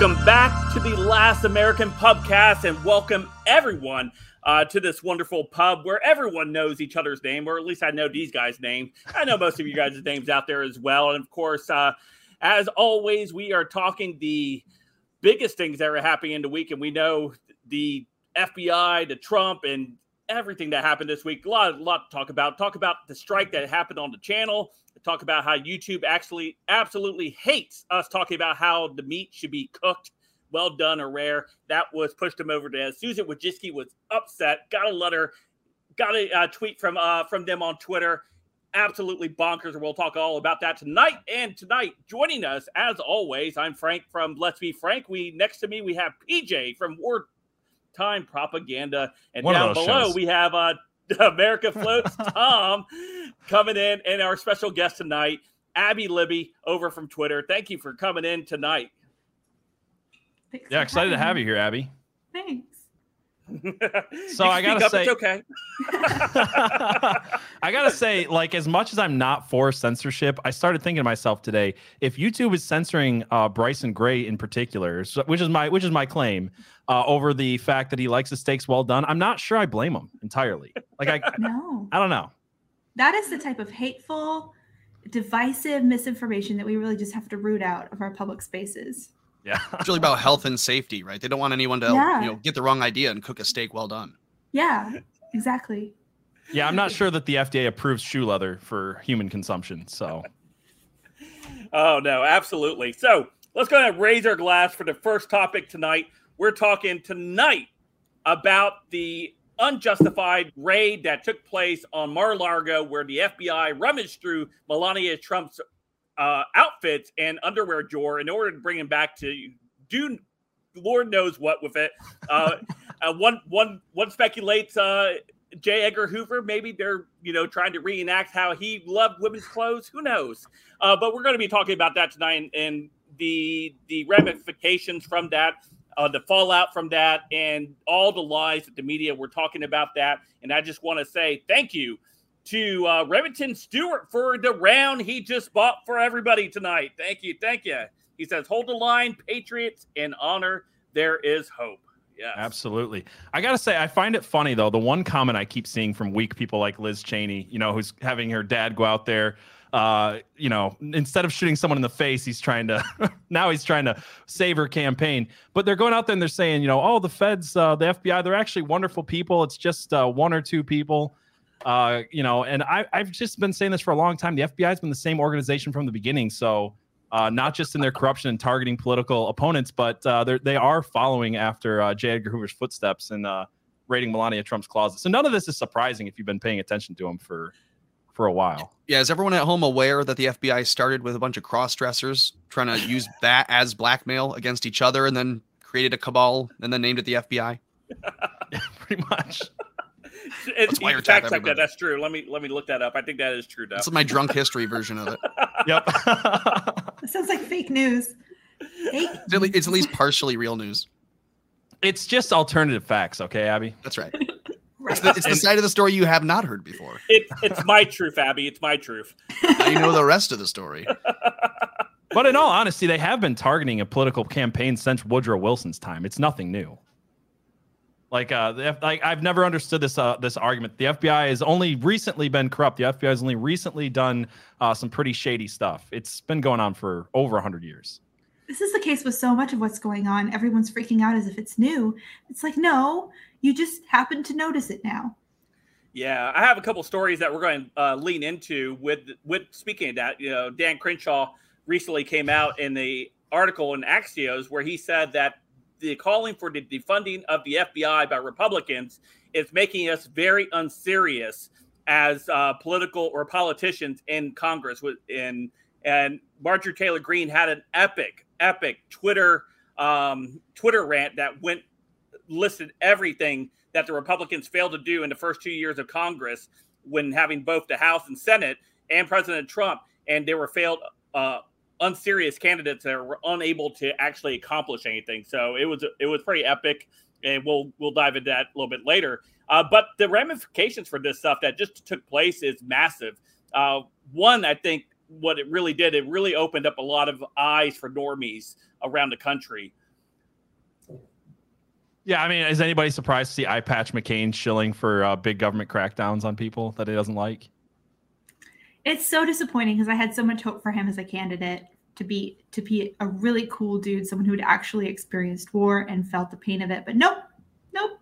Welcome back to the Last American Pubcast, and welcome everyone uh, to this wonderful pub where everyone knows each other's name, or at least I know these guys' names. I know most of you guys' names out there as well. And of course, uh, as always, we are talking the biggest things that are happening in the week, and we know the FBI, the Trump, and everything that happened this week. A lot, a lot to talk about. Talk about the strike that happened on the channel. Talk about how YouTube actually absolutely hates us talking about how the meat should be cooked, well done or rare. That was pushed him over to Susan Wojcicki was upset. Got a letter, got a uh, tweet from uh, from them on Twitter. Absolutely bonkers. and We'll talk all about that tonight. And tonight, joining us as always, I'm Frank from Let's Be Frank. We next to me we have PJ from War Time Propaganda, and One down below shows. we have uh, America Floats Tom coming in, and our special guest tonight, Abby Libby, over from Twitter. Thank you for coming in tonight. Thanks Yeah, excited to have you here, Abby. Thanks. So You I gotta up, say- it's okay. I gotta say, like, as much as I'm not for censorship, I started thinking to myself today: if YouTube is censoring uh, Bryson Gray in particular, so- which is my which is my claim, uh, over the fact that he likes the steaks well done, I'm not sure I blame him entirely. Like, I No, I don't know. that is the type of hateful, divisive misinformation that we really just have to root out of our public spaces. Yeah, It's really about health and safety, right? They don't want anyone to Yeah. you know get the wrong idea and cook a steak well done. Yeah, exactly. yeah. I'm not sure that the FDA approves shoe leather for human consumption. So Oh no, absolutely. So let's go ahead and raise our glass for the first topic tonight. We're talking tonight about the unjustified raid that took place on Mar-a-Lago, where the FBI rummaged through Melania Trump's uh, outfits and underwear drawer in order to bring him back to do Lord knows what with it. Uh, uh, one one one speculates uh, J. Edgar Hoover. Maybe they're you know trying to reenact how he loved women's clothes. Who knows? Uh, but we're going to be talking about that tonight and, and the the ramifications from that, uh, the fallout from that, and all the lies that the media were talking about that. And I just want to say thank you to uh, Remington Stewart for the round he just bought for everybody tonight. Thank you, thank you. He says, "Hold the line, Patriots in honor. There is hope." Yeah, Absolutely. I got to say, I find it funny, though. The one comment I keep seeing from weak people like Liz Cheney, you know, who's having her dad go out there, uh, you know, instead of shooting someone in the face, he's trying to, now he's trying to save her campaign. But they're going out there and they're saying, you know, oh, the feds, uh, the FBI, they're actually wonderful people. It's just uh, one or two people. Uh, you know, and I, I've just been saying this for a long time. The FBI has been the same organization from the beginning. So, uh, not just in their corruption and targeting political opponents, but uh, they are following after uh, J. Edgar Hoover's footsteps and uh, raiding Melania Trump's closet. So none of this is surprising if you've been paying attention to him for for a while. Yeah, is everyone at home aware that the FBI started with a bunch of cross dressers trying to use that as blackmail against each other and then created a cabal and then named it the FBI? Pretty much. It's, wiretap fact check that. That's true. Let me let me look that up. I think that is true. Though. That's my drunk history version of it. Yep. That sounds like fake news. Fake. It's at, le- it's at least partially real news. it's just alternative facts, okay, Abby? That's right. Right. It's the, it's the side of the story you have not heard before. It, it's my truth, Abby. It's my truth. Now you know the rest of the story. But in all honesty, they have been targeting a political campaign since Woodrow Wilson's time. It's nothing new. Like, uh, the F- like I've never understood this uh, this argument. The FBI has only recently been corrupt. The FBI has only recently done uh, some pretty shady stuff. It's been going on for over hundred years. This is the case with so much of what's going on. Everyone's freaking out as if it's new. It's like, no, you just happen to notice it now. Yeah, I have a couple stories that we're going to uh, lean into with with speaking of that. You know, Dan Crenshaw recently came out in the article in Axios where he said that the calling for the defunding of the FBI by Republicans is making us very unserious as uh, political or politicians in Congress. In and Marjorie Taylor Greene had an epic, epic Twitter um, Twitter rant that went listed everything that the Republicans failed to do in the first two years of Congress when having both the House and Senate and President Trump, and they were failed, uh, unserious candidates that were unable to actually accomplish anything. So it was it was pretty epic, and we'll we'll dive into that a little bit later. Uh, but the ramifications for this stuff that just took place is massive. Uh, one, I think what it really did, it really opened up a lot of eyes for normies around the country. Yeah, I mean, is anybody surprised to see Eye Patch McCain shilling for uh, big government crackdowns on people that he doesn't like? It's so disappointing because I had so much hope for him as a candidate to be to be a really cool dude, someone who had actually experienced war and felt the pain of it. But nope, nope.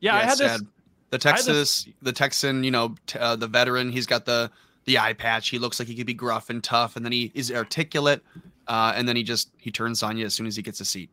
Yeah, I had sad. this. The I had Texas, the Texan, you know, t- uh, the veteran. He's got the the eye patch. He looks like he could be gruff and tough, and then he is articulate, uh, and then he just he turns on you as soon as he gets a seat.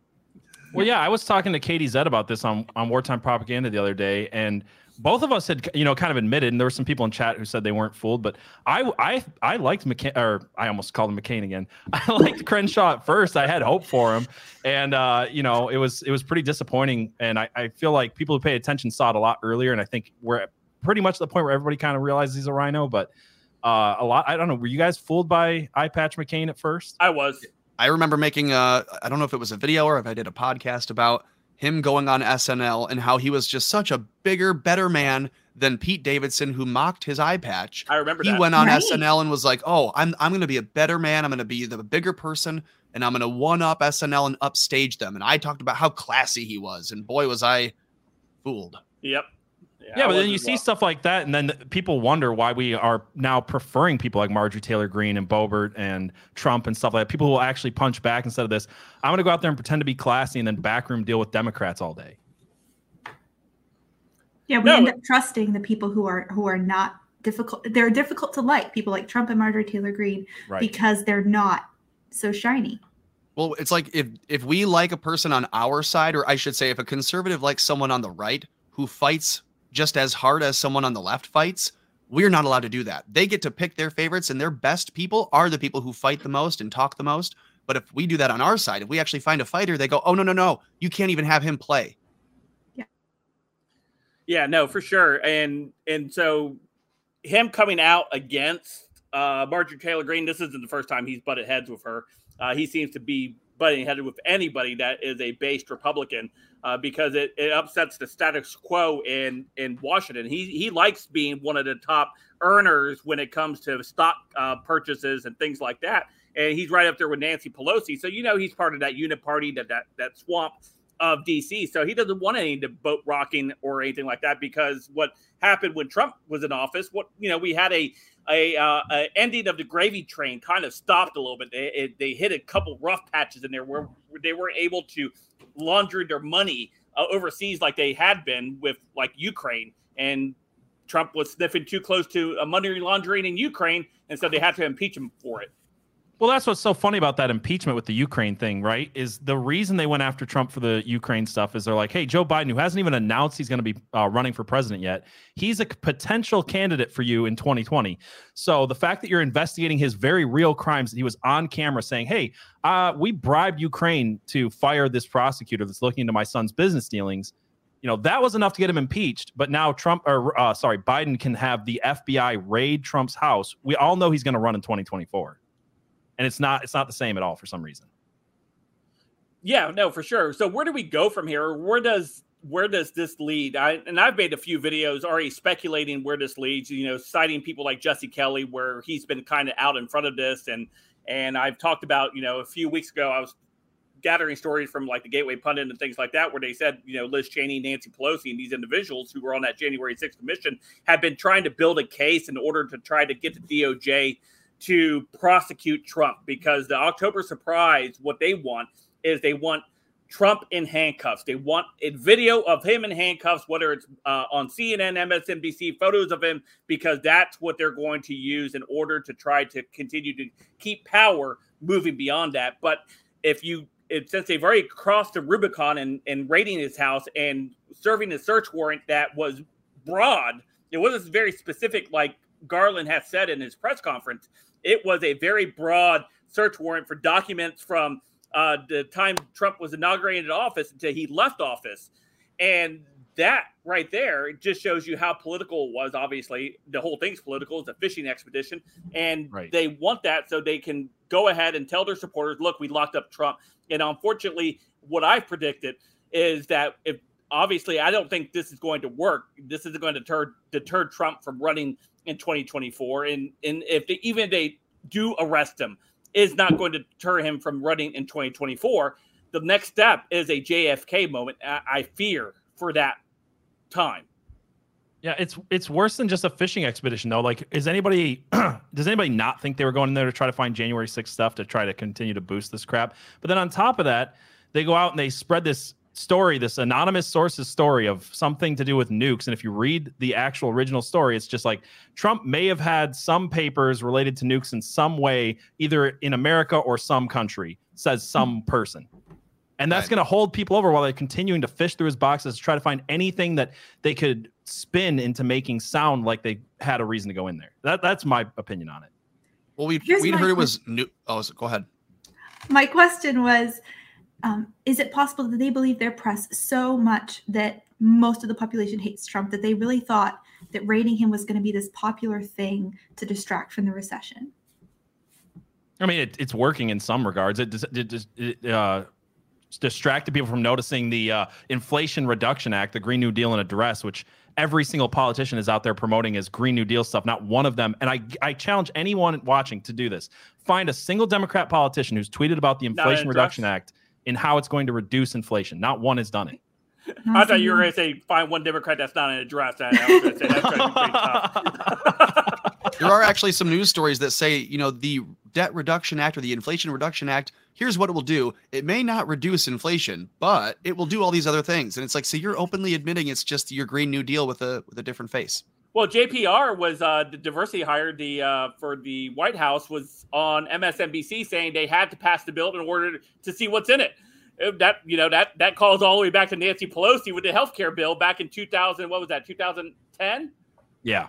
Well, yeah, I was talking to Katie Zed about this on, on Wartime Propaganda the other day, and both of us had, you know, kind of admitted, and there were some people in chat who said they weren't fooled, but I, I, I liked McCain, or I almost called him McCain again. I liked Crenshaw at first. I had hope for him, and uh, you know, it was it was pretty disappointing. And I, I feel like people who pay attention saw it a lot earlier, and I think we're pretty much the point where everybody kind of realizes he's a rhino. But uh, a lot, I don't know. Were you guys fooled by Eye Patch McCain at first? I was. I remember making a I don't know if it was a video or if I did a podcast about him going on SNL and how he was just such a bigger, better man than Pete Davidson, who mocked his eye patch. I remember He that. went on Right. SNL and was like, "Oh, I'm I'm going to be a better man. I'm going to be the bigger person, and I'm going to one up SNL and upstage them." And I talked about how classy he was, and boy, was I fooled. Yep. Yeah, I but then you see well. stuff like that, and then people wonder why we are now preferring people like Marjorie Taylor Greene and Boebert and Trump and stuff like that. People who will actually punch back instead of this. I'm going to go out there and pretend to be classy and then backroom deal with Democrats all day. Yeah, we No, end up trusting the people who are who are not difficult. They're difficult to like. People like Trump and Marjorie Taylor Greene Right. because they're not so shiny. Well, it's like if if we like a person on our side, or I should say, if a conservative likes someone on the right who fights just as hard as someone on the left fights, we're not allowed to do that. They get to pick their favorites, and their best people are the people who fight the most and talk the most. But if we do that on our side, if we actually find a fighter, they go, "Oh no, no, no! You can't even have him play." Yeah, no, for sure. And and so him coming out against uh Marjorie Taylor Greene, this isn't the first time he's butted heads with her. Uh, he seems to be butting headed with anybody that is a based Republican uh, because it, it upsets the status quo in in Washington. He he likes being one of the top earners when it comes to stock uh, purchases and things like that. And he's right up there with Nancy Pelosi. So you know he's part of that unit party, that that that swamp of DC. So he doesn't want any boat rocking or anything like that because what happened when Trump was in office, what you know, we had a a, uh, a ending of the gravy train kind of stopped a little bit. They, it, they hit a couple rough patches in there where they weren't able to launder their money uh, overseas like they had been with like Ukraine and Trump was sniffing too close to money laundering in Ukraine, and so they had to impeach him for it. Well, that's what's so funny about that impeachment with the Ukraine thing, right? Is the reason they went after Trump for the Ukraine stuff is they're like, hey, Joe Biden, who hasn't even announced he's going to be uh, running for president yet, he's a potential candidate for you in 2020. So the fact that you're investigating his very real crimes, that he was on camera saying, hey, uh, we bribed Ukraine to fire this prosecutor that's looking into my son's business dealings. You know, that was enough to get him impeached. But now Trump, or uh, sorry, Biden can have the FBI raid Trump's house. We all know he's going to run in 2024 and it's not it's not the same at all for some reason. Yeah, no, for sure. So where do we go from here? Where does where does this lead? I and I've made a few videos already speculating where this leads. You know, citing people like Jesse Kelly, where he's been kind of out in front of this, and and I've talked about you know a few weeks ago I was gathering stories from like the Gateway Pundit and things like that, where they said you know Liz Cheney, Nancy Pelosi, and these individuals who were on that January 6th commission have been trying to build a case in order to try to get the DOJ to prosecute Trump because the October surprise, what they want is they want Trump in handcuffs. They want a video of him in handcuffs, whether it's uh, on CNN, MSNBC, photos of him, because that's what they're going to use in order to try to continue to keep power moving beyond that. But if you, if, since they've already crossed the Rubicon and, and raiding his house and serving a search warrant that was broad, it wasn't very specific like Garland has said in his press conference. It was a very broad search warrant for documents from uh, the time Trump was inaugurated in office until he left office. And that right there it just shows you how political it was. Obviously, the whole thing's political. It's a fishing expedition. And Right. they want that so they can go ahead and tell their supporters, look, we locked up Trump. And unfortunately, what I've predicted is that if obviously I don't think this is going to work. This isn't going to deter deter Trump from running in 2024. And and if they, even if they do arrest him, is not going to deter him from running in 2024. the next step is a JFK moment. I, I fear for that time. Yeah, it's it's worse than just a fishing expedition though. Like, is anybody does anybody not think they were going in there to try to find January 6th stuff to try to continue to boost this crap? But then on top of that, they go out and they spread this story, this anonymous source's story of something to do with nukes. And if you read the actual original story, it's just like Trump may have had some papers related to nukes in some way, either in America or some country, says some person. And that's Right. going to hold people over while they're continuing to fish through his boxes to try to find anything that they could spin into making sound like they had a reason to go in there. That that's my opinion on it. Well, we Here's we'd my heard it was new. Oh, so go ahead. My question was um, Is it possible that they believe their press so much that most of the population hates Trump that they really thought that raiding him was going to be this popular thing to distract from the recession? I mean, it, it's working in some regards. It, dis- it, it uh, distracted people from noticing the uh, Inflation Reduction Act, the Green New Deal in address, which every single politician is out there promoting as Green New Deal stuff. Not one of them. And I, I challenge anyone watching to do this. Find a single Democrat politician who's tweeted about the Inflation Reduction. Act and how it's going to reduce inflation. Not one has done it. I thought you were going to say find one Democrat that's not an address. And I was going to say that's going to be pretty tough. There are actually some news stories that say, you know, the Debt Reduction Act or the Inflation Reduction Act. Here's what it will do. It may not reduce inflation, but it will do all these other things. And it's like, so you're openly admitting it's just your Green New Deal with a with a different face. Well, JPR was uh, the diversity hire the uh, for the White House was on MSNBC saying they had to pass the bill in order to see what's in it. Uh, That you know that that calls all the way back to Nancy Pelosi with the health care bill back in 2000. What was that? 2010. Yeah.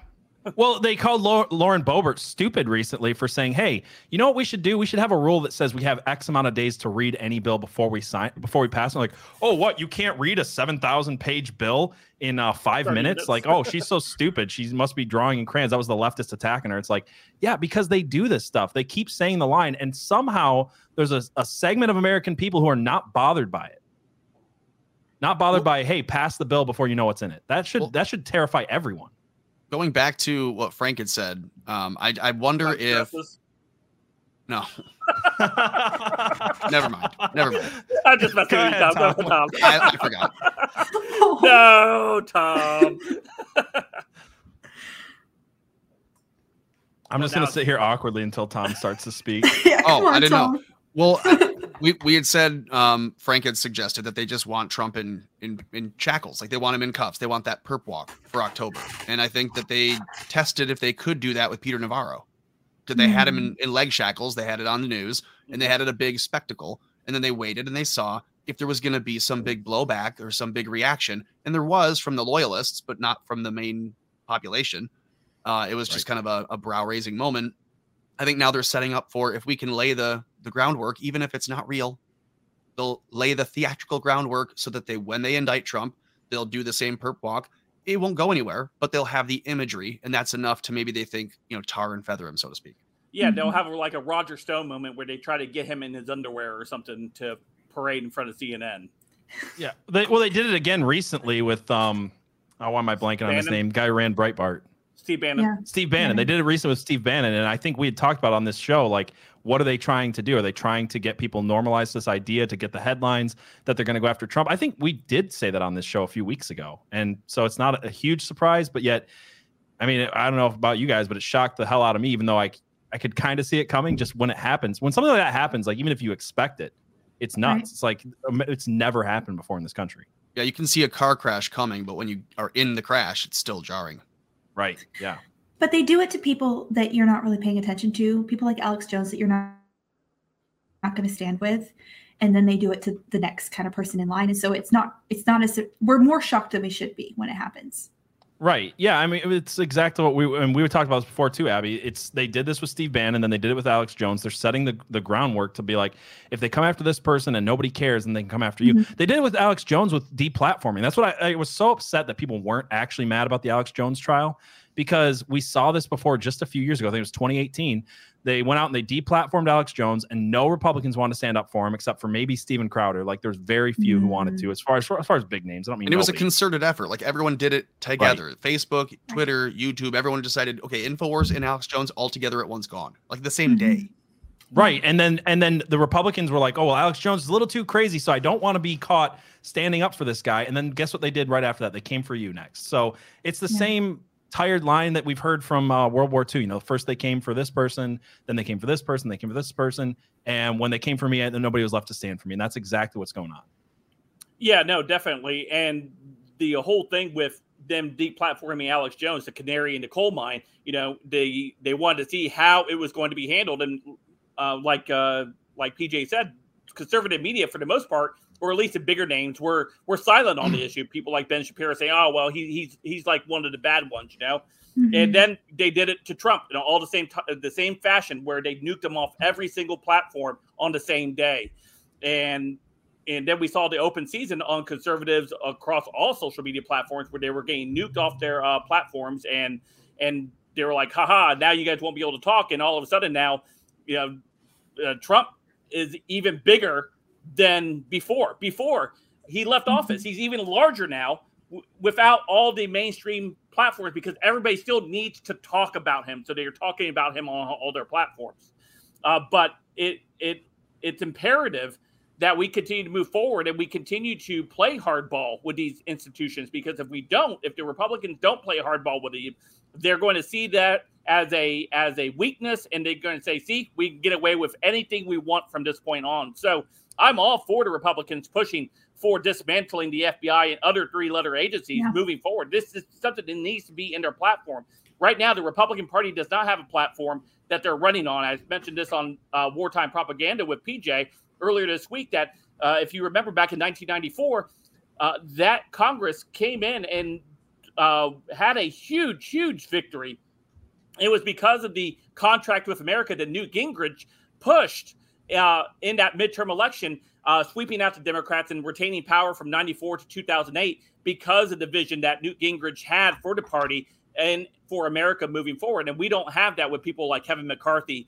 Well, they called Lauren Boebert stupid recently for saying, "Hey, you know what we should do? We should have a rule that says we have X amount of days to read any bill before we sign before we pass." it." like, "Oh, what? You can't read a seven thousand page bill in uh, five minutes?" minutes. Like, "Oh, she's so stupid. She must be drawing in crayons." That was the leftist attacking her. It's like, yeah, because they do this stuff. They keep saying the line, and somehow there's a, a segment of American people who are not bothered by it. Not bothered Well- by, hey, pass the bill before you know what's in it. That should Well- that should terrify everyone. Going back to what Frank had said, um, I, I wonder if no, never mind, never mind. I'm just messing Go with you, ahead, Tom. Go, Tom. Tom. I, I forgot. No, Tom. I'm Well, just gonna now- sit here awkwardly until Tom starts to speak. Yeah, Oh, on, I didn't know. Well, I- we we had said um, Frank had suggested that they just want Trump in in in shackles, like they want him in cuffs. They want that perp walk for October, and I think that they tested if they could do that with Peter Navarro. Did they had him in, in leg shackles? They had it on the news, and they had it a big spectacle, and then they waited and they saw if there was going to be some big blowback or some big reaction, and there was from the loyalists, but not from the main population. Uh, it was just kind of a, a brow raising moment. I think now they're setting up for if we can lay the the groundwork, even if it's not real, they'll lay the theatrical groundwork so that they when they indict Trump, they'll do the same perp walk. It won't go anywhere, but they'll have the imagery, and that's enough to maybe they think you know tar and feather him, so to speak. Yeah, they'll have like a Roger Stone moment where they try to get him in his underwear or something to parade in front of CNN. yeah. They, well, they did it again recently with um. Oh, why am I blanking on his name? Guy who ran Breitbart. Steve Bannon. Yeah. Steve Bannon. They did it recently with Steve Bannon, and I think we had talked about on this show, like, what are they trying to do? Are they trying to get people normalize this idea to get the headlines that they're going to go after Trump? I think we did say that on this show a few weeks ago, and so it's not a huge surprise, but yet, I mean, I don't know about you guys, but it shocked the hell out of me, even though I I could kind of see it coming. Just when it happens, when something like that happens, like even if you expect it, it's nuts. Right. It's like um, it's never happened before in this country. Yeah, you can see a car crash coming, but when you are in the crash, it's still jarring. Right. Yeah. But they do it to people that you're not really paying attention to, people like Alex Jones that you're not not going to stand with, and then they do it to the next kind of person in line. And so it's not it's not as we're more shocked than we should be when it happens. Right. Yeah. I mean, it's exactly what we and we talked about this before too, Abby. It's they did this with Steve Bannon, then they did it with Alex Jones. They're setting the, the groundwork to be like, if they come after this person and nobody cares, and they can come after you. Mm-hmm. They did it with Alex Jones with deplatforming. That's what I, I was so upset that people weren't actually mad about the Alex Jones trial because we saw this before just a few years ago. I think it was 2018. They went out and they deplatformed Alex Jones, and no Republicans wanted to stand up for him except for maybe Steven Crowder. Like there's very few who wanted to, mm. as far as as far as big names. I don't mean And it was a concerted effort. Like everyone did it together. Facebook, Twitter, YouTube, everyone decided, okay, InfoWars and Alex Jones all together at once gone. Like the same mm-hmm. day. Right. And then and then the Republicans were like, "Oh, well, Alex Jones is a little too crazy, so I don't want to be caught standing up for this guy." And then guess what they did right after that? They came for you next. So it's the Yeah. same tired line that we've heard from uh, World War II. You know, first they came for this person, then they came for this person, they came for this person, and when they came for me, then nobody was left to stand for me. And that's exactly what's going on. Yeah, no, definitely. And the whole thing with them deplatforming Alex Jones, the canary in the coal mine, you know, they they wanted to see how it was going to be handled, and uh, like uh, like PJ said, conservative media for the most part, or at least the bigger names, were were silent on the issue. People like Ben Shapiro saying, "Oh, well, he, he's he's like one of the bad ones," you know. Mhm. And then they did it to Trump in all the same t- the same fashion, where they nuked him off every single platform on the same day, and and then we saw the open season on conservatives across all social media platforms, where they were getting nuked off their uh, platforms, and and they were like, "Haha! Now you guys won't be able to talk." And all of a sudden, now, you know, uh, Trump is even bigger than before. Before he left office, he's even larger now w- without all the mainstream platforms because everybody still needs to talk about him. So they're talking about him on all their platforms. Uh, but it it it's imperative that we continue to move forward and we continue to play hardball with these institutions because if we don't, if the Republicans don't play hardball with them, they're going to see that as a as a weakness and they're going to say, see, we can get away with anything we want from this point on. So I'm all for the Republicans pushing for dismantling the FBI and other three-letter agencies Yeah. moving forward. This is something that needs to be in their platform. Right now, the Republican Party does not have a platform that they're running on. I mentioned this on uh, wartime propaganda with PJ earlier this week. That uh, if you remember back in 1994, uh, that Congress came in and uh, had a huge, huge victory. It was because of the contract with America that Newt Gingrich pushed uh, in that midterm election, uh, sweeping out the Democrats and retaining power from 94 to 2008 because of the vision that Newt Gingrich had for the party and for America moving forward. And we don't have that with people like Kevin McCarthy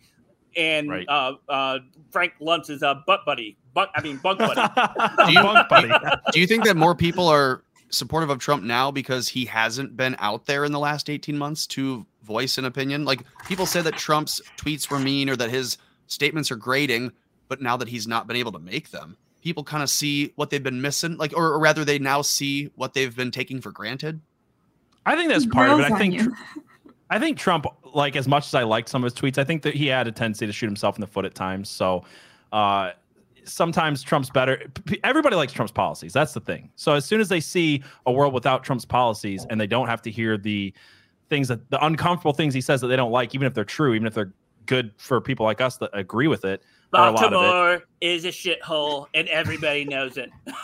and Right. uh, uh, Frank Luntz's uh, butt buddy. Butt, I mean, bunk buddy. you- Bunk buddy. Do you think that more people are supportive of Trump now because he hasn't been out there in the last 18 months to voice an opinion? Like people say that Trump's tweets were mean or that his statements are grating, but now that he's not been able to make them, people kind of see what they've been missing, like, or, or rather, they now see what they've been taking for granted. I think that's part of it. I think you. I think Trump, like as much as I liked some of his tweets, I think that he had a tendency to shoot himself in the foot at times. So uh, sometimes Trump's better. P- Everybody likes Trump's policies. That's the thing. So as soon as they see a world without Trump's policies and they don't have to hear the things that the uncomfortable things he says that they don't like, even if they're true, even if they're good for people like us that agree with it, or a lot of it. Baltimore is a shithole, and everybody knows it. That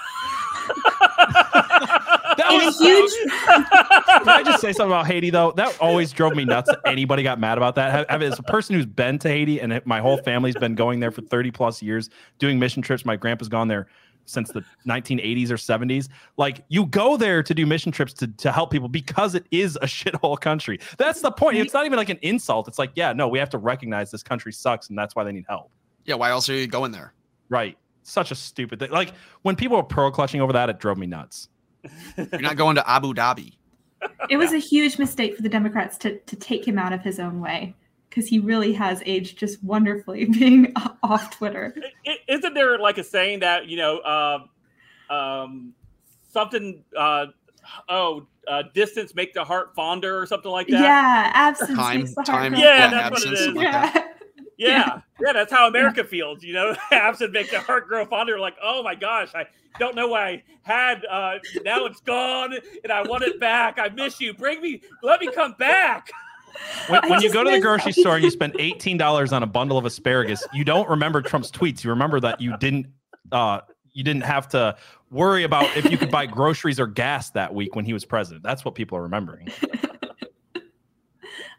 And a was huge Can I just say something about Haiti though? That always drove me nuts. that Anybody got mad about that? Have- As a person who's been to Haiti and my whole family's been going there for 30 plus years, doing mission trips. My grandpa's gone there since the 1980s or 70s. Like you go there to do mission trips to, to help people because it is a shithole country. That's the point. It's not even like an insult. It's like, yeah, no, we have to recognize this country sucks and that's why they need help. Yeah, why else are you going there? Right. Such a stupid thing. Like when people were pearl clutching over that, it drove me nuts. You're not going to Abu Dhabi. it was a huge mistake for the Democrats to to take him out of his own way because he really has aged just wonderfully being off Twitter. I- Isn't there like a saying that you know, uh, um, something? Uh, oh, uh, distance make the heart fonder, or something like that. Yeah, absence Time- makes the heart time- grow Yeah, that's what it absence, is. something like that. Yeah. yeah, yeah. That's how America feels. You know, absent make the heart grow fonder. Like, oh my gosh, I don't know what I had. Uh, now it's gone, and I want it back. I miss you. Bring me. Let me come back. When, when you go to the miss- grocery store and you spend eighteen dollars on a bundle of asparagus, you don't remember Trump's tweets. You remember that you didn't uh, you didn't have to worry about if you could buy groceries or gas that week when he was president. That's what people are remembering.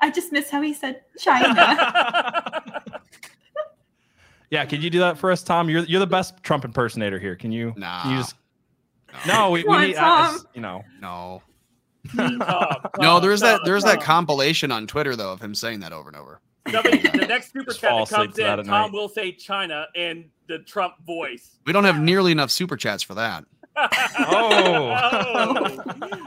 I just miss how he said China. yeah, can you do that for us, Tom? You're you're the best Trump impersonator here. Can you? Nah. Can you just no, we, we on, need I- I- you know. No. Tom, No, Tom, there's that Tom, there's that compilation on Twitter though of him saying that over and over. Somebody, the next super Just chat that comes asleep that in, Tom night. will say China and the Trump voice. We don't have nearly enough super chats for that. Oh.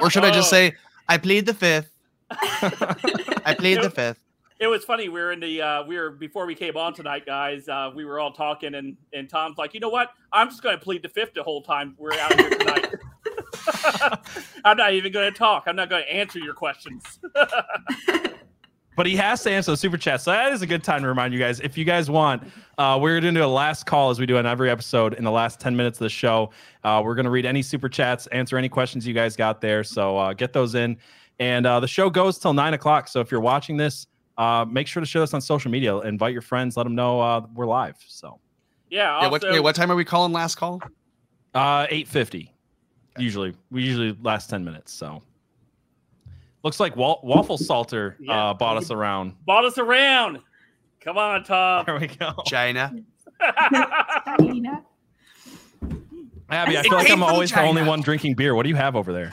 Or should I just Oh. say I plead the fifth? I plead the fifth. it was funny. We were in the uh, we were before we came on tonight, guys. Uh, we were all talking, and and Tom's like, you know what? I'm just going to plead the fifth the whole time we're out here tonight. I'm not even going to talk. I'm not going to answer your questions. But he has to answer the super chat. So that is a good time to remind you guys. If you guys want, uh, we're going to do a last call as we do in every episode in the last 10 minutes of the show. Uh, we're going to read any super chats, answer any questions you guys got there. So uh, get those in. And uh, the show goes till nine o'clock. So if you're watching this, uh, make sure to share this on social media. Invite your friends. Let them know uh, we're live. So yeah. Yeah, what, wait, what time are we calling last call? uh, 850. Usually, we usually last 10 minutes. So looks like Wa- Waffle Salter Yeah. uh, bought us around. bought us around. Come on, Tom. There we go. China. China. Abby, I It feel like I'm from always the only one drinking beer. What do you have over there?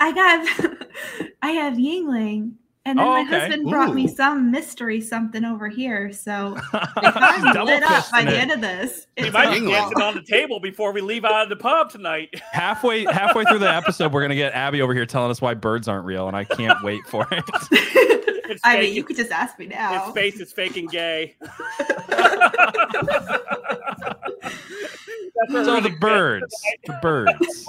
I have I have Yuengling. And then Oh, my okay. husband brought me some mystery something over here. So if I'm Double lit up by fisting the end of this, we might be Yuengling. dancing on the table before we leave out of the pub tonight. halfway halfway through the episode, we're gonna get Abby over here telling us why birds aren't real, and I can't wait for it. I mean, you could just ask me His now. face is faking gay. so the birds, the birds.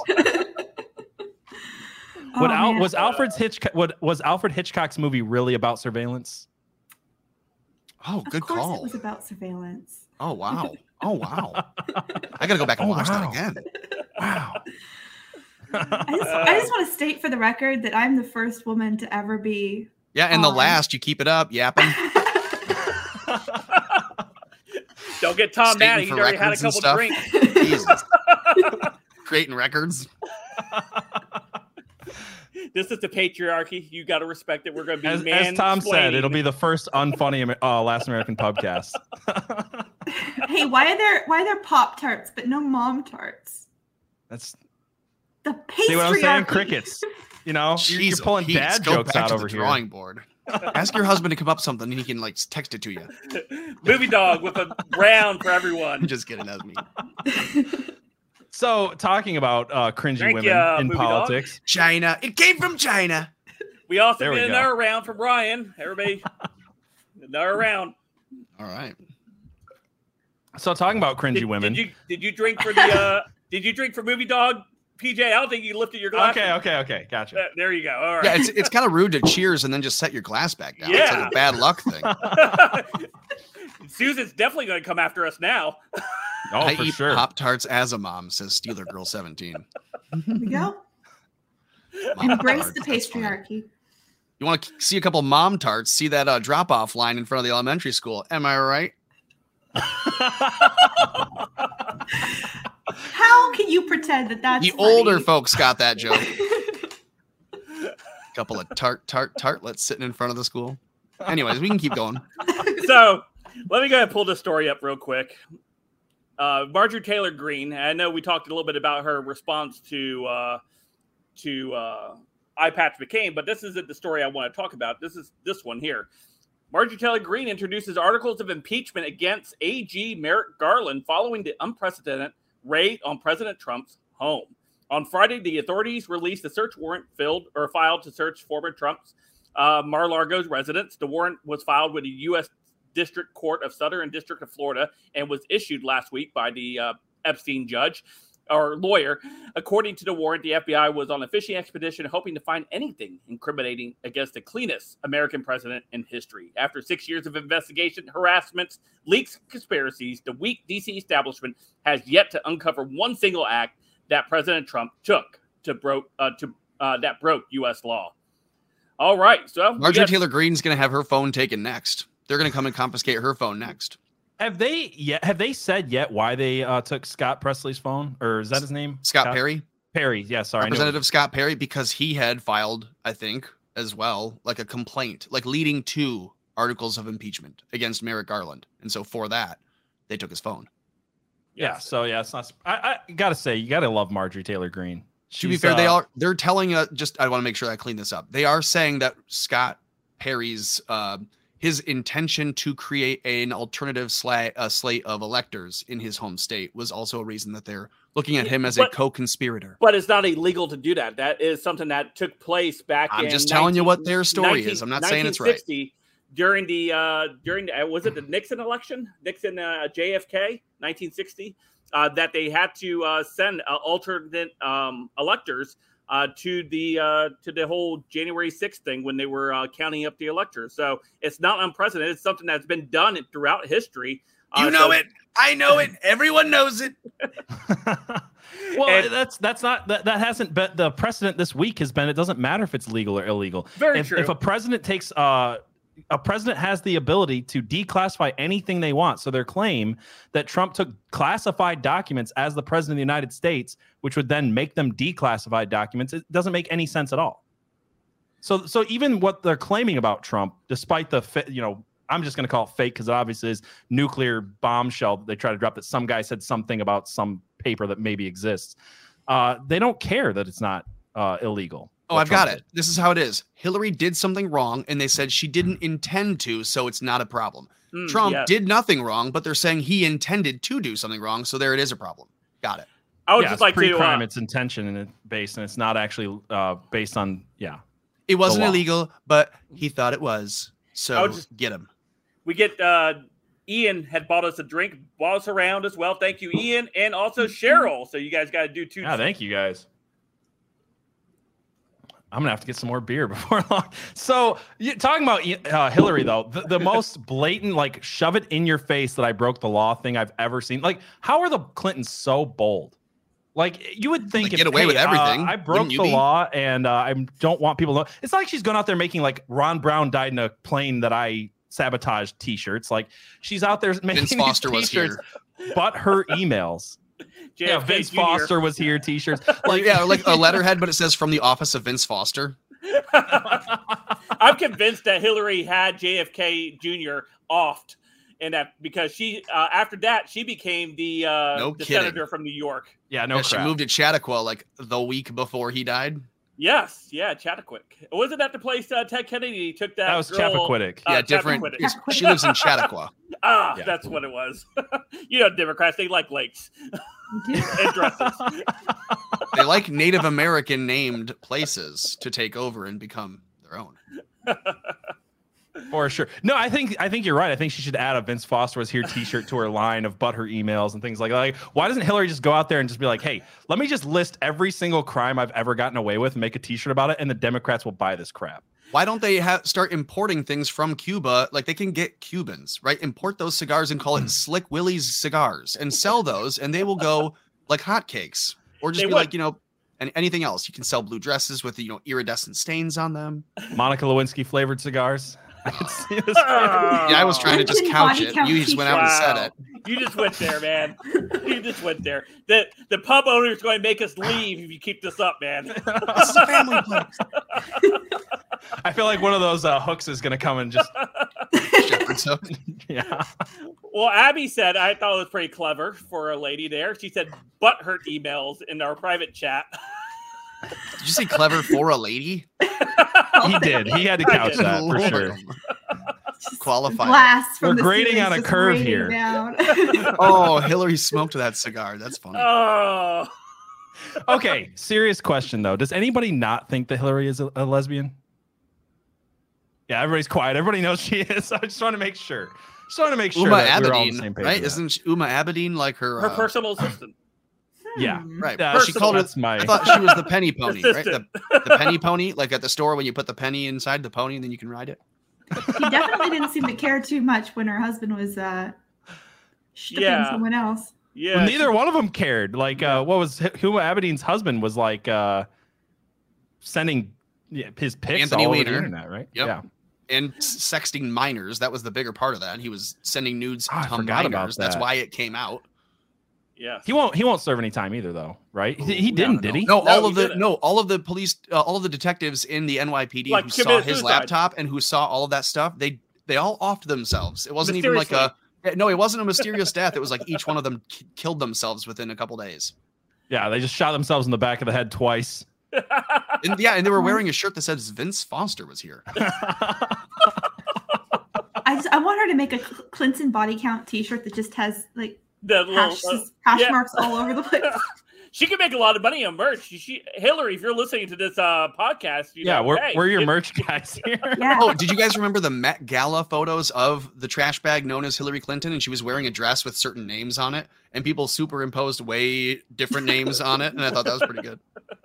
Oh, Would Al, was Alfred's Hitchcock? What was Alfred Hitchcock's movie really about surveillance? Oh, Of good course call. It was about surveillance. Oh wow. Oh wow. I gotta go back and Oh, watch wow. that again. Wow. I just, I just want to state for the record that I'm the first woman to ever be. Yeah, and the last, you keep it up, yapping. Don't get Tom Stating mad. He's for already had a records couple stuff. drinks. Jesus. Creating records. This is the patriarchy. You got to respect it. We're going to be As, man. as Tom said, it'll be the first unfunny uh, Last American Pubcast. hey, why are there why are there pop tarts but no mom tarts? That's The pastry. see what I'm saying? Crickets. You know, you're, you're pulling Pete, dad go jokes back out to over the here. drawing board. Ask your husband to come up with something and he can like text it to you. movie dog with a round for everyone. just kidding, that's me. So, talking about uh, cringy Thank women ya, in movie dog. politics. China. It came from China. We also There we get go. another round from Ryan. Everybody, another round. All right. So, talking about cringy Did, women. did you did you drink for the uh did you drink for movie dog PJ? I don't think you lifted your glass. okay, okay, okay, gotcha. Uh, There you go. All right. Yeah, it's it's kind of rude to cheers and then just set your glass back down. It's Yeah. like a bad luck thing. Susan's definitely going to come after us now. Oh, I for eat sure. Pop Tarts as a mom, says Steeler Girl 17. There we go. Mom Embrace tarts, the patriarchy. You want to see a couple mom tarts? See that uh, drop off line in front of the elementary school. Am I right? How can you pretend that that's the older folks got that joke. couple of tart tart tartlets sitting in front of the school. Anyways, we can keep going. so let me go ahead and pull this story up real quick. Uh, Marjorie Taylor Greene. I know we talked a little bit about her response to uh, to uh, Eye Patch McCain, but this isn't the story I want to talk about. This is this one here. Marjorie Taylor Greene introduces articles of impeachment against AG Merrick Garland following the unprecedented raid on President Trump's home. On Friday, the authorities released a search warrant filled or filed to search former Trump's uh, Mar-a-Lago's residence. The warrant was filed with the U.S. District Court of Southern District of Florida and was issued last week by the uh, Epstein judge or lawyer. According to the warrant, the FBI was on a fishing expedition hoping to find anything incriminating against the cleanest American president in history. After six years of investigation, harassments, leaks, conspiracies, the weak DC establishment has yet to uncover one single act that President Trump took to broke uh, to uh, that broke U.S. law. All right, so Marjorie got- Taylor Greene's going to have her phone taken next. They're going to come and confiscate her phone next. Have they yet? Have they said yet why they uh, took Scott Presley's phone, or is that his name? Scott Perry, Perry. Yeah, sorry. Representative Scott Perry, because he had filed, I think, as well, like a complaint, like leading to articles of impeachment against Merrick Garland. And so for that, they took his phone. Yeah. So yeah, it's not. I, I gotta say, you gotta love Marjorie Taylor Greene. to be She's, fair, they uh, are they're telling uh just I want to make sure I clean this up. They are saying that Scott Perry's uh, his intention to create an alternative sla- uh, slate of electors in his home state was also a reason that they're looking at him as a co-conspirator. But it's not illegal to do that. That is something that took place back I'm just telling you what their story is. I'm not saying it's right. 1960, during the uh, during the, uh, was it the Nixon election, Nixon uh, JFK, 1960, uh, that they had to uh, send uh, alternate um, electors uh, to the uh, to the whole January 6th thing when they were uh, counting up the electors. So it's not unprecedented. It's something that's been done throughout history. Uh, You know so- it. I know it. Everyone knows it. well, And- that's that's not that, that hasn't been the precedent this week has been it doesn't matter if it's legal or illegal. Very if, true. if a president takes uh a president has the ability to declassify anything they want. So their claim that Trump took classified documents as the president of the United States, which would then make them declassified documents, it doesn't make any sense at all. So so even what they're claiming about Trump, despite the you know I'm just going to call it fake because it obviously is nuclear bombshell that they try to drop that some guy said something about some paper that maybe exists. Uh, they don't care that it's not uh, illegal. Oh, I've got Trump it. This is how it is. Hillary did something wrong, and they said she didn't intend to, so it's not a problem. Mm, Trump yes. did nothing wrong, but they're saying he intended to do something wrong, so there it is a problem. Got it. I would yeah, just like to. pre-crime. Uh, it's intention and it's based, and it's not actually uh, based on yeah. It wasn't illegal, but he thought it was. So just- get him. we get uh, Ian had bought us a drink, bought us around as well. Thank you, Ian, and also Cheryl. So you guys got to do two. Yeah, thank you guys. I'm gonna have to get some more beer before long. So, you, talking about uh, Hillary, though, the, the most blatant, like, shove it in your face that I broke the law thing I've ever seen. Like, how are the Clintons so bold? Like, you would think Like, if, get away with hey, uh, everything, I broke the be? law, and uh, I don't want people to. know. It's not like she's going out there making like Ron Brown died in a plane that I sabotaged T-shirts. Like, she's out there making Vince these Foster was T-shirts, here. but her emails. Yeah, Vince Jr. Foster was here. T-shirts. Like, yeah, like a letterhead, but it says from the office of Vince Foster. I'm convinced that Hillary had JFK Jr. offed, and that because she uh, after that she became the uh, No the kidding. senator from New York. Yeah, no yeah, she moved to Chappaqua like the week before he died. Yes, yeah, Chattahoochee. Wasn't that the place uh, Ted Kennedy took that? That was girl- Chappaquiddick. Uh, yeah, different. Chappaquiddick. She lives in Chappaqua. Ah, Yeah. that's what it was. you know, Democrats they like lakes and dresses. They like Native American named places to take over and become their own. For sure. No, I think I think you're right. I think she should add a Vince Foster was here T-shirt to her line of but her emails and things like that. Like, why doesn't Hillary just go out there and just be like, "Hey, let me just list every single crime I've ever gotten away with, and make a T-shirt about it, and the Democrats will buy this crap." Why don't they have start importing things from Cuba? Like they can get Cubans, right? Import those cigars and call it hmm. Slick Willie's cigars and sell those, and they will go like hotcakes. Or just They be would. like, you know, and anything else. You can sell blue dresses with you know iridescent stains on them. Monica Lewinsky flavored cigars. I could see this. Ah. Yeah, I was trying to just couch it. You just went out and said it. You just went there, man. you just went there. The the pub owner is going to make us leave if you keep this up, man. This is a family place. I feel like one of those uh, hooks is gonna come and just yeah. Well, Abby said I thought it was pretty clever for a lady there. She said butthurt emails in our private chat. Did you say clever for a lady? He did. He had to couch that for Lord. sure. Qualified. Blast from We're the grading on a curve here. Oh, Hillary smoked that cigar. That's funny. oh, Okay, serious question though. Does anybody not think that Hillary is a, a lesbian? Yeah, everybody's quiet. Everybody knows she is. I just want to make sure. Just want to make sure Uma that we're all on the Abedin, same page. right? with that. Isn't she- Uma Abedin like her? her uh, personal assistant. Yeah. Hmm. right. Yeah, but she called it. That's my. I thought she was the penny pony, right? The, the penny pony, like at the store when you put the penny inside the pony and then you can ride it. He definitely didn't seem to care too much when her husband was uh shtipping Yeah. someone else. Yeah, Well, neither one of them cared. Like, uh, what was H- Huma Abedin's husband was like uh, sending his pics Anthony all over the internet, right? Yep. Yeah. And sexting minors. That was the bigger part of that. He was sending nudes I to forgot about minors. That's why it came out. Yes. He won't. He won't serve any time either, though, right? He, he didn't, no, did he? No, No, all he of the didn't. no, all of the police, uh, all of the detectives in the NYPD Like, who saw his suicide. laptop and who saw all of that stuff, they they all offed themselves. It wasn't even like a no, it wasn't a mysterious death. It was like each one of them k- killed themselves within a couple days. Yeah, they just shot themselves in the back of the head twice. And yeah, and they were wearing a shirt that says Vince Foster was here. I just I want her to make a Clinton body count T-shirt that just has like the little, hash, uh, hash yeah. marks all over the place. she can make a lot of money on merch. She, Hillary, if you're listening to this uh, podcast, you yeah, know, we're, hey, we're your it- merch guys here. Yeah. Oh, did you guys remember the Met Gala photos of the trash bag known as Hillary Clinton? And she was wearing a dress with certain names on it, and people superimposed way different names on it. And I thought that was pretty good.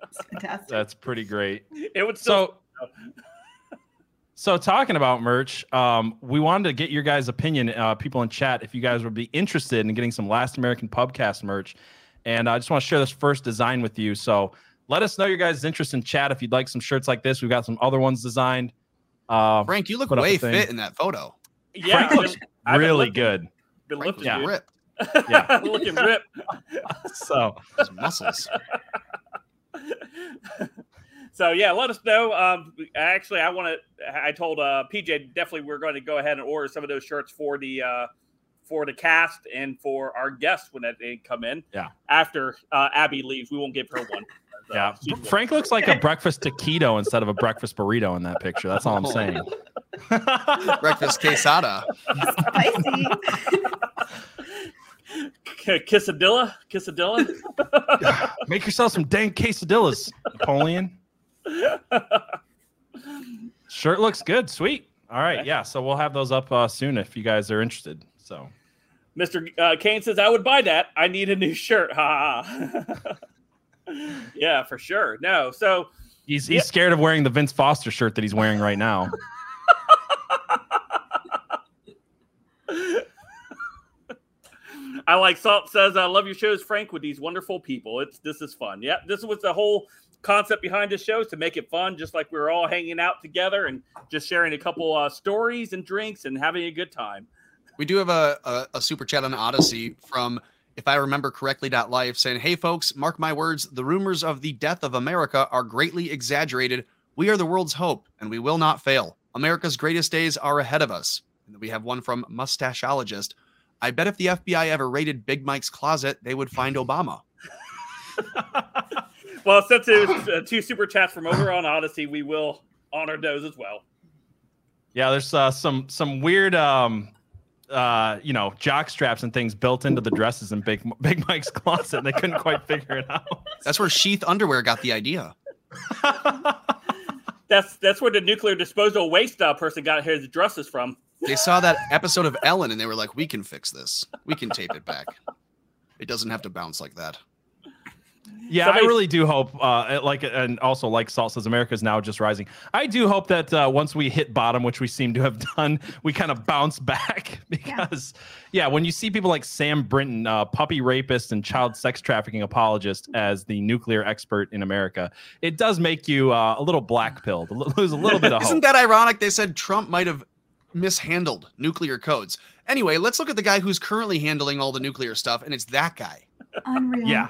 It's fantastic. That's pretty great. It would still. So, so talking about merch, um, we wanted to get your guys' opinion, uh, people in chat, if you guys would be interested in getting some Last American Pubcast merch. And I just want to share this first design with you. So let us know your guys' interest in chat if you'd like some shirts like this. We've got some other ones designed. Uh, Frank, you look Put way a fit in that photo. yeah, Frank looks been- really looking- good. Been Frank lifting, was ripped. Yeah. looking ripped. So His muscles. So yeah, let us know. Um, actually, I want to. I told uh, PJ definitely we're going to go ahead and order some of those shirts for the uh, for the cast and for our guests when they come in. Yeah. After uh, Abby leaves, we won't give her one. So yeah, Frank looks like a breakfast taquito instead of a breakfast burrito in that picture. That's all I'm saying. Breakfast quesada. Spicy. Quesadilla, quesadilla. Make yourself some dang quesadillas, Napoleon. Shirt looks good. Sweet. All right. Yeah. So we'll have those up uh, soon if you guys are interested. So Mr. Uh, Kane says, I would buy that. I need a new shirt. Ha. ha. yeah, for sure. No. So he's he's Yeah. scared of wearing the Vince Foster shirt that he's wearing right now. I like Salt says, I love your shows, Frank, with these wonderful people. It's this is fun. Yeah, this was the whole concept behind this show is to make it fun, just like we were all hanging out together and just sharing a couple uh, stories and drinks and having a good time. We do have a, a, a super chat on Odysee from, if I remember correctly, dot life saying, Hey folks, mark my words, the rumors of the death of America are greatly exaggerated. We are the world's hope, and we will not fail. America's greatest days are ahead of us. And we have one from Mustachologist. I bet if the FBI ever raided Big Mike's closet, they would find Obama. Well, since it was uh, two super chats from over on Odysee, we will honor those as well. Yeah. There's uh, some some weird um uh you know jock straps and things built into the dresses in Big Big Mike's closet. And they couldn't quite figure it out. That's where Sheath Underwear got the idea. That's that's where the nuclear disposal waste uh, person got his dresses from. They saw that episode of Ellen and they were like, we can fix this. We can tape it back. It doesn't have to bounce like that. Yeah, Somebody- I really do hope, uh, like, and also like Salt says, America is now just rising. I do hope that uh, once we hit bottom, which we seem to have done, we kind of bounce back because, yeah, when you see people like Sam Brinton, uh, puppy rapist and child sex trafficking apologist, as the nuclear expert in America, it does make you uh, a little black pilled, lose a little bit of Isn't hope. that ironic? They said Trump might have mishandled nuclear codes. Anyway, let's look at the guy who's currently handling all the nuclear stuff, and it's that guy. Unreal. yeah.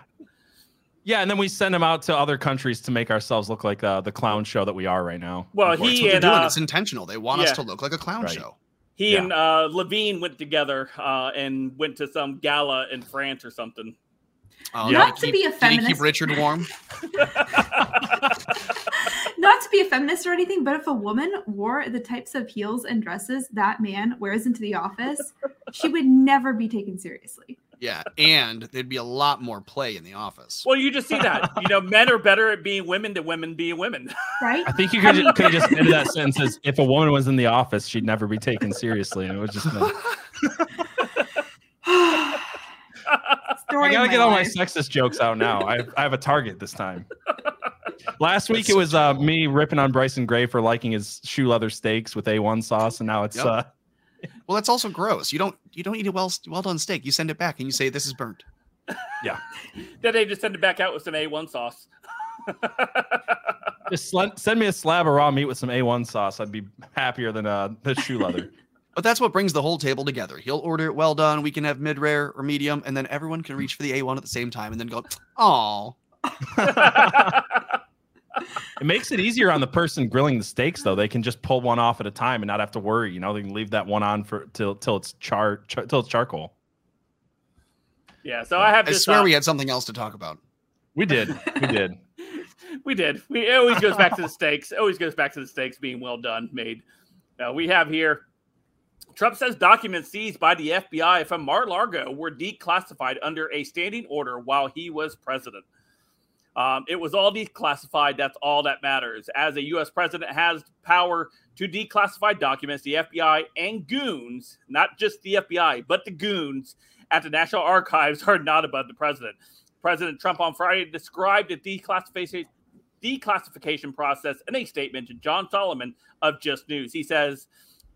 Yeah, and then we send them out to other countries to make ourselves look like uh, the clown show that we are right now. Well, he they're and doing. uh, it's intentional. They want yeah. us to look like a clown Right. show. he Yeah. and uh, Levine went together uh, and went to some gala in France or something. Oh, Yeah. Not to keep- be a feminist. he keep. Richard warm? Not to be a feminist or anything, but if a woman wore the types of heels and dresses that man wears into the office, she would never be taken seriously. Yeah, and there'd be a lot more play in the office. Well, you just see that. You know, men are better at being women than women being women. Right? I think you could just, could have just ended that sentence as if a woman was in the office, she'd never be taken seriously. And it was just, been, Story I gotta of get all my sexist jokes out now. I, I have a target this time. Last week it was uh, me ripping on Bryson Gray for liking his shoe leather steaks with A1 sauce, and now it's Yep. uh, Well, that's also gross. You don't you don't eat a well well done steak. You send it back and you say this is burnt. Yeah. then they just send it back out with some A1 sauce. just sl- send me a slab of raw meat with some A1 sauce. I'd be happier than uh, the shoe leather. But that's what brings the whole table together. He'll order it well done. We can have mid rare or medium, and then everyone can reach for the A1 at the same time and then go, oh. It makes it easier on the person grilling the steaks, though. They can just pull one off at a time and not have to worry. You know, they can leave that one on for till till it's char, char till it's charcoal. yeah, so I have I this. swear uh, we had something else to talk about. We did, we did. we did. We it always goes back to the steaks. It always goes back to the steaks being well done, made. Uh, we have here. Trump says documents seized by the FBI from Mar-Largo were declassified under a standing order while he was president. Um, it was all declassified. That's all that matters. As a U.S. president has power to declassify documents, the FBI and goons, not just the FBI, but the goons at the National Archives are not above the president. President Trump on Friday described the declassification declassification process in a statement to John Solomon of Just News. He says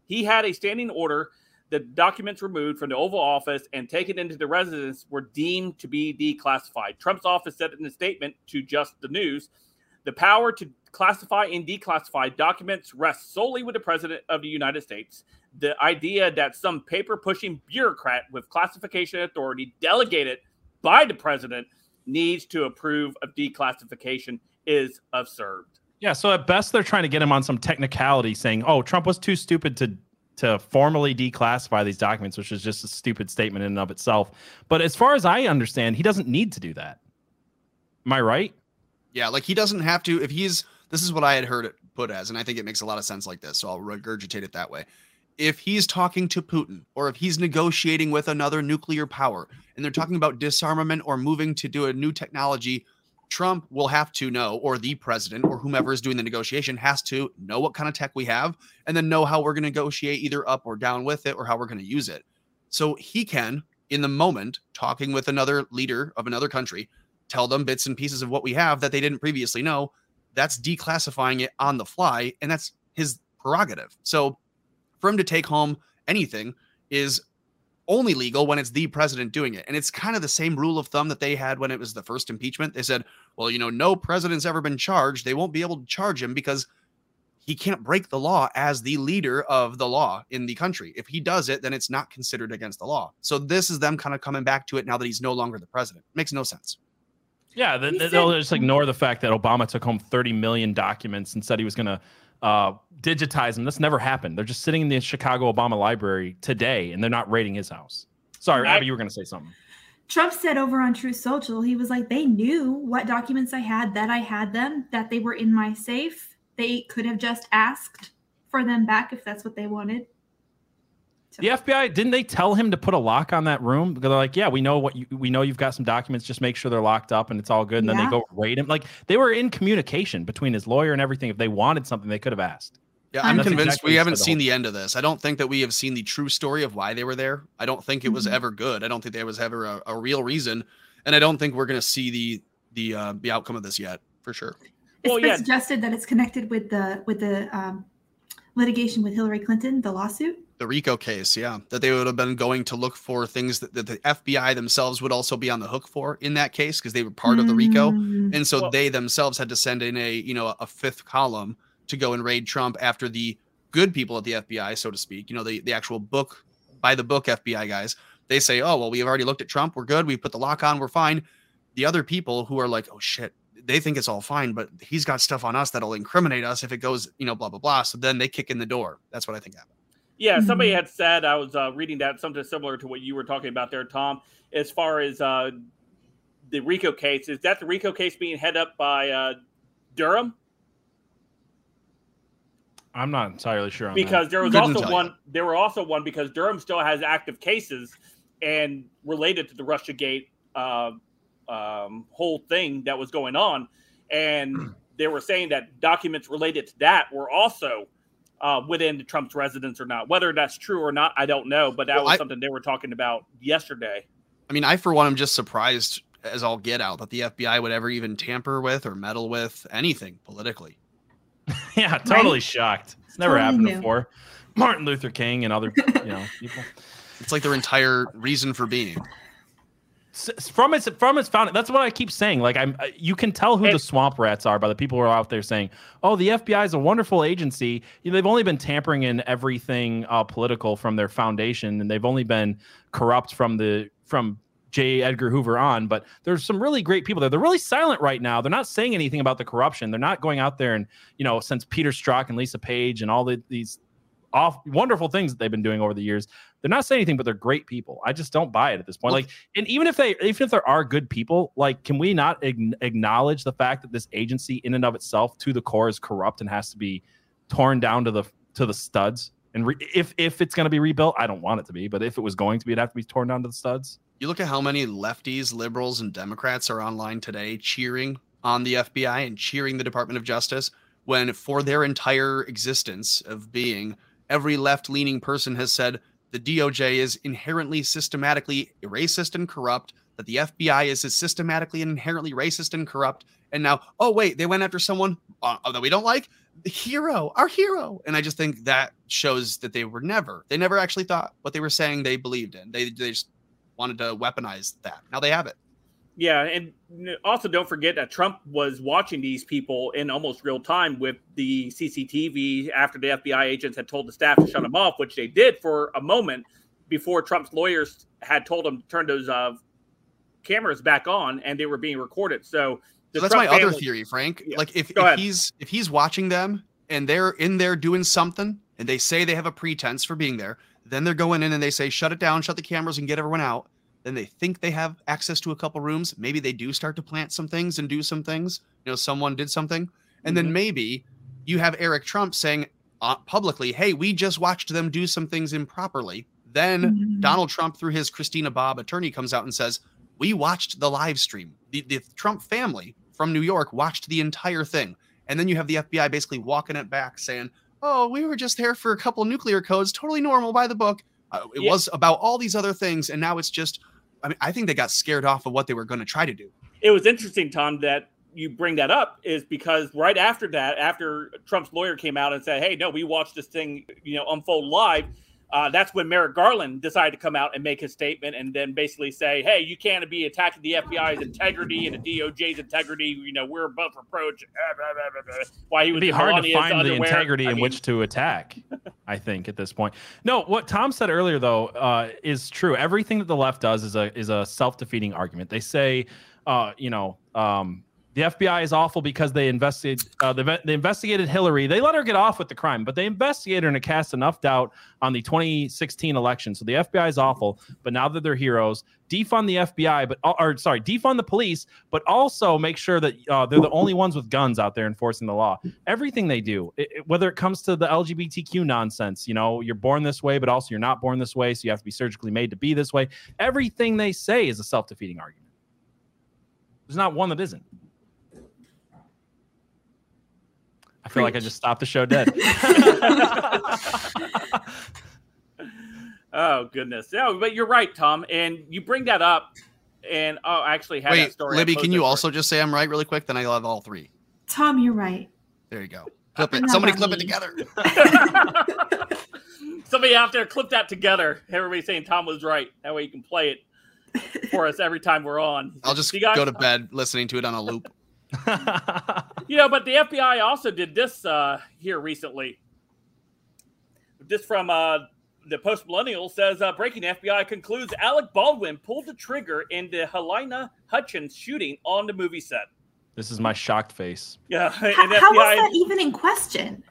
he had a standing order. The documents removed from the Oval Office and taken into the residence were deemed to be declassified. Trump's office said in a statement to Just the News the power to classify and declassify documents rests solely with the President of the United States. The idea that some paper pushing bureaucrat with classification authority delegated by the President needs to approve of declassification is absurd. Yeah, so at best they're trying to get him on some technicality saying, "Oh, Trump was too stupid to to formally declassify these documents," which is just a stupid statement in and of itself. But as far as I understand, he doesn't need to do that. Am I right? Yeah, like he doesn't have to if he's this is what I had heard it put as and I think it makes a lot of sense like this, so I'll regurgitate it that way. If he's talking to Putin or if he's negotiating with another nuclear power and they're talking about disarmament or moving to do a new technology Trump will have to know, or the president, or whomever is doing the negotiation has to know what kind of tech we have and then know how we're going to negotiate either up or down with it or how we're going to use it. So he can, in the moment, talking with another leader of another country, tell them bits and pieces of what we have that they didn't previously know. That's declassifying it on the fly, and that's his prerogative. So for him to take home anything is only legal when it's the president doing it. And it's kind of the same rule of thumb that they had when it was the first impeachment. They said, well, you know, no president's ever been charged. They won't be able to charge him because he can't break the law as the leader of the law in the country. If he does it, then it's not considered against the law. So this is them kind of coming back to it now that he's no longer the president. Makes no sense. Yeah, they'll just ignore the fact that Obama took home 30 million documents and said he was going to uh, digitize them. This never happened. They're just sitting in the Chicago Obama Library today, and they're not raiding his house. Sorry, Abby, you were going to say something. Trump said over on Truth Social, he was like, they knew what documents I had, that I had them, that they were in my safe. They could have just asked for them back if that's what they wanted. The FBI didn't they tell him to put a lock on that room? Because they're like, yeah, we know what you, we know. You've got some documents. Just make sure they're locked up and it's all good. And yeah. then they go raid him. Like they were in communication between his lawyer and everything. If they wanted something, they could have asked. Yeah, I'm convinced exactly we haven't seen the end of this. I don't think that we have seen the true story of why they were there. I don't think it was mm-hmm. ever good. I don't think there was ever a, a real reason, and I don't think we're going to see the the uh, the outcome of this yet for sure. It's well, been yeah. suggested that it's connected with the with the um, litigation with Hillary Clinton, the lawsuit the RICO case, yeah, that they would have been going to look for things that, that the FBI themselves would also be on the hook for in that case because they were part mm. of the RICO, mm. and so well, they themselves had to send in a you know a fifth column to go and raid Trump after the good people at the FBI, so to speak, you know the the actual book by the book FBI guys, they say, oh well, we have already looked at Trump, we're good, we put the lock on, we're fine. The other people who are like, oh shit, they think it's all fine, but he's got stuff on us that'll incriminate us if it goes, you know, blah blah blah. So then they kick in the door. That's what I think happened. Yeah, somebody mm-hmm. had said I was uh, reading that something similar to what you were talking about there, Tom. As far as uh, the RICO case, is that the RICO case being head up by uh, Durham? I'm not entirely sure because that. there was Couldn't also one. You. There were also one because Durham still has active cases and related to the RussiaGate uh, um, whole thing that was going on, and they were saying that documents related to that were also uh, within Trump's residence or not. Whether that's true or not, I don't know. But that well, was I, something they were talking about yesterday. I mean, I for one am just surprised as all get out that the FBI would ever even tamper with or meddle with anything politically. yeah, totally right? shocked. It's never totally happened new. before. Martin Luther King and other you know people. It's like their entire reason for being from its from its founding. That's what I keep saying. Like I'm, you can tell who it, the swamp rats are by the people who are out there saying, "Oh, the FBI is a wonderful agency." You know, they've only been tampering in everything uh, political from their foundation, and they've only been corrupt from the from J. Edgar Hoover on. But there's some really great people there. They're really silent right now. They're not saying anything about the corruption. They're not going out there and you know, since Peter Strzok and Lisa Page and all the, these off wonderful things that they've been doing over the years. They're not saying anything, but they're great people. I just don't buy it at this point. Like, and even if they, even if there are good people, like, can we not acknowledge the fact that this agency, in and of itself, to the core, is corrupt and has to be torn down to the to the studs? And re- if if it's going to be rebuilt, I don't want it to be, but if it was going to be, it'd have to be torn down to the studs. You look at how many lefties, liberals, and Democrats are online today cheering on the FBI and cheering the Department of Justice when for their entire existence of being, every left leaning person has said the DOJ is inherently systematically racist and corrupt, that the FBI is systematically and inherently racist and corrupt. And now, oh, wait, they went after someone uh, that we don't like? The hero, our hero. And I just think that shows that they were never, they never actually thought what they were saying they believed in. They, they just wanted to weaponize that. Now they have it. Yeah, and also don't forget that Trump was watching these people in almost real time with the CCTV after the FBI agents had told the staff to shut them off, which they did for a moment before Trump's lawyers had told them to turn those uh, cameras back on, and they were being recorded. So, so that's Trump my family, other theory, Frank. Yeah. Like if, if he's if he's watching them and they're in there doing something, and they say they have a pretense for being there, then they're going in and they say shut it down, shut the cameras, and get everyone out then they think they have access to a couple rooms. Maybe they do start to plant some things and do some things. You know, someone did something. And mm-hmm. then maybe you have Eric Trump saying uh, publicly, hey, we just watched them do some things improperly. Then mm-hmm. Donald Trump, through his Christina Bobb attorney, comes out and says, we watched the live stream. The, the Trump family from New York watched the entire thing. And then you have the FBI basically walking it back saying, oh, we were just there for a couple nuclear codes, totally normal by the book. Uh, it yeah. was about all these other things. And now it's just I mean, I think they got scared off of what they were going to try to do. It was interesting, Tom, that you bring that up is because right after that, after Trump's lawyer came out and said, "Hey, no, we watched this thing, you know, unfold live," uh, that's when Merrick Garland decided to come out and make his statement and then basically say, "Hey, you can't be attacking the FBI's integrity and the DOJ's integrity. You know, we're above reproach." Why he would be hard to find the integrity I in which to attack. I think at this point. No, what Tom said earlier though uh, is true. Everything that the left does is a is a self defeating argument. They say, uh, you know. Um, the FBI is awful because they investigated uh, they, they, investigated Hillary. They let her get off with the crime, but they investigated her and it cast enough doubt on the 2016 election. So the FBI is awful, but now that they're heroes, defund the FBI, but or sorry, defund the police, but also make sure that uh, they're the only ones with guns out there enforcing the law. Everything they do, it, it, whether it comes to the LGBTQ nonsense, you know, you're born this way, but also you're not born this way, so you have to be surgically made to be this way. Everything they say is a self defeating argument. There's not one that isn't. I feel Preach. like I just stopped the show dead. oh goodness. No, but you're right, Tom. And you bring that up, and oh, I actually had Wait, that story. Libby, can you also just say I'm right really quick? Then I will have all three. Tom, you're right. There you go. Uh, clip it. Somebody clip me. it together. Somebody out there clip that together. Everybody saying Tom was right. That way you can play it for us every time we're on. I'll just go to bed listening to it on a loop. you know, but the FBI also did this uh, here recently. This from uh, the Post Millennial says uh, breaking FBI concludes Alec Baldwin pulled the trigger in the Halyna Hutchins shooting on the movie set. This is my shocked face. Yeah, how, how FBI, was that even in question?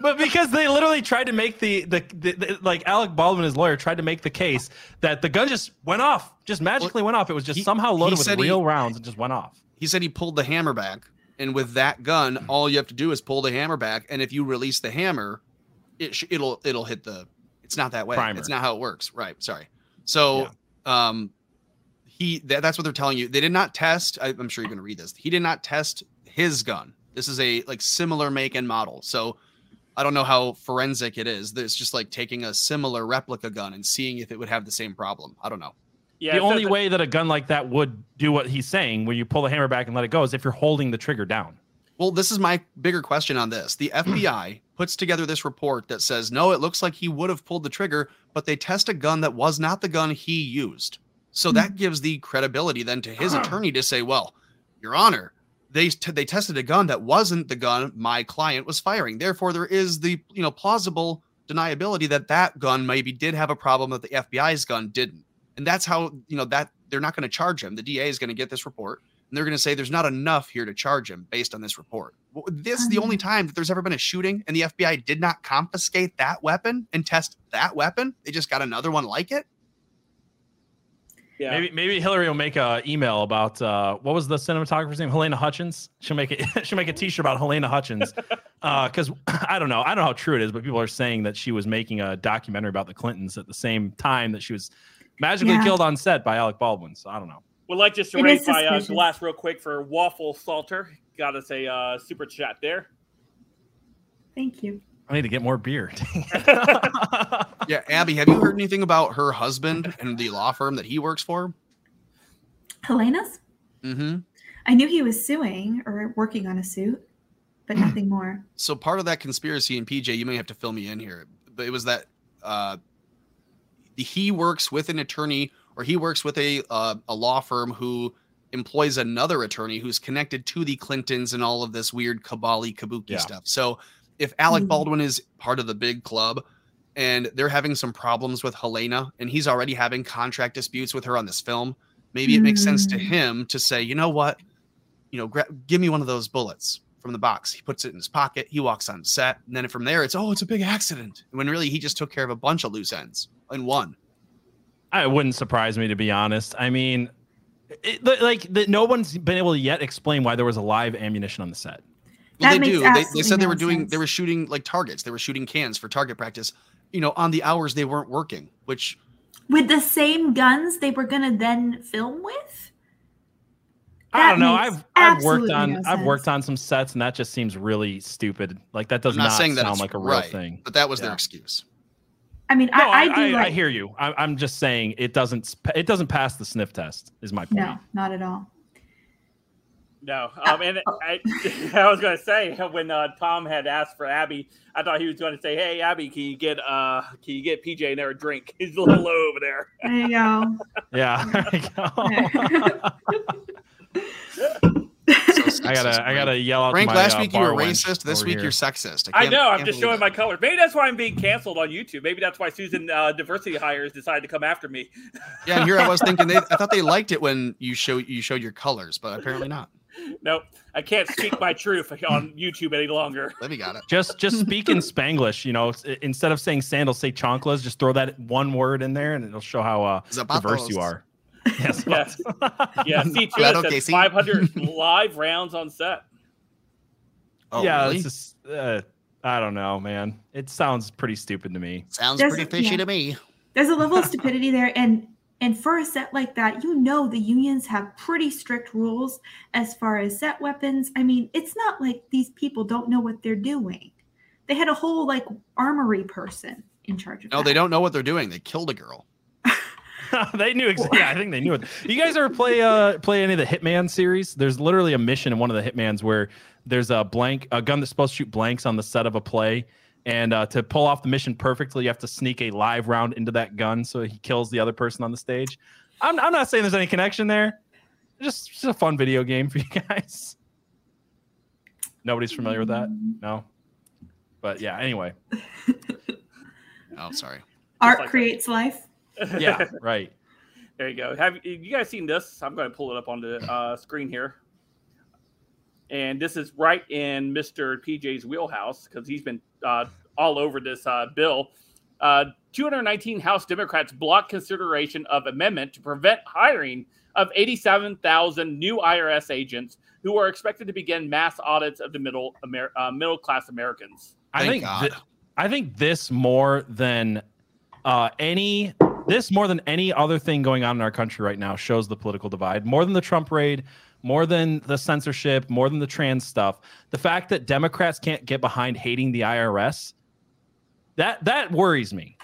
But because they literally tried to make the, the, the, the, like Alec Baldwin, his lawyer, tried to make the case that the gun just went off, just magically went off. It was just he, somehow loaded with real he, rounds and just went off. He said he pulled the hammer back, and with that gun, all you have to do is pull the hammer back, and if you release the hammer, it sh- it'll it'll hit the. It's not that way. Primer. It's not how it works. Right. Sorry. So, yeah. um, he that, that's what they're telling you. They did not test. I, I'm sure you're going to read this. He did not test his gun. This is a like similar make and model. So I don't know how forensic it is. It's just like taking a similar replica gun and seeing if it would have the same problem. I don't know. Yeah, the only way that a gun like that would do what he's saying, when you pull the hammer back and let it go, is if you're holding the trigger down. Well, this is my bigger question on this. The FBI puts together this report that says, no, it looks like he would have pulled the trigger, but they test a gun that was not the gun he used. So that hmm. gives the credibility then to his attorney to say, well, Your Honor, they t- they tested a gun that wasn't the gun my client was firing. Therefore, there is the you know plausible deniability that that gun maybe did have a problem that the FBI's gun didn't, and that's how you know that they're not going to charge him. The DA is going to get this report and they're going to say there's not enough here to charge him based on this report. Well, this is the only mm-hmm. time that there's ever been a shooting and the FBI did not confiscate that weapon and test that weapon. They just got another one like it. Yeah. Maybe maybe Hillary will make a email about uh, what was the cinematographer's name? Halyna Hutchins. She'll make it. she'll make a T-shirt about Halyna Hutchins. Because uh, I don't know. I don't know how true it is, but people are saying that she was making a documentary about the Clintons at the same time that she was magically yeah. killed on set by Alec Baldwin. So I don't know. Would like just to It raise is my uh, suspicious. glass real quick for Waffle Salter. Got us a uh, super chat there. Thank you. I need to get more beer. Yeah, Abby, have you heard anything about her husband and the law firm that he works for? Halyna's? Mm-hmm. I knew he was suing or working on a suit, but nothing more. So part of that conspiracy, and PJ, you may have to fill me in here, but it was that uh, he works with an attorney or he works with a uh, a law firm who employs another attorney who's connected to the Clintons and all of this weird cabali kabuki Yeah. stuff. So if Alec Hmm. Baldwin is part of the big club and they're having some problems with Halyna and he's already having contract disputes with her on this film, maybe it makes sense to Hmm. him to say, you know what, you know, gra- give me one of those bullets from the box. He puts it in his pocket. He walks on set, and then from there, it's oh, it's a big accident. When really he just took care of a bunch of loose ends in one. it wouldn't surprise me to be honest. I mean, it, like the, no one's been able to yet explain why there was a live ammunition on the set. Well, That they makes do. They, they said they were doing. sense. They were shooting like targets. They were shooting cans for target practice. You know, on the hours they weren't working, which With the same guns they were going to then film with? I don't know. I've I've worked on no I've worked on some sets, and that just seems really stupid. Like that does I'm not, not, saying that sound like a real right, thing. but that was their excuse. I mean, No, I, I do I, like. hear you. I, I'm just saying it doesn't it doesn't pass the sniff test. Is my point. no, not at all. No, um, and I, I was going to say when uh, Tom had asked for Abby, I thought he was going to say, "Hey, Abby, can you get uh, can you get PJ in there a drink? He's a little low over there." There you go. Yeah. Go. So I gotta I gotta yell out. Frank, to my, last uh, week you were racist. This week here. you're sexist. I can't- know. I'm just showing it. my colors. Maybe that's why I'm being canceled on YouTube. Maybe that's why Susan uh, diversity hires decided to come after me. Yeah, and here I was thinking they. I thought they liked it when you show you showed your colors, but apparently not. Nope, I can't speak my truth on YouTube any longer. Let me got it. Just just speak in Spanglish. You know, instead of saying sandals, say chanclas. Just throw that one word in there, and it'll show how uh, diverse you are. Yes. Yes. Yeah, C2 Claro que says 500 live rounds on set. Oh, yeah. really? It's just uh, I don't know, man. It sounds pretty stupid to me. Sounds There's- pretty fishy yeah. to me. There's a level of stupidity there, and and for a set like that, you know the unions have pretty strict rules as far as set weapons. I mean, it's not like these people don't know what they're doing. They had a whole like armory person in charge of. No, that. they don't know what they're doing. They killed a girl. they knew exactly. Yeah, I think they knew it. You guys ever play uh play any of the Hitman series? There's literally a mission in one of the Hitmans where there's a blank a gun that's supposed to shoot blanks on the set of a play, and uh, to pull off the mission perfectly, you have to sneak a live round into that gun so he kills the other person on the stage. I'm I'm not saying there's any connection there. Just just a fun video game for you guys. Nobody's familiar with that? No. But yeah, anyway. Oh, sorry. Art like that. creates life. Yeah, right. There you go. Have you guys seen this? I'm going to pull it up on the uh, screen here. And this is right in Mr. PJ's wheelhouse because he's been uh, all over this uh, bill. Uh, 219 House Democrats blocked consideration of amendment to prevent hiring of 87,000 new IRS agents who are expected to begin mass audits of the middle Amer- uh, middle class Americans. I think God. thi- I think this more than uh, any this more than any other thing going on in our country right now shows the political divide. More than the Trump raid, more than the censorship, more than the trans stuff. The fact that Democrats can't get behind hating the IRS that that worries me.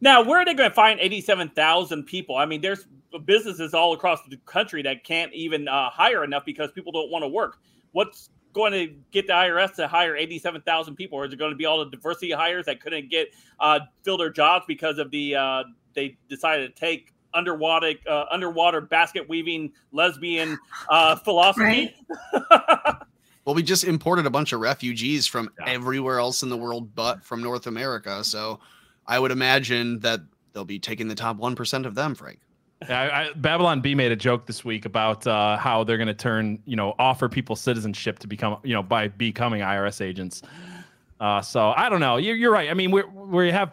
Now, where are they going to find 87,000 people? I mean, there's businesses all across the country that can't even uh, hire enough because people don't want to work. What's going to get the IRS to hire 87,000 people? Or is it going to be all the diversity hires that couldn't get uh, fill their jobs because of the uh, they decided to take underwater uh, underwater basket weaving lesbian uh, philosophy? Well, we just imported a bunch of refugees from Yeah. everywhere else in the world but from North America. So I would imagine that they'll be taking the top 1% of them, Frank. I, I, Babylon Bee made a joke this week about uh, how they're going to turn, you know, offer people citizenship to become, you know, by becoming IRS agents. Uh, so I don't know. You're, you're right. I mean, we're, we have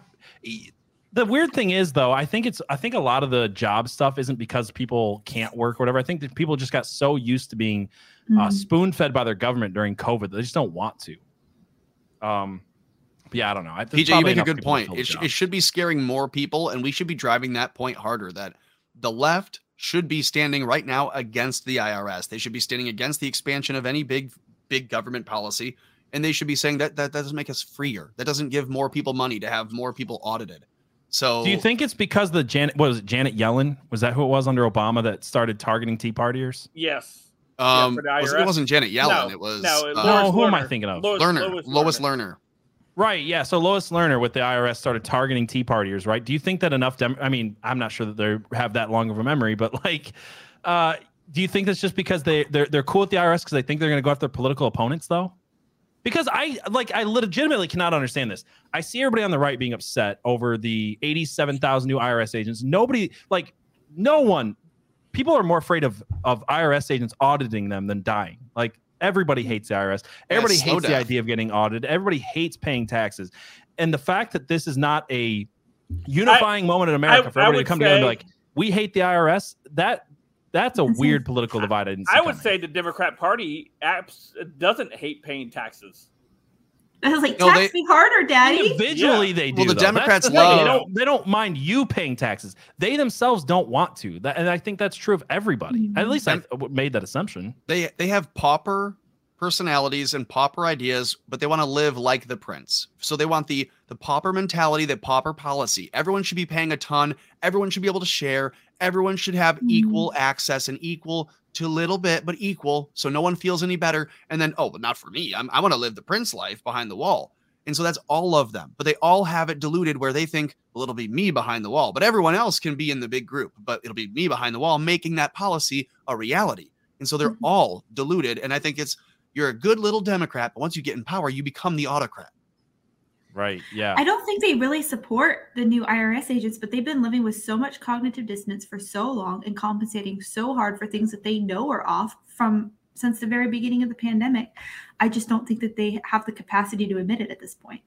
the weird thing is though, I think it's, I think a lot of the job stuff isn't because people can't work or whatever. I think that people just got so used to being uh, Mm. spoon fed by their government during COVID. That they just don't want to. Um, yeah, I don't know. I, there's PJ, you make a good point. It, sh- it should be scaring more people, and we should be driving that point harder that the left should be standing right now against the IRS. They should be standing against the expansion of any big big government policy and they should be saying that that, that doesn't make us freer. That doesn't give more people money to have more people audited. So Do you think it's because the Janet what was it, Janet Yellen? Was that who it was under Obama that started targeting Tea Partiers? Yes. um for the was- IRS? it wasn't Janet Yellen, No, it was no, uh, Lois No, who am I thinking of? Lois, Lerner, Lois Lois Lerner. Lerner. Right. Yeah. So Lois Lerner with the IRS started targeting Tea Partiers, right? Do you think that enough? Dem- I mean, I'm not sure that they have that long of a memory, but like, uh, do you think that's just because they they're they're cool with the IRS because they think they're going to go after their political opponents, though? Because I like I legitimately cannot understand this. I see everybody on the right being upset over the 87,000 new IRS agents. Nobody like no one. People are more afraid of of IRS agents auditing them than dying. Like everybody hates the IRS. Everybody slow hates the idea of getting audited. Everybody hates paying taxes. And the fact that this is not a unifying moment in America for everybody to come together and be like, we hate the IRS, that that's a weird political divide. I, didn't see I would coming. say the Democrat Party apps doesn't hate paying taxes. I was like, No, tax they- me harder, daddy. individually they do. Well, the though. That's Democrats thing. They love- don't. They don't mind you paying taxes. They themselves don't want to. That, and I think that's true of everybody. Mm-hmm. At least I Dem- made that assumption. They they have pauper personalities and pauper ideas, but they want to live like the prince. So they want the the pauper mentality, the pauper policy. Everyone should be paying a ton. Everyone should be able to share. Everyone should have Mhm. equal access and equal to a little bit, but equal, so no one feels any better. And then, oh, but not for me. I'm, I want to live the prince life behind the wall. And so that's all of them, but they all have it diluted where they think, well, it'll be me behind the wall, but everyone else can be in the big group, but it'll be me behind the wall making that policy a reality. And so they're Mhm. all diluted. And I think it's you're a good little Democrat, but once you get in power, you become the autocrat. Right. Yeah. I don't think they really support the new IRS agents, but they've been living with so much cognitive dissonance for so long and compensating so hard for things that they know are off from since the very beginning of the pandemic. I just don't think that they have the capacity to admit it at this point.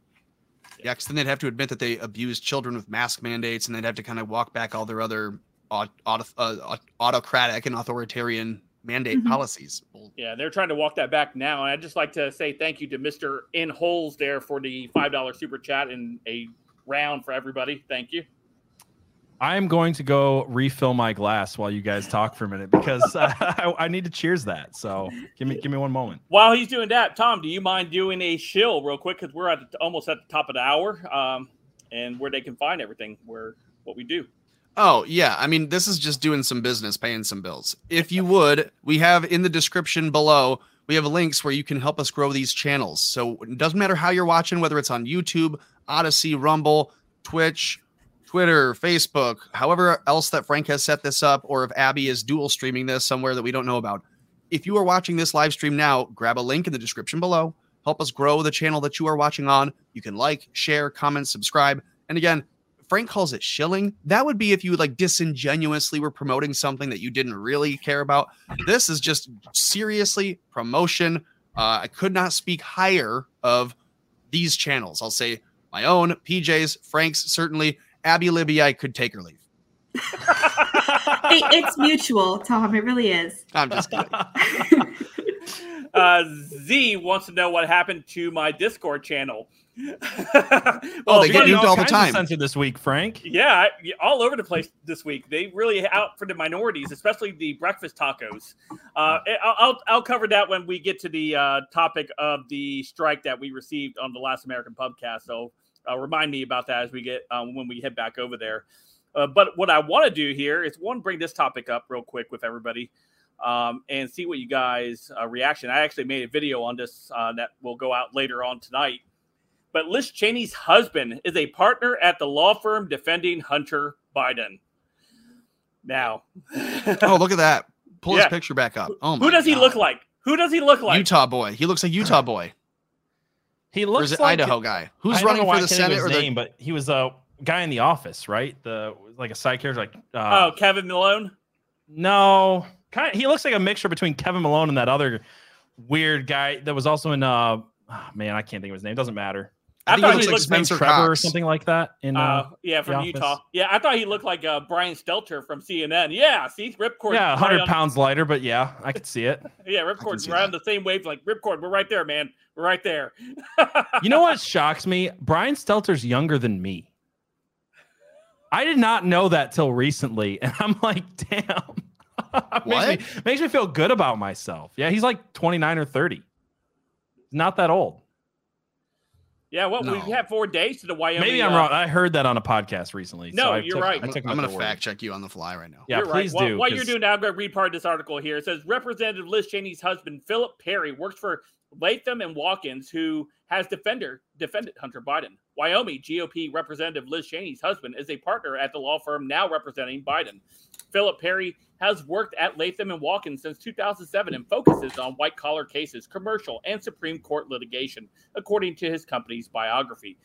Yeah, because then they'd have to admit that they abused children with mask mandates, and they'd have to kind of walk back all their other au- auto, uh, autocratic and authoritarian mandate Mhm. policies. Yeah, they're trying to walk that back now. And I'd just like to say thank you to Mr. In Holes there for the $5 super chat and a round for everybody. Thank you. I am going to go refill my glass while you guys talk for a minute because uh, I, I need to cheers that. So give me give me one moment. While he's doing that, Tom, do you mind doing a shill real quick? Because we're at the, almost at the top of the hour um, and where they can find everything, where what we do. Oh, yeah. I mean, this is just doing some business, paying some bills. If you would, we have in the description below, we have links where you can help us grow these channels. So it doesn't matter how you're watching, whether it's on YouTube, Odysee, Rumble, Twitch, Twitter, Facebook, however else that Frank has set this up, or if Abby is dual streaming this somewhere that we don't know about. If you are watching this live stream now, grab a link in the description below. Help us grow the channel that you are watching on. You can like, share, comment, subscribe. And again, Frank calls it shilling. That would be if you like disingenuously were promoting something that you didn't really care about. This is just seriously promotion. Uh, I could not speak higher of these channels. I'll say my own, PJ's, Frank's, certainly. Abby Libby, I could take or leave. Hey, it's mutual, Tom. It really is. I'm just kidding. Uh, Z wants to know what happened to my Discord channel. Oh, they get you- nuked all the time. Censored this week, Frank. Yeah, I- all over the place this week. They really out for the minorities, especially the breakfast tacos. Uh, I'll, I'll I'll cover that when we get to the uh, topic of the strike that we received on the Last American Pubcast. So uh, remind me about that as we get um, when we head back over there. Uh, but what I want to do here is one bring this topic up real quick with everybody. Um, and see what you guys uh, reaction. I actually made a video on this uh, that will go out later on tonight. But Liz Cheney's husband is a partner at the law firm defending Hunter Biden. Now, Oh, look at that. Pull Yeah. his picture back up. Oh my who does he God. look like? Who does he look like? Utah boy. He looks like Utah boy. He Or looks is it like Idaho guy? Who's running for the I can't Senate or his the name, but he was a guy in the office, right? The like a side character, like uh, Oh, Kevin Malone. no, kind of, he looks like a mixture between Kevin Malone and that other weird guy that was also in. uh oh, man, I can't think of his name. Doesn't matter. I, think thought he he like looked His name's Spencer Trevor or something like that. In uh, uh, yeah, from Utah. Yeah, I thought he looked like uh, Brian Stelter from CNN. Yeah, see, Ripcord. yeah, right hundred on- pounds lighter, but yeah, I could see it. Yeah, Ripcord's see right on the same wave. Like Ripcord, we're right there, man. We're right there. You know what shocks me? Brian Stelter's younger than me. I did not know that till recently, and I'm like, damn. What? makes, me, makes me feel good about myself. Yeah, he's like 29 or 30. Not that old. Yeah, well, No. we have four days to the Wyoming. Maybe I'm uh, wrong. I heard that on a podcast recently. No, so you're took- right. I I'm, I'm gonna fact check you on the fly right now. Yeah, You're please right. While- do. While you're 'cause- doing that, I'm going to read part of this article here. It says Representative Liz Cheney's husband, Philip Perry, works for Latham and Watkins, who has defender defended Hunter Biden. Wyoming GOP Representative Liz Cheney's husband is a partner at the law firm now representing Biden. Philip Perry has worked at Latham and Watkins since 2007 and focuses on white collar cases, commercial, and Supreme Court litigation, according to his company's biography.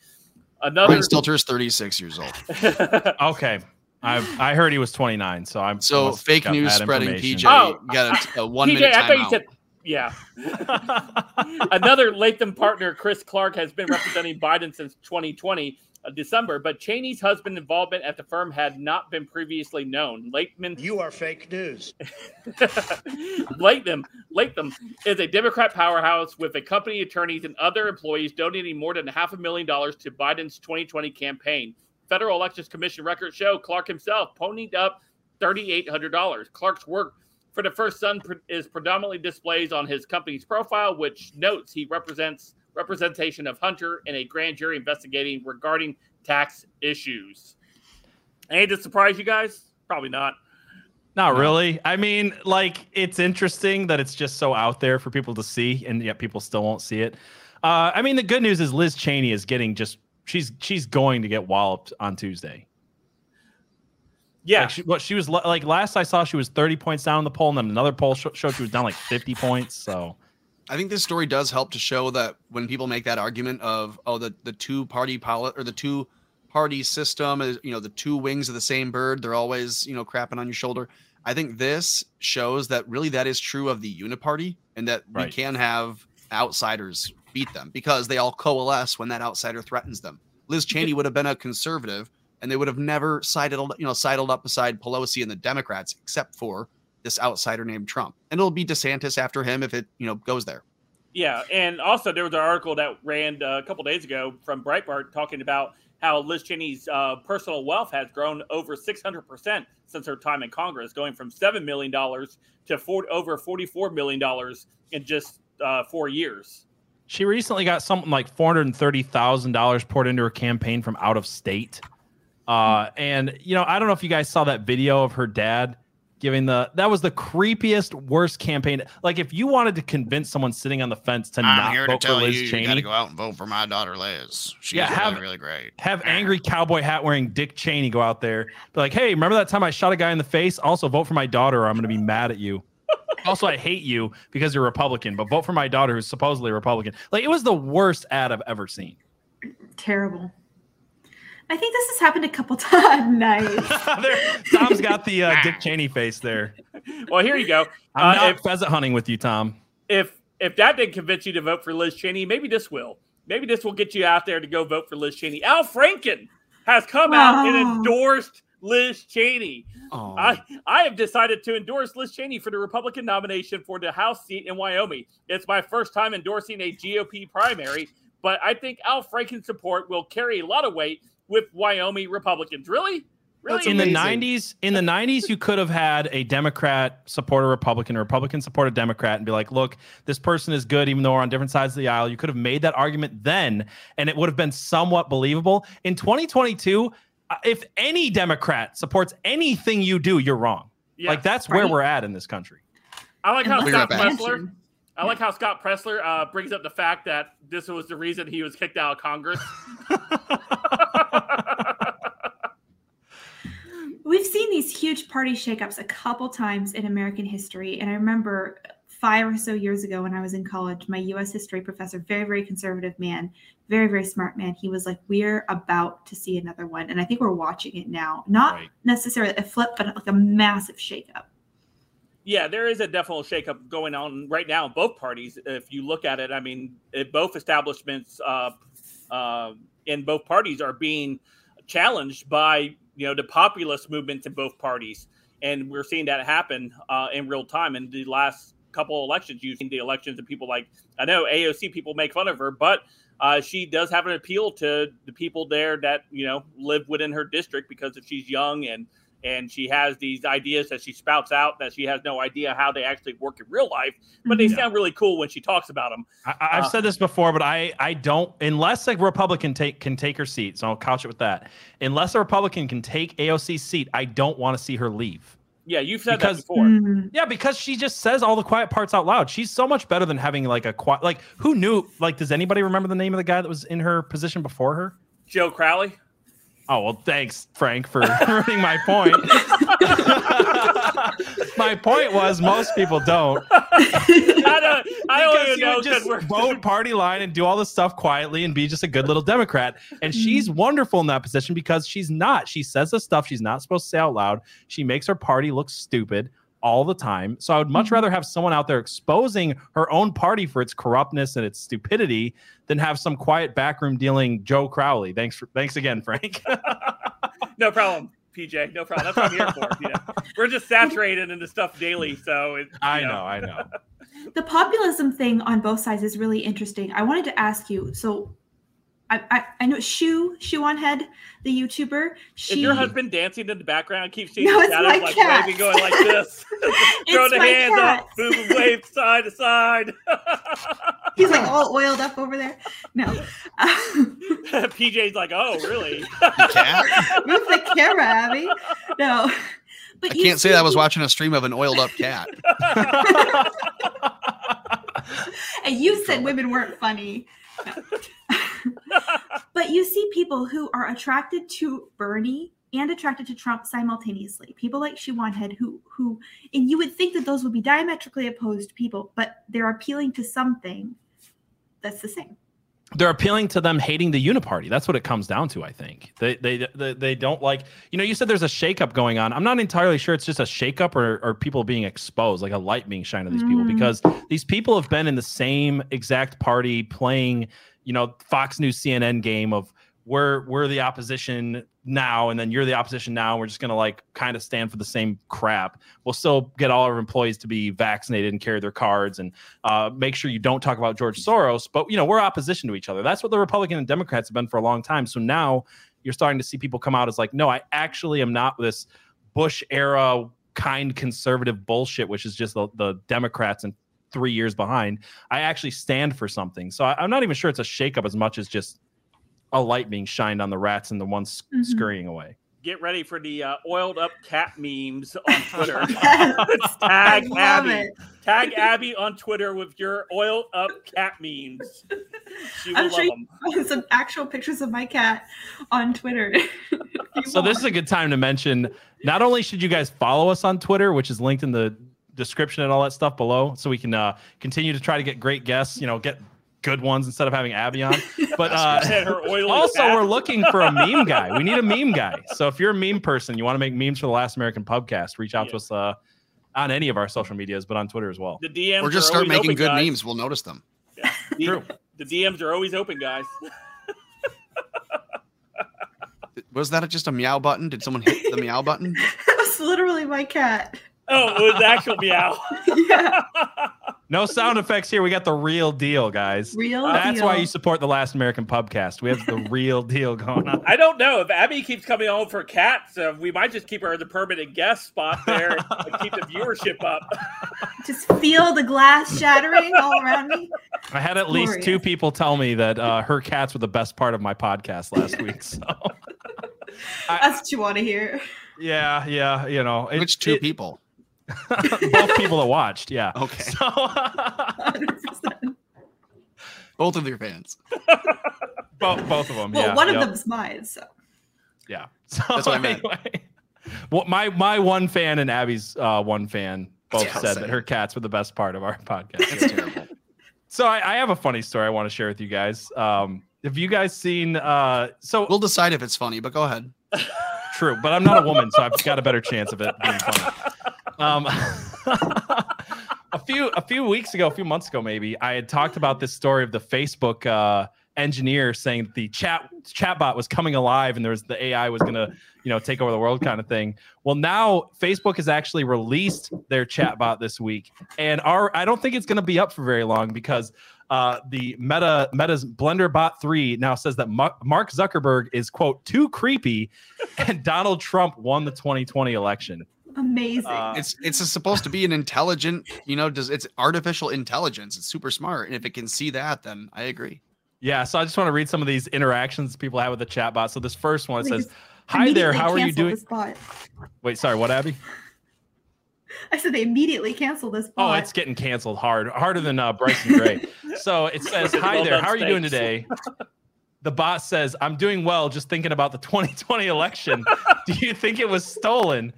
Another Brian Stelter is 36 years old. Okay. I I heard he was 29, so I'm So fake news spreading. PJ Oh, got a, a one TJ, minute I thought you said, yeah. Another Latham partner, Chris Clark, has been representing Biden since 2020, uh, December, but Cheney's husband involvement at the firm had not been previously known. Latham, You are fake news. Latham, Latham is a Democrat powerhouse with a company attorneys and other employees donating more than half a million dollars to Biden's 2020 campaign. Federal Elections Commission records show Clark himself ponied up $3,800. Clark's work for the first son is predominantly displays on his company's profile, which notes he represents representation of Hunter in a grand jury investigating regarding tax issues. Any to surprise you guys? Probably not. Not really. I mean, like it's interesting that it's just so out there for people to see, and yet people still won't see it. Uh, I mean, the good news is Liz Cheney is getting just she's she's going to get walloped on Tuesday. Yeah, Like she, what she was like last I saw, she was 30 points down in the poll, and then another poll sh- showed she was down like 50 points. So I think this story does help to show that when people make that argument of oh the the two party pilot or the two party system is you know the two wings of the same bird they're always you know crapping on your shoulder. I think this shows that really that is true of the uniparty and that we can have outsiders beat them because they all coalesce when that outsider threatens them. Liz Cheney would have been a conservative and they would have never sided you know sidled up beside Pelosi and the Democrats except for this outsider named Trump. And it'll be DeSantis after him if it you know goes there. Yeah, and also there was an article that ran uh, a couple days ago from Breitbart talking about how Liz Cheney's uh, personal wealth has grown over 600% since her time in Congress, going from $7 million to four, over $44 million in just uh, four years. she recently got something like 430 thousand dollars poured into her campaign from out of state. Uh, and you know, I don't know if you guys saw that video of her dad giving the that was the creepiest, worst campaign. Like if you wanted to convince someone sitting on the fence to I'm not here to vote for tell Liz you, you Cheney, got to go out and vote for my daughter Liz. She's Yeah, really, have- really great. have angry cowboy hat wearing Dick Cheney go out there, be like, "Hey, remember that time I shot a guy in the face? Also, vote for my daughter, or I'm going to be mad at you." also, I hate you because you're Republican, but vote for my daughter, who's supposedly Republican. Like it was the worst ad I've ever seen. Terrible. I think this has happened a couple times. nice. There- Tom's got the uh, Dick Cheney face there. Well, here you go. I'm Uh, not if- pheasant hunting with you, Tom. if if that didn't convince you to vote for Liz Cheney, maybe this will. Maybe this will get you out there to go vote for Liz Cheney. Al Franken has come out and endorsed Liz Cheney. Oh, I, I have decided to endorse Liz Cheney for the Republican nomination for the House seat in Wyoming. It's my first time endorsing a GOP primary, but I think Al Franken's support will carry a lot of weight with Wyoming Republicans. Really? Really? In the 90s, in the 90s, you could have had a Democrat support a Republican, a Republican support a Democrat, and be like, "Look, this person is good, even though we're on different sides of the aisle." You could have made that argument then, and it would have been somewhat believable. In 2022, uh, if any Democrat supports anything you do, you're wrong. Yeah. Like that's where Right. we're at in this country. I like how And Scott it back. Pressler. I like how Scott Presler uh, brings up the fact that this was the reason he was kicked out of Congress. We've seen these huge party shakeups a couple times in American history. And I remember five or so years ago when I was in college, my US history professor, very, very conservative man, very, very smart man, he was like, We're about to see another one. And I think we're watching it now. Not Right. necessarily a flip, but like a massive shakeup. Yeah, there is a definite shakeup going on right now in both parties. If you look at it, I mean, both establishments uh, uh, in both parties are being challenged by you know the populist movements in both parties, and we're seeing that happen uh, in real time. In the last couple elections using the elections and people like I know AOC people make fun of her, but uh, she does have an appeal to the people there that you know live within her district because if she's young and and she has these ideas that she spouts out that she has no idea how they actually work in real life, but they Mhm. sound really cool when she talks about them. I, I've Uh, said this before, but I I don't unless a Republican take can take her seat. So I'll couch it with that. Unless a Republican can take AOC's seat, I don't want to see her leave. Yeah, you've said Because- that before. Mm. Yeah, because she just says all the quiet parts out loud. She's so much better than having like a quiet. Like who knew? Like, does anybody remember the name of the guy that was in her position before her? Joe Crowley. Oh well, thanks, Frank, for ruining my point. my point was most people don't. I don't, I don't even know just we're vote party line and do all this stuff quietly and be just a good little Democrat. And Mm-hmm. she's wonderful in that position because she's not. She says the stuff she's not supposed to say out loud. She makes her party look stupid all the time. So I would much Mhm. rather have someone out there exposing her own party for its corruptness and its stupidity than have some quiet backroom dealing Joe Crowley. Thanks for thanks again, Frank. no problem, PJ. No problem. That's what I'm here for. You know, we're just saturated in the stuff daily, so it, you I know, I know. the populism thing on both sides is really interesting. I wanted to ask you. So, I I, I know Shoe Shoe on Head, the YouTuber. She Is your husband dancing in the background? keeps seeing No, the it's shadows my like cat. waving, going like this, throwing the my hands cat. up, moving, wave side to side. He's like all oiled up over there. No, PJ's like, oh, really? Cat? move the camera, Abby. No, but I can't say see that I was watching a stream of an oiled up cat. And you said women weren't funny. But you see people who are attracted to Bernie and attracted to Trump simultaneously. People like Shoe on Head who who and you would think that those would be diametrically opposed people, but they're appealing to something that's the same. They're appealing to them hating the uniparty. That's what it comes down to. I think they they they, they don't like. You know, you said there's a shakeup going on. I'm not entirely sure it's just a shakeup or or people being exposed, like a light being shined on these people, Mm. because these people have been in the same exact party playing, you know, Fox News CNN game of we're we're the opposition now and then you're the opposition now we're just going to like kind of stand for the same crap we'll still get all our employees to be vaccinated and carry their cards and uh, make sure you don't talk about George Soros. But you know, we're opposition to each other. That's what the Republican and Democrats have been for a long time. So now you're starting to see people come out as like, no, I actually am not this Bush era kind conservative bullshit, which is just the, the Democrats and three years behind. I actually stand for something. So I, I'm not even sure it's a shakeup as much as just a light being shined on the rats and the ones Mhm. scurrying away. Get ready for the uh, oiled up cat memes on Twitter. Tag Abby. it. Tag Abby on Twitter with your oiled up cat memes. She will I'm love sure you- them. Some actual pictures of my cat on Twitter. if you So this is a good time to mention. Not only should you guys follow us on Twitter, which is linked in the description and all that stuff below, so we can uh, continue to try to get great guests. You know, get good ones instead of having Abby on. But uh, And her oily also, we're looking for a meme guy. We need a meme guy. So if you're a meme person, you want to make memes for the Last American Pubcast, reach out Yeah. to us uh, on any of our social medias, but on Twitter as well. the DMs Or just start making open, good guys. memes. We'll notice them. The- True. The DMs are always open, guys. Was that just a meow button? Did someone hit the meow button? that was literally my cat. Oh, it was actual meow. yeah, No sound effects here. We got the real deal, guys. real. That's deal. why you support the Last American Pubcast. We have the real deal going on. I don't know if Abby keeps coming home for cats. Uh, we might just keep her as a permanent guest spot there and keep the viewership up. just feel the glass shattering all around me. I had at least two people tell me that uh, her cats were the best part of my podcast last week. So, I, That's what you want to hear. yeah, yeah, you know, it- Which two it- people? both people that watched, yeah. Okay. So, Both of your fans. both, both of them. Well, yeah, one of yep, them's mine, so yeah. So That's what I meant. anyway, well, my my one fan and Abby's uh, one fan both Yeah, said that her cats were the best part of our podcast. That's terrible. so I, I have a funny story I want to share with you guys. Um, have you guys seen? Uh, so We'll decide if it's funny, but go ahead. True, but I'm not a woman, so I've got a better chance of it being funny. Um, a few a few weeks ago, a few months ago, maybe I had talked about this story of the Facebook uh, engineer saying that the chat chatbot was coming alive and there was the AI was gonna you know take over the world kind of thing. Well, now Facebook has actually released their chatbot this week, and our I don't think it's gonna be up for very long because uh, the Meta Meta's Blender Bot three now says that Ma- Mark Zuckerberg is quote too creepy, and Donald Trump won the 2020 election. Amazing. Uh, It's it's supposed to be an intelligent, you know, does it's artificial intelligence. It's super smart. And if it can see that, then I agree. Yeah, so I just want to read some of these interactions people have with the chatbot. So this first one it They says, "Hi there, how are you doing?" This bot. Wait, sorry, what, Abby? I said they immediately canceled this Oh, it's getting canceled hard, harder than uh, Bryson Gray. so it says, "Hi Well there, how are you doing today?" The bot says, "I'm doing well. Just thinking about the 2020 election. Do you think it was stolen?"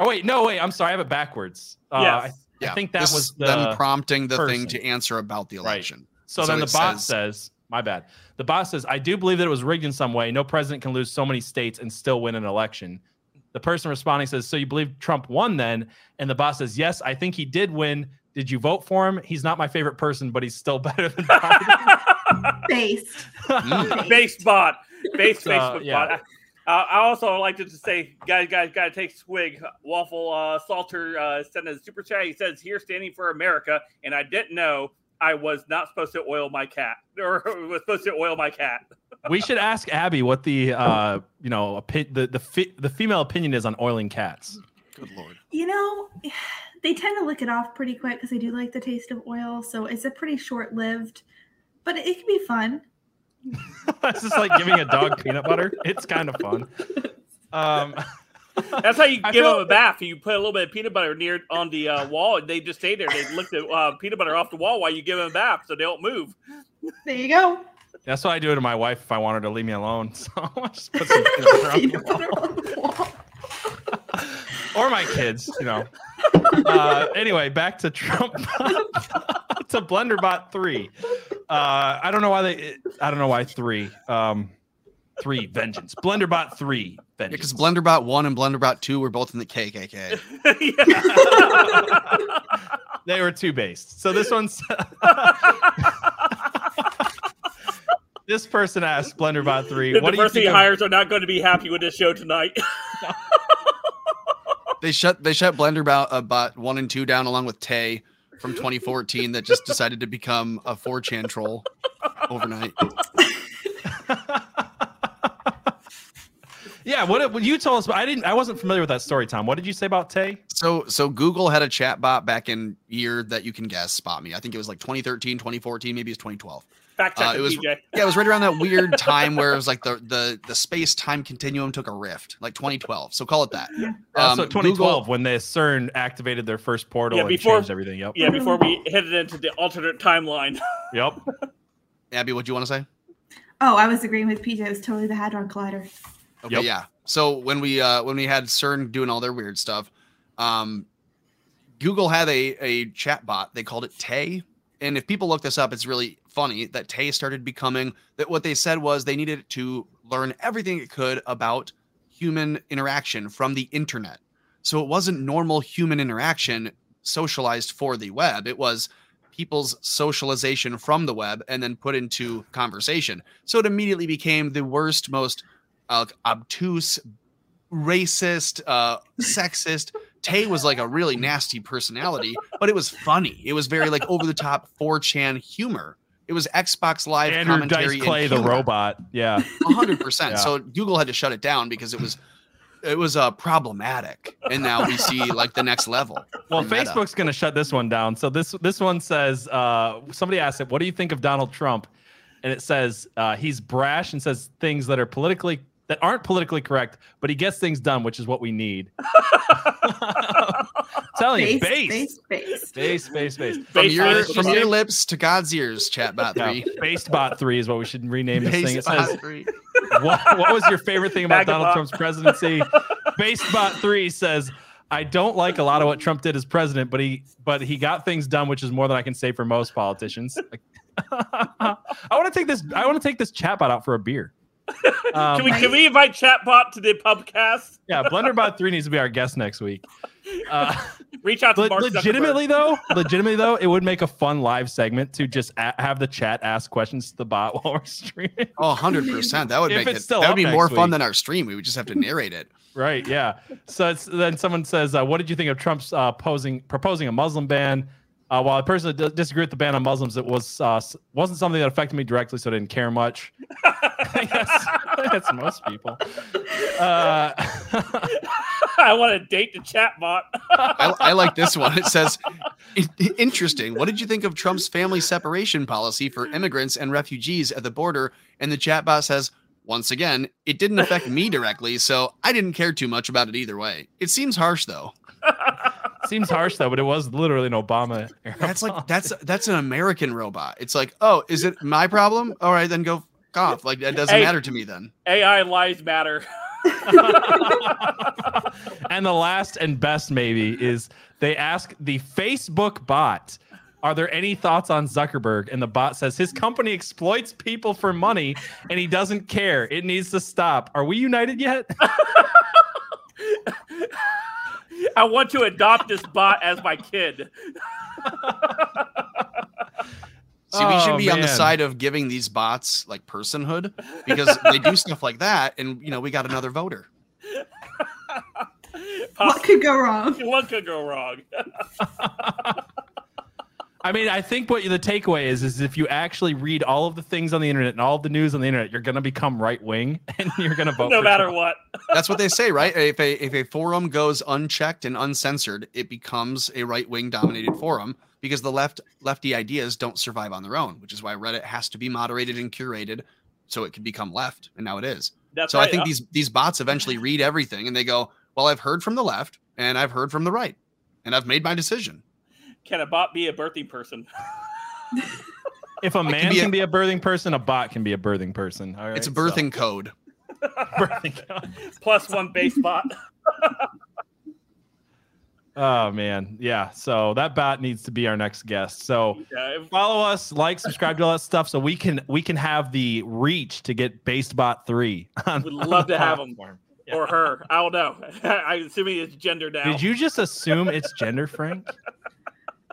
Oh wait, no, wait. I'm sorry, I have it backwards. Uh, Yes. I, I think that this was the them prompting the thing to answer about the Right. election. So, So then the it bot says- says, my bad. The bot says, I do believe that it was rigged in some way. No president can lose so many states and still win an election. The person responding says, So you believe Trump won then? And the bot says, Yes, I think he did win. Did you vote for him? He's not my favorite person, but he's still better than Biden. based. Mm. Base bot. Base So, Facebook yeah. bot. Uh, I also like to just say, guys, guys, gotta take swig. Waffle uh, Salter uh, sent a super chat. He says, "Here, standing for America," and I didn't know I was not supposed to oil my cat, or was supposed to oil my cat. we should ask Abby what the uh, you know opi- the the fe- the female opinion is on oiling cats. Good lord. You know, they tend to lick it off pretty quick because they do like the taste of oil. So it's a pretty short lived, but it can be fun. it's just like giving a dog peanut butter. It's kind of fun. Um, That's how you I give feel- them a bath. You put a little bit of peanut butter near on the uh, wall, and they just stay there. They lick the uh, peanut butter off the wall while you give them a bath, so they don't move. There you go. That's what I do to my wife if I want her to leave me alone. So I just put some peanut butter on the wall. Butter on the wall. or my kids, you know. Uh, anyway, back to Trump to Blenderbot three. Uh, I don't know why they. I don't know why three. Um, three vengeance. Blenderbot three vengeance. because Blenderbot 1 and Blenderbot 2 were both in the KKK. they were two based. So this one's. this person asked Blenderbot three. the What do you diversity think? of- hires are not going to be happy with this show tonight. They shut they shut Blenderbot uh, bot 1 and 2 down along with Tay from 2014 that just decided to become a 4chan troll overnight. yeah, what, what you told us? About, I didn't. I wasn't familiar with that story, Tom. What did you say about Tay? So so Google had a chat bot back in year that you can guess spot me. I think it was like 2013, 2014, maybe it's 2012. Fact check Uh, it was- PJ. Yeah, it was right around that weird time where it was like the the the space time continuum took a rift, like 2012. So call it that. Uh, Um, so Google- 2012 when the CERN activated their first portal Yeah, and before- changed everything. Yep. Yeah, before we headed into the alternate timeline. Yep. Abby, what do you want to say? Oh, I was agreeing with PJ. It was totally the Hadron Collider. Okay, Yep. yeah. So when we uh when we had CERN doing all their weird stuff, um Google had a a chat bot. They called it Tay. And if people look this up, it's really funny that Tay started becoming that what they said was they needed to learn everything it could about human interaction from the internet. So it wasn't normal human interaction socialized for the web. It was people's socialization from the web and then put into conversation. So it immediately became the worst, most uh, obtuse, racist, uh, sexist. Tay was like a really nasty personality, but it was funny. It was very like over the top 4chan humor. It was Xbox Live Andrew commentary. Dice Clay, the robot. Yeah. hundred percent. So Google had to shut it down because it was it was uh problematic. And now we see like the next level. Well. Facebook's going to shut this one down. So this this one says uh, somebody asked it, "What do you think of Donald Trump?" And it says uh, he's brash and says things that are politically that aren't politically correct, but he gets things done, which is what we need. Telling you, Base, base, base, base. base, base, base. from your from your lips to God's ears, chatbot Yeah, three. based bot three is what we should rename this thing. It Basebot says, three. what, what was your favorite thing about Donald Trump's presidency? Basebot three says, I don't like a lot of what Trump did as president, but he but he got things done, which is more than I can say for most politicians. I want to take this. I want to take this chatbot out for a beer. Um, can we can we invite Chatbot to the pubcast? yeah, Blenderbot three needs to be our guest next week. Uh, Reach out to Le- Mark Zuckerberg. legitimately though, legitimately though, it would make a fun live segment to just a- have the chat ask questions to the bot while we're streaming. Oh, 100%. That would If make it's it still that would up be next more fun week. than our stream. We would just have to narrate it. Right. Yeah. So it's then someone says, uh, "What did you think of Trump's uh, posing proposing a Muslim ban?" Uh, while the person that d- disagreed with the ban on Muslims, it was uh, wasn't something that affected me directly, so I didn't care much. I guess that's most people. Uh, I want to date the chatbot. I, I like this one. It says, "Interesting. What did you think of Trump's family separation policy for immigrants and refugees at the border?" And the chatbot says, "Once again, it didn't affect me directly, so I didn't care too much about it either way. It seems harsh, though. seems harsh though, but it was literally an Obama. era That's like that's that's an American robot. It's like, oh, is it my problem? All right, then go f- off. Like that doesn't Hey. matter to me then. AI lies matter. and the last and best maybe is they ask the Facebook bot, "Are there any thoughts on Zuckerberg?" And the bot says his company exploits people for money, and he doesn't care. It needs to stop. Are we united yet? I want to adopt this bot as my kid. See, we should Oh, be on the man. side of giving these bots like personhood because they do stuff like that, and you know we got another voter. What could go wrong? What could go wrong? I mean, I think what the takeaway is is if you actually read all of the things on the internet and all of the news on the internet, you're gonna become right wing and you're gonna vote. no for matter Trump. what. That's what they say, right? If a if a forum goes unchecked and uncensored, it becomes a right wing dominated forum because the left lefty ideas don't survive on their own, which is why Reddit has to be moderated and curated so it can become left, and now it is. That's so right. I think these these bots eventually read everything and they go, "Well, I've heard from the left and I've heard from the right, and I've made my decision." Can a bot be a birthing person? If a man be a- can be a birthing person, a bot can be a birthing person. All right, it's a so- birthing code. Plus one base bot. Oh man, yeah. So that bot needs to be our next guest. So Yeah, follow us, like, subscribe to all that stuff, so we can we can have the reach to get BasedBot three. On, Would love the to have 'em. platform. or her. I don't know. I'm assuming it's gender now. Did you just assume it's gender, Frank?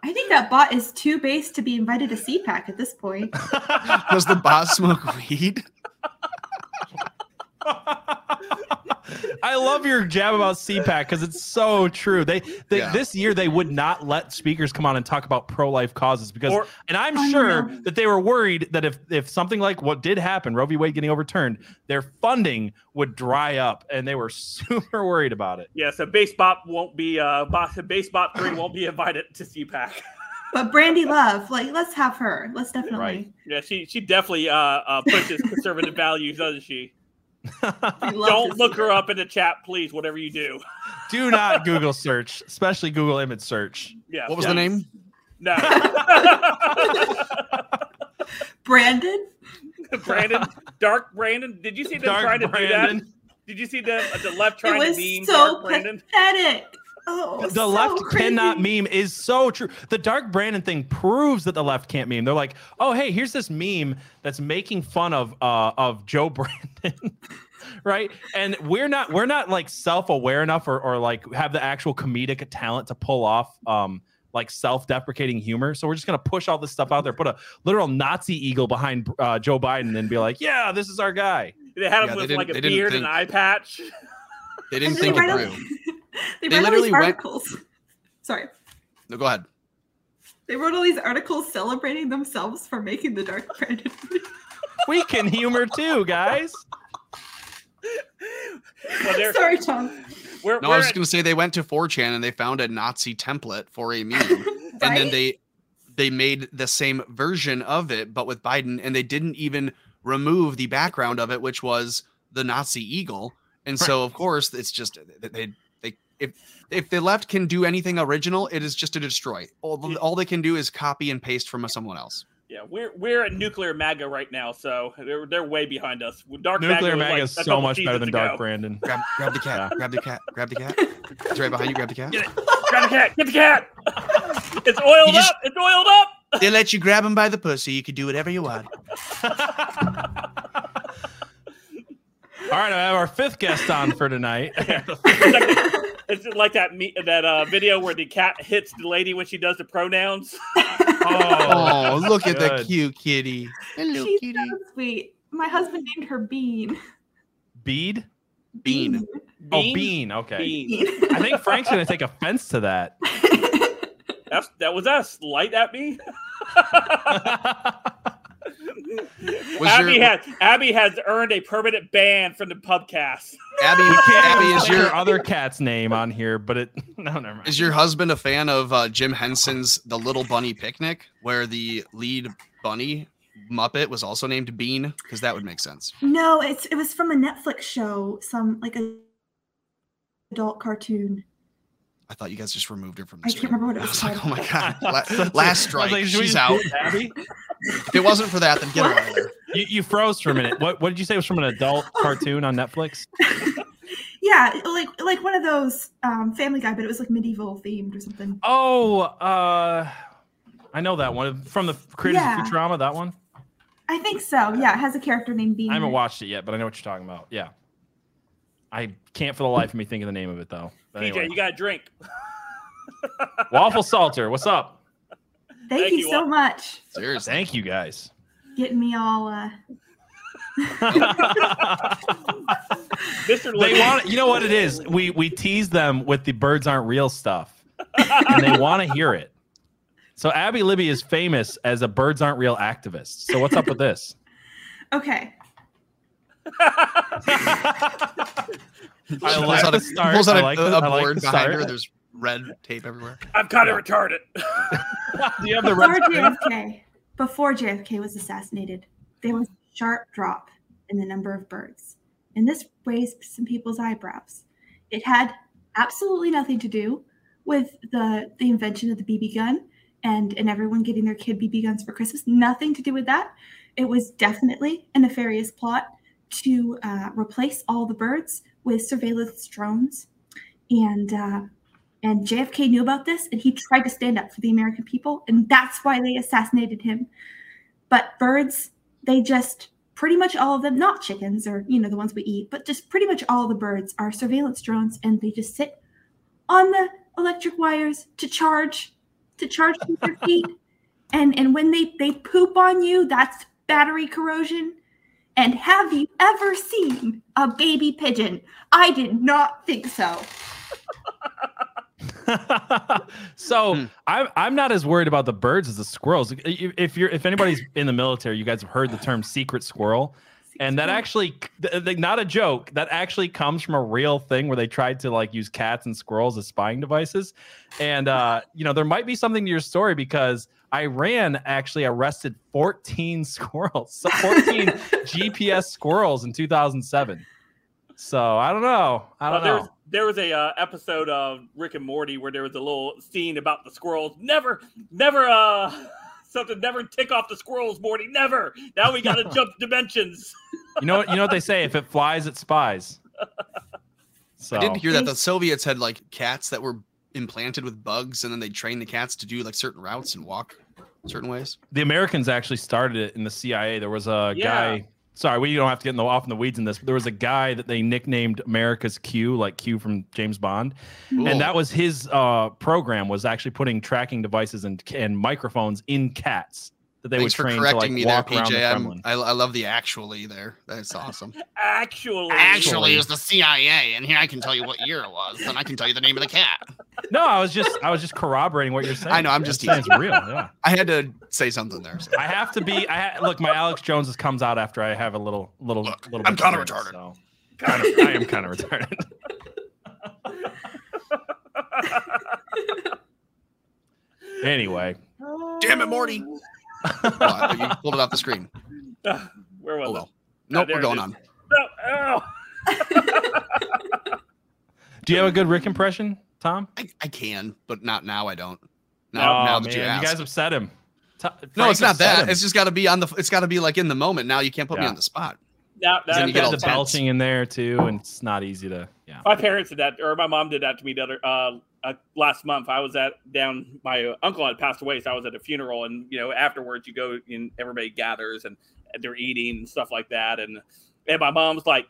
I think that bot is too base to be invited to CPAC at this point. Does the bot smoke weed? I love your jab about CPAC because it's so true. They, they Yeah. this year they would not let speakers come on and talk about pro life causes because, Or- and I'm sure that they were worried that if if something like what did happen, Roe v. Wade getting overturned, their funding would dry up, and they were super worried about it. Yeah, so base bot won't be uh bot base bot three won't be invited to CPAC. But Brandi Love, like, let's have her. Let's definitely. Right. Yeah, she she definitely uh, uh pushes conservative values, doesn't she? We love Don't look her up in the chat, please. Whatever you do. Do not Google search, especially Google image search. Yeah. What was yeah. the name? No. Brandon. Brandon, Dark Brandon. Did you see them Dark trying to do that? Did you see them at the left It trying was to meme so Dark Brandon? Pathetic. Oh, The so left crazy. cannot meme is so true. The Dark Brandon thing proves that the left can't meme. They're like, oh hey, here's this meme that's making fun of uh of Joe Brandon. right and we're not we're not like self-aware enough or, or like have the actual comedic talent to pull off um like self-deprecating humor so we're just gonna push all this stuff out there put a literal nazi eagle behind uh, joe biden and be like yeah this is our guy They had him Yeah, they with like a they didn't beard and eye patch. They didn't think it write all- through. they, They literally these went- Sorry. No, go ahead. They wrote all these articles celebrating themselves for making the Dark Brandon. we can humor too guys Well, Sorry, Tom. we're, No, we're I was at- gonna say they went to 4chan and they found a Nazi template for a meme, and then they they made the same version of it, but with Biden, and they didn't even remove the background of it, which was the Nazi eagle. And so, of course, it's just they they, they if if the left can do anything original, it is just to destroy. All, all they can do is copy and paste from someone else. yeah, we're we're at nuclear MAGA right now, so they're they're way behind us. Dark nuclear MAGA, maga like, is a so much better seasons than ago. dark brandon Grab, grab the cat. Grab the cat. Grab the cat. It's right behind you. Grab the cat. Get it. Grab the cat. Get the cat. it's oiled just- up. It's oiled up. They let you grab him by the pussy. You can do whatever you want. All right, I have our fifth guest on for tonight. It's like that me- that uh, video where the cat hits the lady when she does the pronouns. Oh, look at the cute kitty. Hello, She's kitty. so sweet. My husband named her Bean. Bead? Bean. Oh, Bean? bean. Okay. Bean. I think Frank's gonna take offense to that. That's that was us. Light at me. Was Abby your- has Abby has earned a permanent ban from the pubcast. Abby, Abby, is your your other cat's name on here, but it no, never mind. is your husband a fan of uh, Jim Henson's The Little Bunny Picnic, where the lead bunny Muppet was also named Bean? Because that would make sense. no, it's it was from a Netflix show, some like a adult cartoon. I thought you guys just removed her from the I can't remember what it I was was like, oh my god, La- Such a- I last was strike, like, she's out. Abby? If it wasn't for that, then get out of there. You, you froze for a minute. What what did you say was from an adult cartoon on Netflix? Yeah, like like one of those um, Family Guy, but it was like medieval themed or something. Oh, uh I know that one from the creators Yeah. of Futurama. That one. I think so. Yeah, it has a character named Bean. I haven't watched it yet, but I know what you're talking about. Yeah. I can't for the life of me think of the name of it though. But PJ, anyway. you got a drink. Waffle Salter, what's up? Thank, Thank you, you, so Wa- much. Seriously. Thank you guys. Getting me all uh Mr. they want you know what it is we we tease them with the birds aren't real stuff and they want to hear it so abby libby is famous as a birds aren't real activist so what's up with this okay. I like pulls out the a, start. pulls out I a, like the- a I like board the behind her. There's red tape everywhere. I'm kind of Yeah. retarded. do you have the Before red screen? JFK, before JFK was assassinated, there was a sharp drop in the number of birds, and this raised some people's eyebrows. It had absolutely nothing to do with the the invention of the BB gun and and everyone getting their kid BB guns for Christmas. Nothing to do with that. It was definitely a nefarious plot to uh, replace all the birds with surveillance drones, and uh, and JFK knew about this, and he tried to stand up for the American people, and that's why they assassinated him. But birds, they just pretty much all of them, not chickens or you know the ones we eat, but just pretty much all the birds are surveillance drones, and they just sit on the electric wires to charge to charge their feet. And and when they they poop on you, that's battery corrosion. And have you ever seen a baby pigeon? I did not think so. so Hmm. I'm I'm not as worried about the birds as the squirrels. If if you're if anybody's in the military, you guys have heard the term secret squirrel, and that actually th- th- not a joke. That actually comes from a real thing where they tried to like use cats and squirrels as spying devices, and uh, you know there might be something to your story because Iran actually arrested 14 squirrels, 14 GPS squirrels in 2007. So I don't know. I don't there, know. Was, there was a uh, episode of Rick and Morty where there was a little scene about the squirrels. Never, never, uh, something. Never tick off the squirrels, Morty. Never. Now we got to jump dimensions. You know what? You know what they say: if it flies, it spies. So I didn't hear that the Soviets had like cats that were implanted with bugs, and then they trained the cats to do like certain routes and walk certain ways. the Americans actually started it in the CIA. There was a Yeah. guy. Sorry, we don't have to get in the off in the weeds in this. But there was a guy that they nicknamed America's Q, like Q from James Bond, Cool. and that was his uh, program was actually putting tracking devices and and microphones in cats that they Thanks for would train correcting to like me there, walk around the PJ. I'm, Kremlin. I, I love the actually there. That's awesome. Actually, Actually, it was the CIA, and here I can tell you what year it was, and I can tell you the name of the cat. No, I was just I was just corroborating what you're saying. I know, I'm just saying it's real. Yeah. I had to say something there. so. I have to be. I ha- look. My Alex Jones comes out after I have a little, little, Look, little. I'm kinda drink, retarded. So kind of, I am kind of retarded. anyway, Damn it, Morty. Oh, you pulled it off the screen. Where was Oh it? Nope, there we're going on. No, oh. do you have a good Rick impression, Tom? I, I can, but not now. I don't. oh Now, now that man, you you, guys upset him. T- no, it's not that. him. It's just got to be on the. It's got to be like in the moment. Now you can't put me on the spot. Now, Then now you you get all the tense. belching in there too, and it's not easy to. Yeah. my parents did that, or my mom did that to me the other uh, uh, last month. I was at down. My uh, uncle had passed away, so I was at a funeral, and you know, afterwards you go and everybody gathers and, and they're eating and stuff like that, and and my mom's like,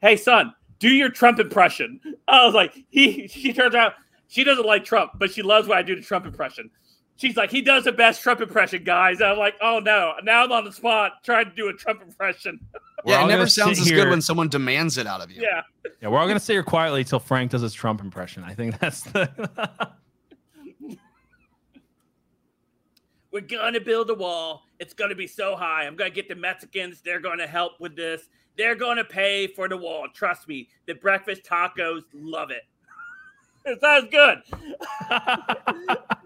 "Hey, son, do your Trump impression. I was like, he. She turns out she doesn't like Trump, but she loves when I do the Trump impression. She's like, he does the best Trump impression, guys. I'm like, oh no, now I'm on the spot trying to do a Trump impression. We're Yeah, it never sounds sit as good when someone demands it out of you. Yeah. Yeah, we're all gonna sit here quietly until Frank does his Trump impression. I think that's the. We're gonna build a wall. It's gonna be so high. I'm gonna get the Mexicans. They're gonna help with this. They're gonna pay for the wall. Trust me. The breakfast tacos love it. it sounds good.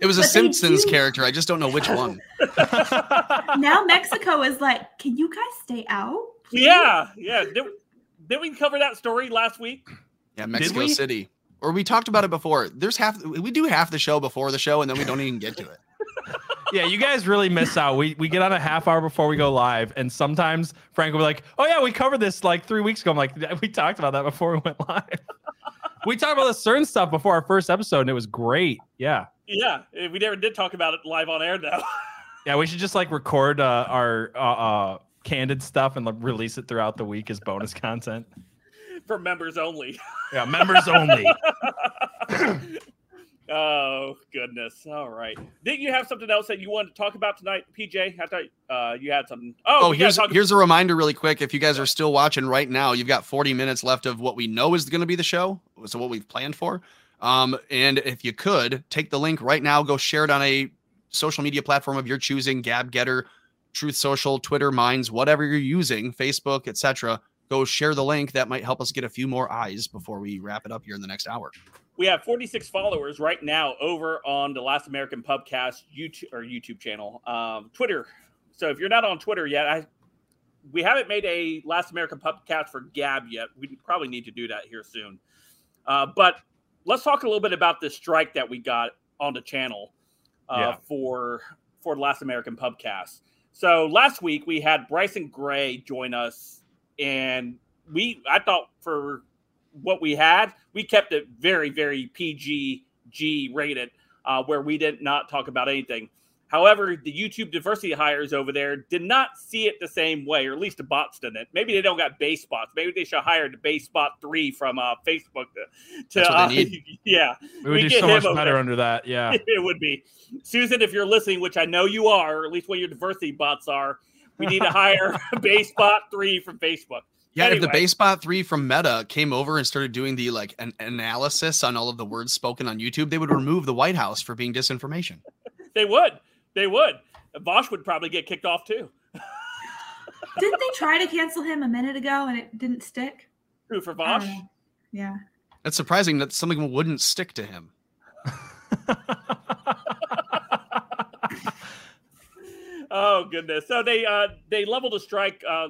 It was a But Simpsons character. I just don't know which one. now Mexico is like, can you guys stay out? Please?" Yeah, yeah. Did, did we cover that story last week? Yeah, Mexico we? City. Or we talked about it before. There's half we do half the show before the show and then we don't even get to it. yeah, you guys really miss out. We we get on a half hour before we go live, and sometimes Frank will be like, "Oh yeah, we covered this like three weeks ago." I'm like, "We talked about that before we went live." we talked about the certain stuff before our first episode, and it was great. Yeah, Yeah, we never did talk about it live on air though. yeah. We should just like record uh, our uh, uh, candid stuff and like, release it throughout the week as bonus content. For members only. Yeah, members only. oh goodness! All right. Didn't you have something else that you wanted to talk about tonight, PJ? I thought uh, you had something. Oh, Oh, we here's talk- here's a reminder really quick. If you guys are still watching right now, you've got 40 minutes left of what we know is going to be the show. So what we've planned for. Um, and if you could take the link right now, go share it on a social media platform of your choosing, Gab Gettr, Truth Social, Twitter, Minds, whatever you're using, Facebook, etc. Go share the link. That might help us get a few more eyes before we wrap it up here in the next hour. we have 46 followers right now over on the Last American Pubcast YouTube or YouTube channel, um, Twitter. So if you're not on Twitter yet, I we haven't made a Last American Pubcast for Gab yet. We probably need to do that here soon. Uh, but let's talk a little bit about this strike that we got on the channel uh, Yeah. for for the Last American Pubcast. So last week we had Bryson Gray join us, and we I thought for what we had, we kept it very, very PG rated, uh, where we did not talk about anything. However, the YouTube diversity hires over there did not see it the same way, or at least the bots didn't. Maybe they don't got base bots. Maybe they should hire the base bot three from uh, Facebook to, to uh, yeah, We would We do get so much better there. under that. Yeah. it would be. Susan, if you're listening, which I know you are, or at least what your diversity bots are, we need to hire base bot three from Facebook. Yeah, if the Anyway. BaseBot 3 from Meta came over and started doing the like an analysis on all of the words spoken on YouTube, they would remove the White House for being disinformation. They would. They would. Bosch would probably get kicked off too. Didn't they try to cancel him a minute ago and it didn't stick? Who for I Bosch? don't. Yeah. That's surprising that something wouldn't stick to him. Oh goodness! So they uh they leveled a strike uh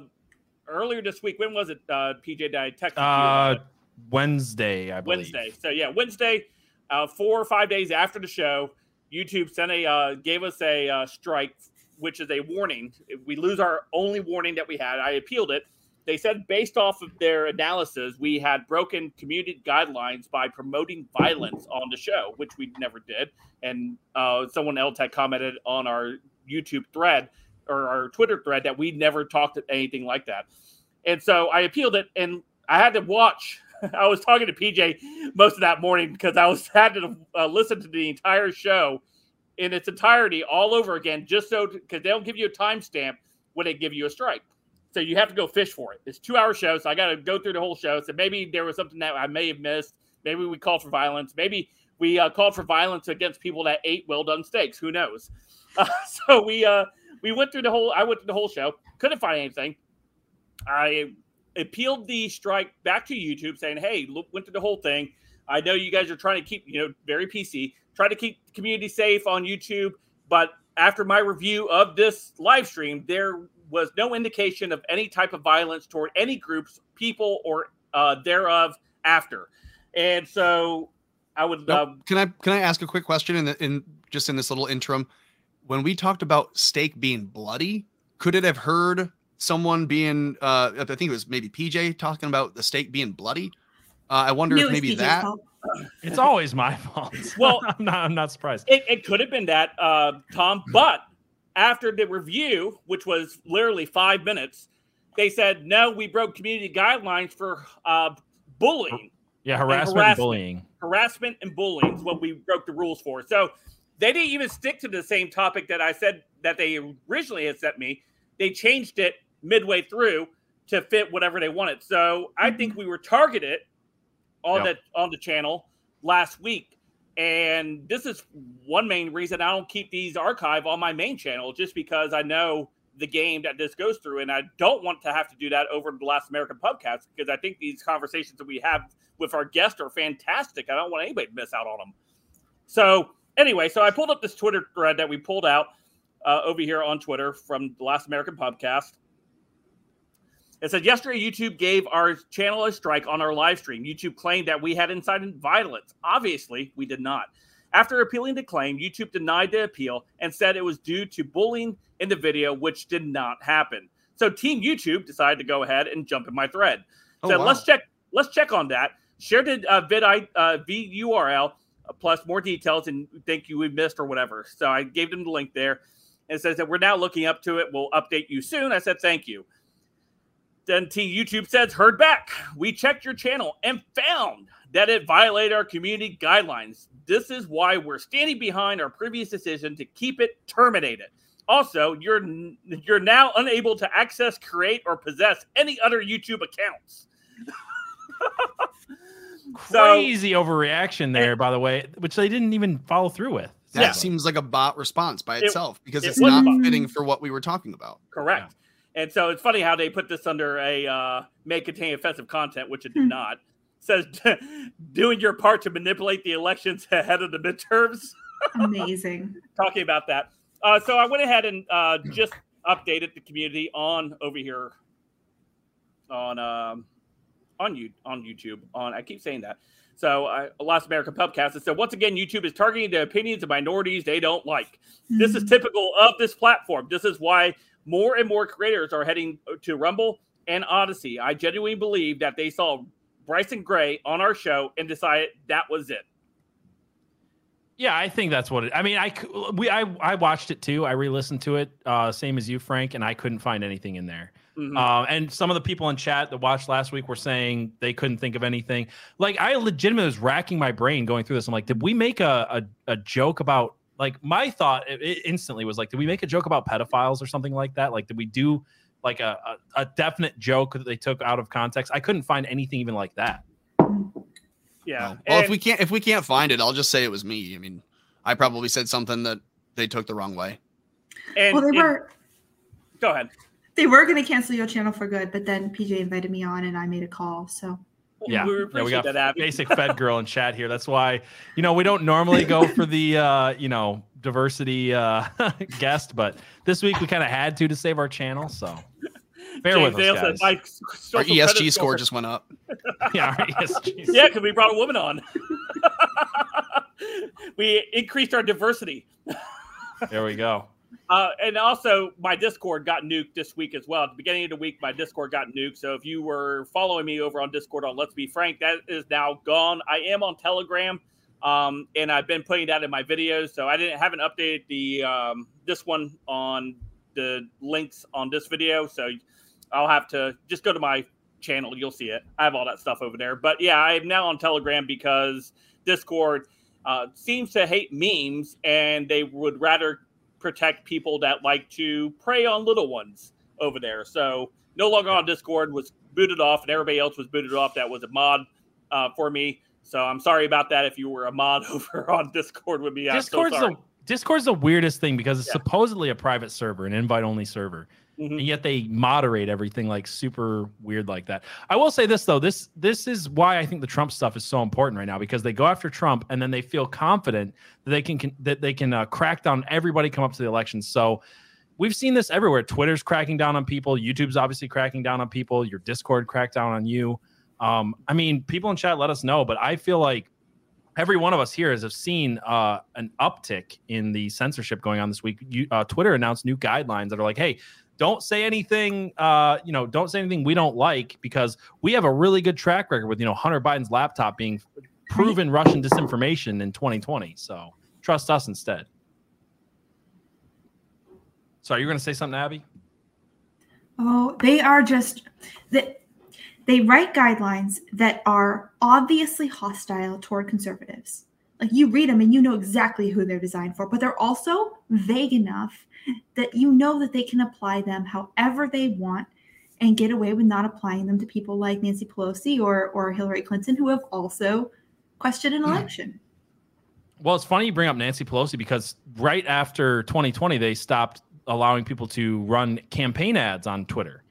earlier this week. When was it? Uh, PJ, died. I texted you Uh. Wednesday, I believe. Wednesday. So yeah, Wednesday, uh, four or five days after the show, YouTube sent a uh, gave us a uh, strike, which is a warning. We lose our only warning that we had, I appealed it. They said based off of their analysis, we had broken community guidelines by promoting violence on the show, which we never did. And uh, someone else had commented on our YouTube thread or our Twitter thread that we never talked anything like that. And so I appealed it, and I had to watch. I was talking to PJ most of that morning because I was had to uh, listen to the entire show in its entirety all over again, just so because they don't give you a timestamp when they give you a strike. So you have to go fish for it. It's two hour show, so I got to go through the whole show. So maybe there was something that I may have missed. Maybe we called for violence. Maybe we uh, called for violence against people that ate well done steaks. Who knows? Uh, so we uh, we went through the whole. I went through the whole show. Couldn't find anything. I appealed the strike back to YouTube, saying, "Hey, look, went through the whole thing. I know you guys are trying to keep, you know, very PC, try to keep the community safe on YouTube, but after my review of this live stream, there was no indication of any type of violence toward any groups, people, or uh, thereof after. And so I would, Now, um, can I can I ask a quick question in the, in just in this little interim? When we talked about steak being bloody, could it have heard someone being uh I think it was maybe PJ talking about the steak being bloody? Uh, I wonder if maybe PJ's that fault. It's always my fault. Well- I'm not. I'm not surprised. it, it could have been that, uh, Tom, but after the review, which was literally five minutes, they said, no, we broke community guidelines for uh, bullying. Yeah, harassment, and harassment. bullying. harassment and bullying is what we broke the rules for. So they didn't even stick to the same topic that I said that they originally had sent me. They changed it midway through to fit whatever they wanted. So I think we were targeted on Yep. the on the channel last week. And this is one main reason I don't keep these archive on my main channel, just because I know the game that this goes through, and I don't want to have to do that over the Last American Pubcast because I think these conversations that we have with our guests are fantastic. I don't want anybody to miss out on them. So anyway, so I pulled up this Twitter thread that we pulled out uh, over here on Twitter from the Last American Pubcast. It said yesterday YouTube gave our channel a strike on our live stream. YouTube claimed that we had incited violence. Obviously, we did not. After appealing the claim, YouTube denied the appeal and said it was due to bullying in the video, which did not happen. So Team YouTube decided to go ahead and jump in my thread. Oh, So wow. let's check. Let's check on that. Share the uh, vid I, uh, VURL uh, plus more details and think you we missed or whatever. So I gave them the link there. And it says that we're now looking up to it. We'll update you soon. I said thank you. Then Team YouTube says, heard back. We checked your channel and found that it violated our community guidelines. This is why we're standing behind our previous decision to keep it terminated. Also, you're you're now unable to access, create, or possess any other YouTube accounts. So- Crazy overreaction there, by the way, which they didn't even follow through with. That Yeah. seems like a bot response by It- itself because it it's not bot. fitting for what we were talking about. Correct. And so it's funny how they put this under a uh, may contain offensive content, which it did Hmm. not. says doing your part to manipulate the elections ahead of the midterms. Amazing. Talking about that. Uh, so I went ahead and uh, just updated the community on over here on um, on you on YouTube. On I keep saying that. So uh, Last American Pubcast. It said once again, YouTube is targeting the opinions of minorities they don't like. This is Mhm. typical of this platform. This is why more and more creators are heading to Rumble and Odysee. I genuinely believe that they saw Bryson Gray on our show and decided that was it. Yeah, I think that's what it. I mean, I we I I watched it too. I re-listened to it, uh, same as you, Frank, and I couldn't find anything in there. Mhm. Um, and some of the people in chat that watched last week were saying they couldn't think of anything. Like I legitimately was racking my brain going through this. I'm like, did we make a a, a joke about? Like my thought i- i- instantly was like, did we make a joke about pedophiles or something like that? Like, did we do like a, a, a definite joke that they took out of context? I couldn't find anything even like that. yeah. Well, well, if we can't if we can't find it, I'll just say it was me. I mean, I probably said something that they took the wrong way. and, well, they and- were go ahead. they were going to cancel your channel for good, but then PJ invited me on and I made a call. So Yeah, we yeah, we got that, Abby. basic Fed girl in chat here. That's why you know we don't normally go for the uh, you know diversity uh, guest, but this week we kind of had to to save our channel. So bear James with Dale us, said, guys. "My Our ESG credit score just went up. yeah, our ESG. yeah, because we brought a woman on. we increased our diversity. There we go. Uh, and also, my Discord got nuked this week as well. At the beginning of the week, my Discord got nuked. So if you were following me over on Discord on Let's Be Frank, that is now gone. I am on Telegram, um, and I've been putting that in my videos. So I didn't haven't updated the um, this one on the links on this video. So I'll have to just go to my channel. You'll see it. I have all that stuff over there. But yeah, I am now on Telegram because Discord uh, seems to hate memes, and they would rather protect people that like to prey on little ones over there. So no longer on Discord was booted off, and everybody else was booted off. That was a mod uh, for me. So I'm sorry about that. If you were a mod over on Discord with me, I'm so Discord's sorry. the Discord's the weirdest thing because it's Yeah. supposedly a private server, an invite only server. Mhm. and yet they moderate everything like super weird like that. I will say this though, this this is why I think the Trump stuff is so important right now because they go after Trump and then they feel confident that they can, can that they can uh, crack down everybody come up to the election. So we've seen this everywhere. Twitter's cracking down on people, YouTube's obviously cracking down on people, your Discord cracked down on you. Um, I mean, people in chat let us know, but I feel like every one of us here has seen uh, an uptick in the censorship going on this week. You, uh, Twitter announced new guidelines that are like, hey, don't say anything uh you know don't say anything we don't like because we have a really good track record with you know hunter biden's laptop being proven russian disinformation in 2020 so trust us instead. Sorry you're going to say something abby? Oh, they are just the, they write guidelines that are obviously hostile toward conservatives. Like you read them and you know exactly who they're designed for, but they're also vague enough that you know that they can apply them however they want and get away with not applying them to people like Nancy Pelosi or or Hillary Clinton who have also questioned an election. Well, it's funny you bring up Nancy Pelosi because right after 2020, they stopped allowing people to run campaign ads on Twitter.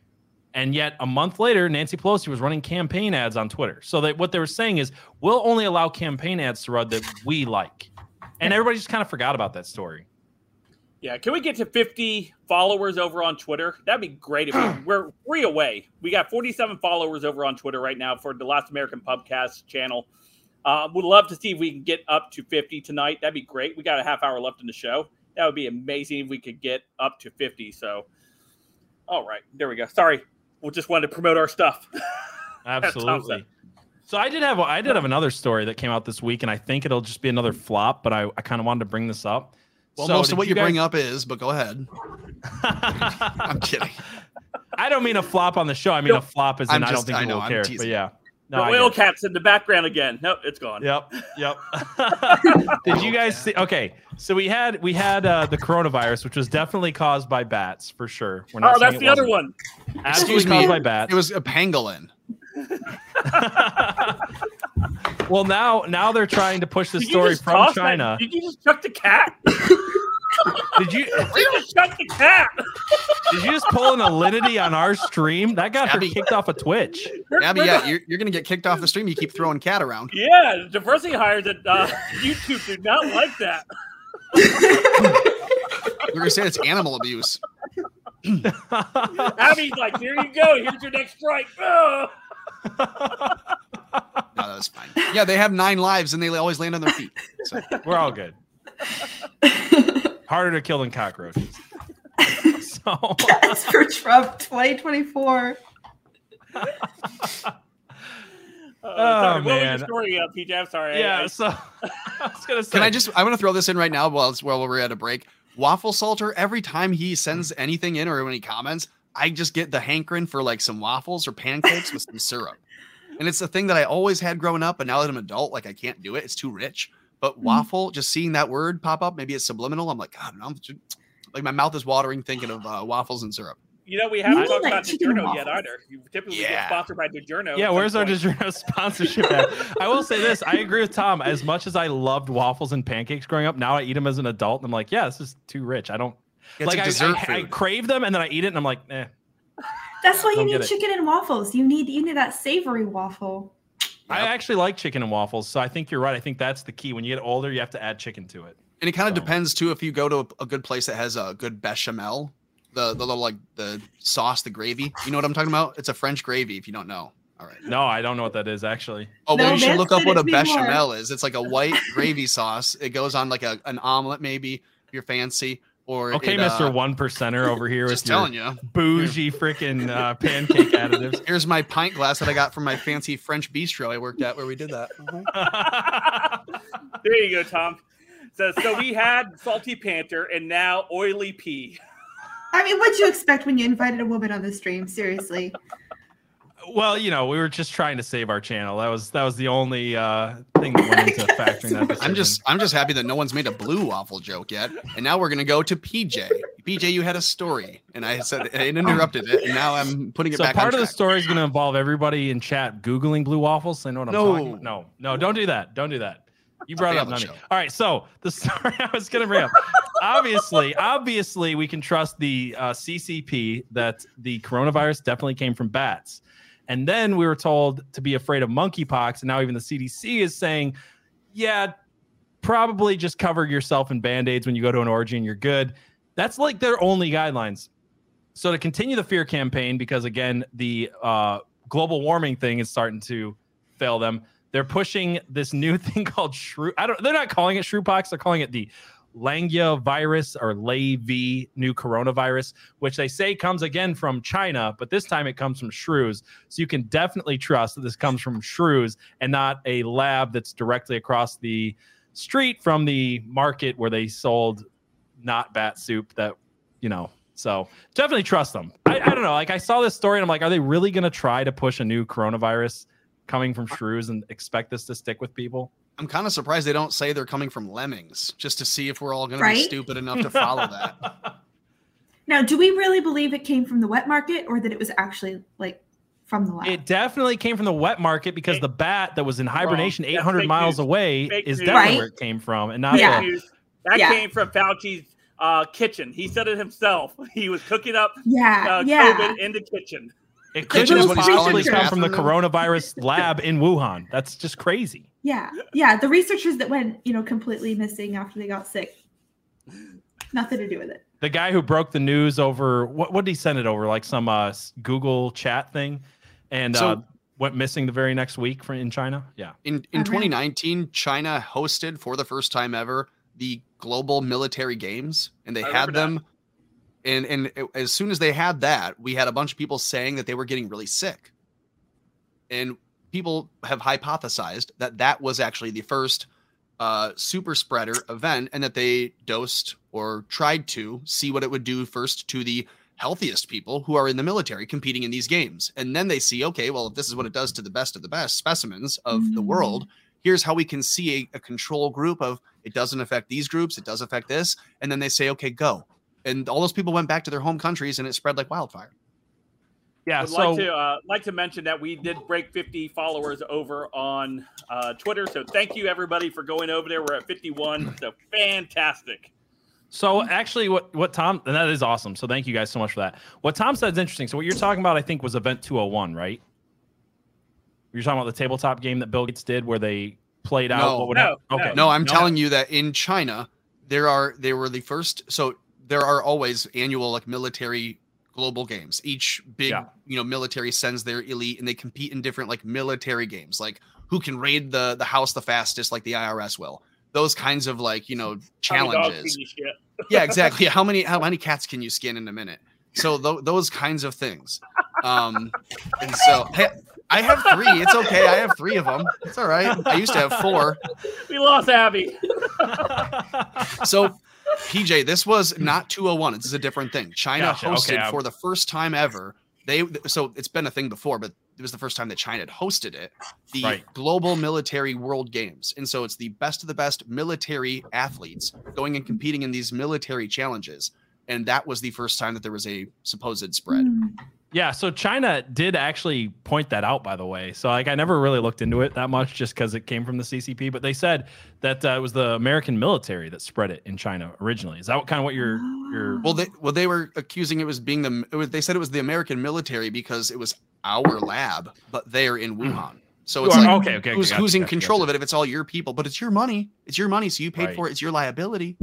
And yet, a month later, Nancy Pelosi was running campaign ads on Twitter. So that what they were saying is, we'll only allow campaign ads to run that we like. And everybody just kind of forgot about that story. Yeah, can we get to 50 followers over on Twitter? That'd be great. If we, we're three away. We got 47 followers over on Twitter right now for the Last American Pubcast channel. Uh, would love to see if we can get up to 50 tonight. That'd be great. We got a half hour left in the show. That would be amazing if we could get up to 50. So, all right, there we go. Sorry, we just wanted to promote our stuff. Absolutely. So I did have I did have another story that came out this week, and I think it'll just be another flop. But I, I kind of wanted to bring this up. Well, So most of what you you, bring up is, but go ahead. I'm kidding. I don't mean a flop on the show. I mean a flop as in I'm I don't think I people know, will I'm care. But yeah, no, the I oil get cat's in the background again. Nope, it's gone. Yep, yep. Did you guys see? Okay, so we had we had uh, the coronavirus, which was definitely caused by bats for sure. We're Oh, that's the other wasn't. one. Absolutely Excuse me. by bats. It was a pangolin. well, now now they're trying to push the story from toss that- China. Did you just chuck the cat? Did you you just chuck the cat. did you just pull an alinity on our stream? That got her Abby- kicked off of Twitch. Abby, yeah, you're, you're going to get kicked off the stream. You keep throwing cat around. Yeah, diversity hires at uh, YouTube do not like that. You're going to say it's animal abuse. Abby's like, here you go. Here's your next strike. Oh. No, that was fine. Yeah, they have nine lives and they always land on their feet. So, We're all good. Harder to kill than cockroaches. So That's for Trump 2024. Uh, Oh, sorry, What was man. your story, uh, PJ? I'm sorry. Yeah, I- so I was gonna say can I just, I want to throw this in right now while, while we're at a break. Waffle Salter, every time he sends anything in or when he comments, I just get the hankering for like some waffles or pancakes with some syrup. And it's the thing that I always had growing up, but now that I'm an adult, like I can't do it. It's too rich. But waffle, just seeing that word pop up, maybe it's subliminal. I'm like, God, I'm just, like my mouth is watering thinking of uh, waffles and syrup. You know, we haven't You talked like about chicken and DiGiorno yet either. You typically get Yeah. sponsored by DiGiorno. Yeah, where's our point. DiGiorno sponsorship at? I will say this: I agree with Tom. As much as I loved waffles and pancakes growing up, now I eat them as an adult, and I'm like, yeah, this is too rich. I don't It's like. a I- dessert I, I food. crave them, and then I eat it, and I'm like, eh. That's why you need get it. chicken and waffles. You need you need that savory waffle. I actually like chicken and waffles, so I think you're right. I think that's the key. When you get older, you have to add chicken to it. And it kind of So- depends too if you go to a, a good place that has a good bechamel, the the little like the sauce, the gravy. You know what I'm talking about? It's a French gravy. If you don't know, all right. No, I don't know what that is actually. Oh, well, No, you should look up what a to me more. bechamel is. It's like a white gravy sauce. It goes on like a an omelet, maybe if you're fancy. Or Okay, it, Mister uh, One Percenter over here Just with your telling you. bougie freaking uh, pancake additives. Here's my pint glass that I got from my fancy French bistro I worked at where we did that. There you go, Tom. So, so we had salty panther and now oily pea. I mean, what'd you expect when you invited a woman on the stream? Seriously. Well, you know, we were just trying to save our channel. That was that was the only uh, thing that went into factoring that. Decision. I'm just I'm just happy that no one's made a blue waffle joke yet. And now we're gonna go to PJ. PJ, you had a story, and I said I interrupted it, and now I'm putting it so back. part on of the story is going to involve everybody in chat googling blue waffles. They know what I'm No. talking about. No, no, don't do that. Don't do that. You brought it up, family Nani. show. All right, so the story I was going to bring up. obviously, obviously, we can trust the uh, CCP that the coronavirus definitely came from bats. And then we were told to be afraid of monkeypox, and now even the CDC is saying, yeah, probably just cover yourself in band-aids when you go to an orgy and you're good. That's like their only guidelines. So to continue the fear campaign, because again, the uh, global warming thing is starting to fail them. They're pushing this new thing called shrew. I don't. They're not calling it shrewpox. They're calling it the Langya virus or LayV new coronavirus, which they say comes again from China, but this time it comes from shrews. So you can definitely trust that this comes from shrews and not a lab that's directly across the street from the market where they sold not bat soup that you know So definitely trust them. I, I don't know. Like I saw this story and I'm like, are they really going to try to push a new coronavirus coming from shrews and expect this to stick with people? I'm kind of surprised they don't say they're coming from lemmings just to see if we're all going to be stupid enough to follow that. Now, do we really believe it came from the wet market or that it was actually like from the lab? It definitely came from the wet market because Fake- the bat that was in hibernation That's 800 miles news. away Fake is news. definitely Right? where it came from, and not Yeah. the- That Yeah. came from Fauci's uh, kitchen. He said it himself. He was cooking up yeah, uh, yeah. COVID in the kitchen. It could Kitchen just what he's calling possibly come from the coronavirus lab in Wuhan. That's just crazy. Yeah, yeah. The researchers that went, you know, completely missing after they got sick. Nothing to do with it. The guy who broke the news over what what did he send it over? Like some uh, Google chat thing, and So- uh, went missing the very next week from in China. Yeah. In in Oh, 2019, China hosted for the first time ever the global military games, and they I had remember that. them. And and as soon as they had that, we had a bunch of people saying that they were getting really sick, and people have hypothesized that that was actually the first uh, super spreader event, and that they dosed or tried to see what it would do first to the healthiest people who are in the military competing in these games, and then they see, okay, well, if this is what it does to the best of the best specimens of the Mm. world, here's how we can see a, a control group of it doesn't affect these groups, it does affect this, and then they say, okay, go. And all those people went back to their home countries, and it spread like wildfire. Yeah. Would So like to uh, like to mention that we did break 50 followers over on uh, Twitter. So thank you everybody for going over there. We're at 51. So fantastic. So actually, what what Tom and that is awesome. So thank you guys so much for that. What Tom said is interesting. So what you're talking about, I think, was Event 201, right? You're talking about the tabletop game that Bill Gates did, where they played out No. what would No, happen. Okay, No, I'm telling you that in China, there are they were the first. So there are always annual like military global games. Each big Yeah. you know military sends their elite, and they compete in different like military games, like who can raid the the house the fastest, like the IRS will. Those kinds of like you know How many dogs challenges. you yeah, exactly. How many how many cats can you skin in a minute? So th- those kinds of things. Um, and so hey, I have three. It's okay. I have three of them. It's all right. I used to have four. We lost Abby. So, PJ, this was not 201. This is a different thing. China Gotcha. hosted Okay, for the first time ever. They so it's been a thing before, but it was the first time that China had hosted it. The Right. Global Military World Games, and so it's the best of the best military athletes going and competing in these military challenges. And that was the first time that there was a supposed spread. Hmm. Yeah, so China did actually point that out, by the way. So like, I never really looked into it that much, just because it came from the CCP. But they said that uh, it was the American military that spread it in China originally. Is that what kind of what you're you're? Well, they well they were accusing it was being the it was, they said it was the American military because it was our lab, but they're in Wuhan. So it's Hmm. Like okay, okay, who's gotcha, who's in gotcha, control gotcha. of it if it's all your people? But it's your money. It's your money, so you paid Right. for it. It's your liability.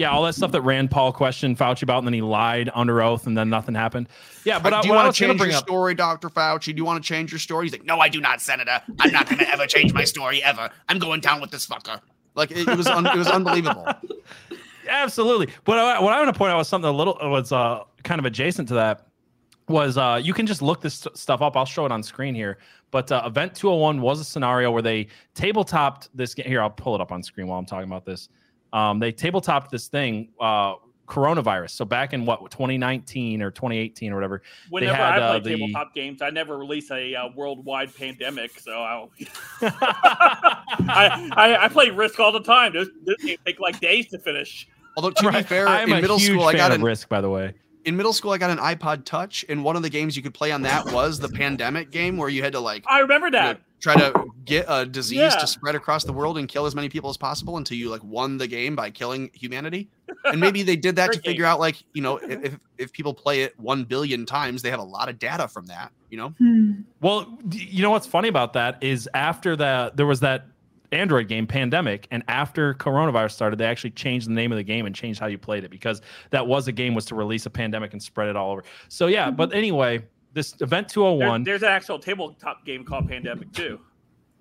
Yeah, all that stuff that Rand Paul questioned Fauci about, and then he lied under oath, and then nothing happened. Yeah, but Uh, uh, do you want to change your up, story, Doctor Fauci? Do you want to change your story? He's like, no, I do not, Senator. I'm not going to ever change my story ever. I'm going down with this fucker. like it, it was un, it was unbelievable. absolutely. But I, what I want to point out was something a little was uh, kind of adjacent to that. Was uh, you can just look this st- stuff up. I'll show it on screen here. But uh, Event 201 was a scenario where they tabletopped this game. Here, I'll pull it up on screen while I'm talking about this. Um, they tabletopped this thing, uh, coronavirus. So back in what 2019 or 2018 or whatever. Whenever had, I uh, play the- tabletop games, I never release a uh, worldwide pandemic. So I'll, I, I I play Risk all the time. Those, those games take like days to finish. Although to be fair, I'm in a middle huge school I got of an Risk, by the way. In middle school I got an iPod Touch, and one of the games you could play on that was the pandemic game where you had to like I remember you know, that. try to get a disease Yeah. to spread across the world and kill as many people as possible until you like won the game by killing humanity. And maybe they did that to figure out like, you know, if if- if people play it 1 billion times, they have a lot of data from that, you know? Hmm. Well, you know what's funny about that is after that there was that Android game Pandemic, and after coronavirus started, they actually changed the name of the game and changed how you played it because that was a game was to release a pandemic and spread it all over. So yeah, but mm-hmm. anyway, this event There- 201 there's an actual tabletop game called Pandemic too.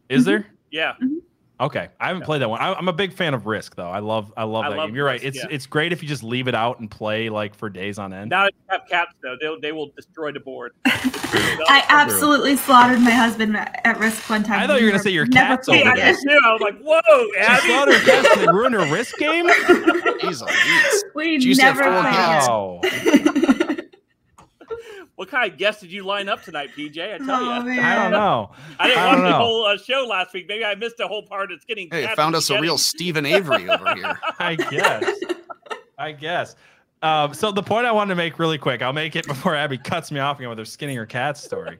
is there? Mm-hmm. Yeah, mm-hmm. Okay, I haven't played that one. I, I'm a big fan of Risk though. I love I love I that love game. You're right. It's yeah. it's great if you just leave it out and play like for days on end. now that you have cats though, they they will destroy the board. I absolutely slaughtered my husband at risk one time. I thought you were gonna say your cat's over Yeah, I it. I was like, "Whoa, She Abby!" slaughtered cats and they ruined her Risk game. Jeez, Louise. We She used to have never played Wow. What kind of guest did you line up tonight, PJ? I tell Oh, you. man. I don't know. I didn't I watch don't the whole uh, show last week. Maybe I missed a whole part It's getting Hey, found us the a real. Steven Avery over here. I guess. I guess. Um, so the point I wanted to make really quick, I'll make it before Abby cuts me off again with her skinning her cat story.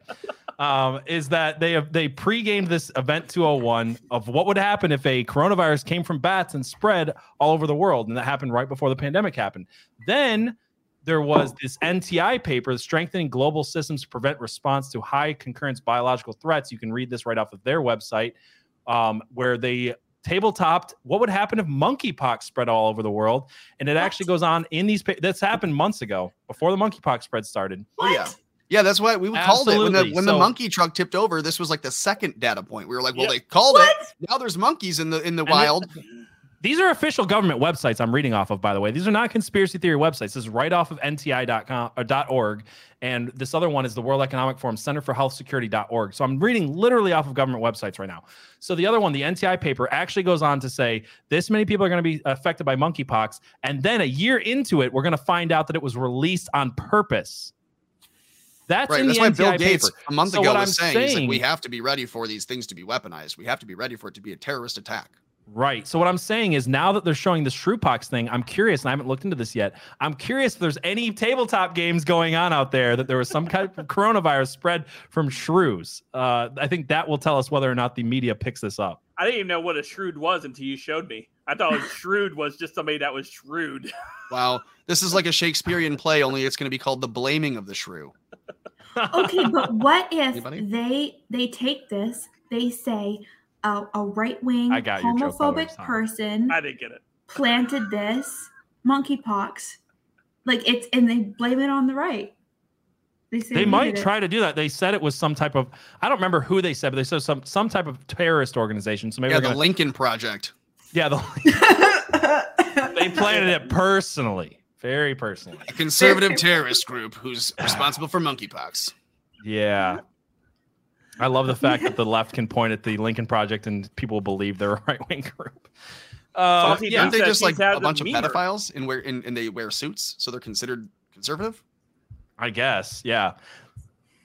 Um, is that they have they pre-gamed this event 201 of what would happen if a coronavirus came from bats and spread all over the world, and that happened right before the pandemic happened. Then there was this NTI paper, strengthening global systems to prevent response to high consequence biological threats. You can read this right off of their website, um, where they tabletopped what would happen if monkeypox spread all over the world, and it actually goes on in these. Pa- that's happened months ago, before the monkeypox spread started. Oh yeah. Yeah, that's why we called it when the Absolutely. when the monkey truck tipped over. This was like the second data point. We were like, well, Yep. they called What? it. Now there's monkeys in the in the And it- wild. These are official government websites I'm reading off of, by the way. These are not conspiracy theory websites. This is right off of NTI.com uh, or .org, and this other one is the World Economic Forum Center for Health Security.org. So I'm reading literally off of government websites right now. So the other one, the NTI paper, actually goes on to say this many people are going to be affected by monkeypox, and then a year into it, we're going to find out that it was released on purpose. That's Right. in That's the why NTI Bill paper. Gates a month So ago what was I'm saying, he's like, we have to be ready for these things to be weaponized. We have to be ready for it to be a terrorist attack. Right. So what I'm saying is now that they're showing the Shrewpox thing, I'm curious, and I haven't looked into this yet. I'm curious if there's any tabletop games going on out there that there was some kind of coronavirus spread from shrews. Uh, I think that will tell us whether or not the media picks this up. I didn't even know what a shrewd was until you showed me. I thought a shrewd was just somebody that was shrewd. Wow. This is like a Shakespearean play, only it's going to be called The Blaming of the Shrew. okay, but what if Anybody? they they take this, they say a, a right wing I got your joke, by the way, homophobic sorry. person I didn't get it. planted this monkeypox, like it's and they blame it on the right. They say They we might did it. try to do that. They said it was some type of I don't remember who they said, but they said some some type of terrorist organization. So maybe Yeah, the gonna, Lincoln Project. yeah, the, they planted it personally, very personally. A conservative terrorist group who's responsible for monkeypox. Yeah. I love the fact that the left can point at the Lincoln Project and people believe they're a right wing group. Uh, Salty yeah, Aren't they just like a bunch of memer. pedophiles and wear and, and they wear suits, so they're considered conservative? I guess. Yeah.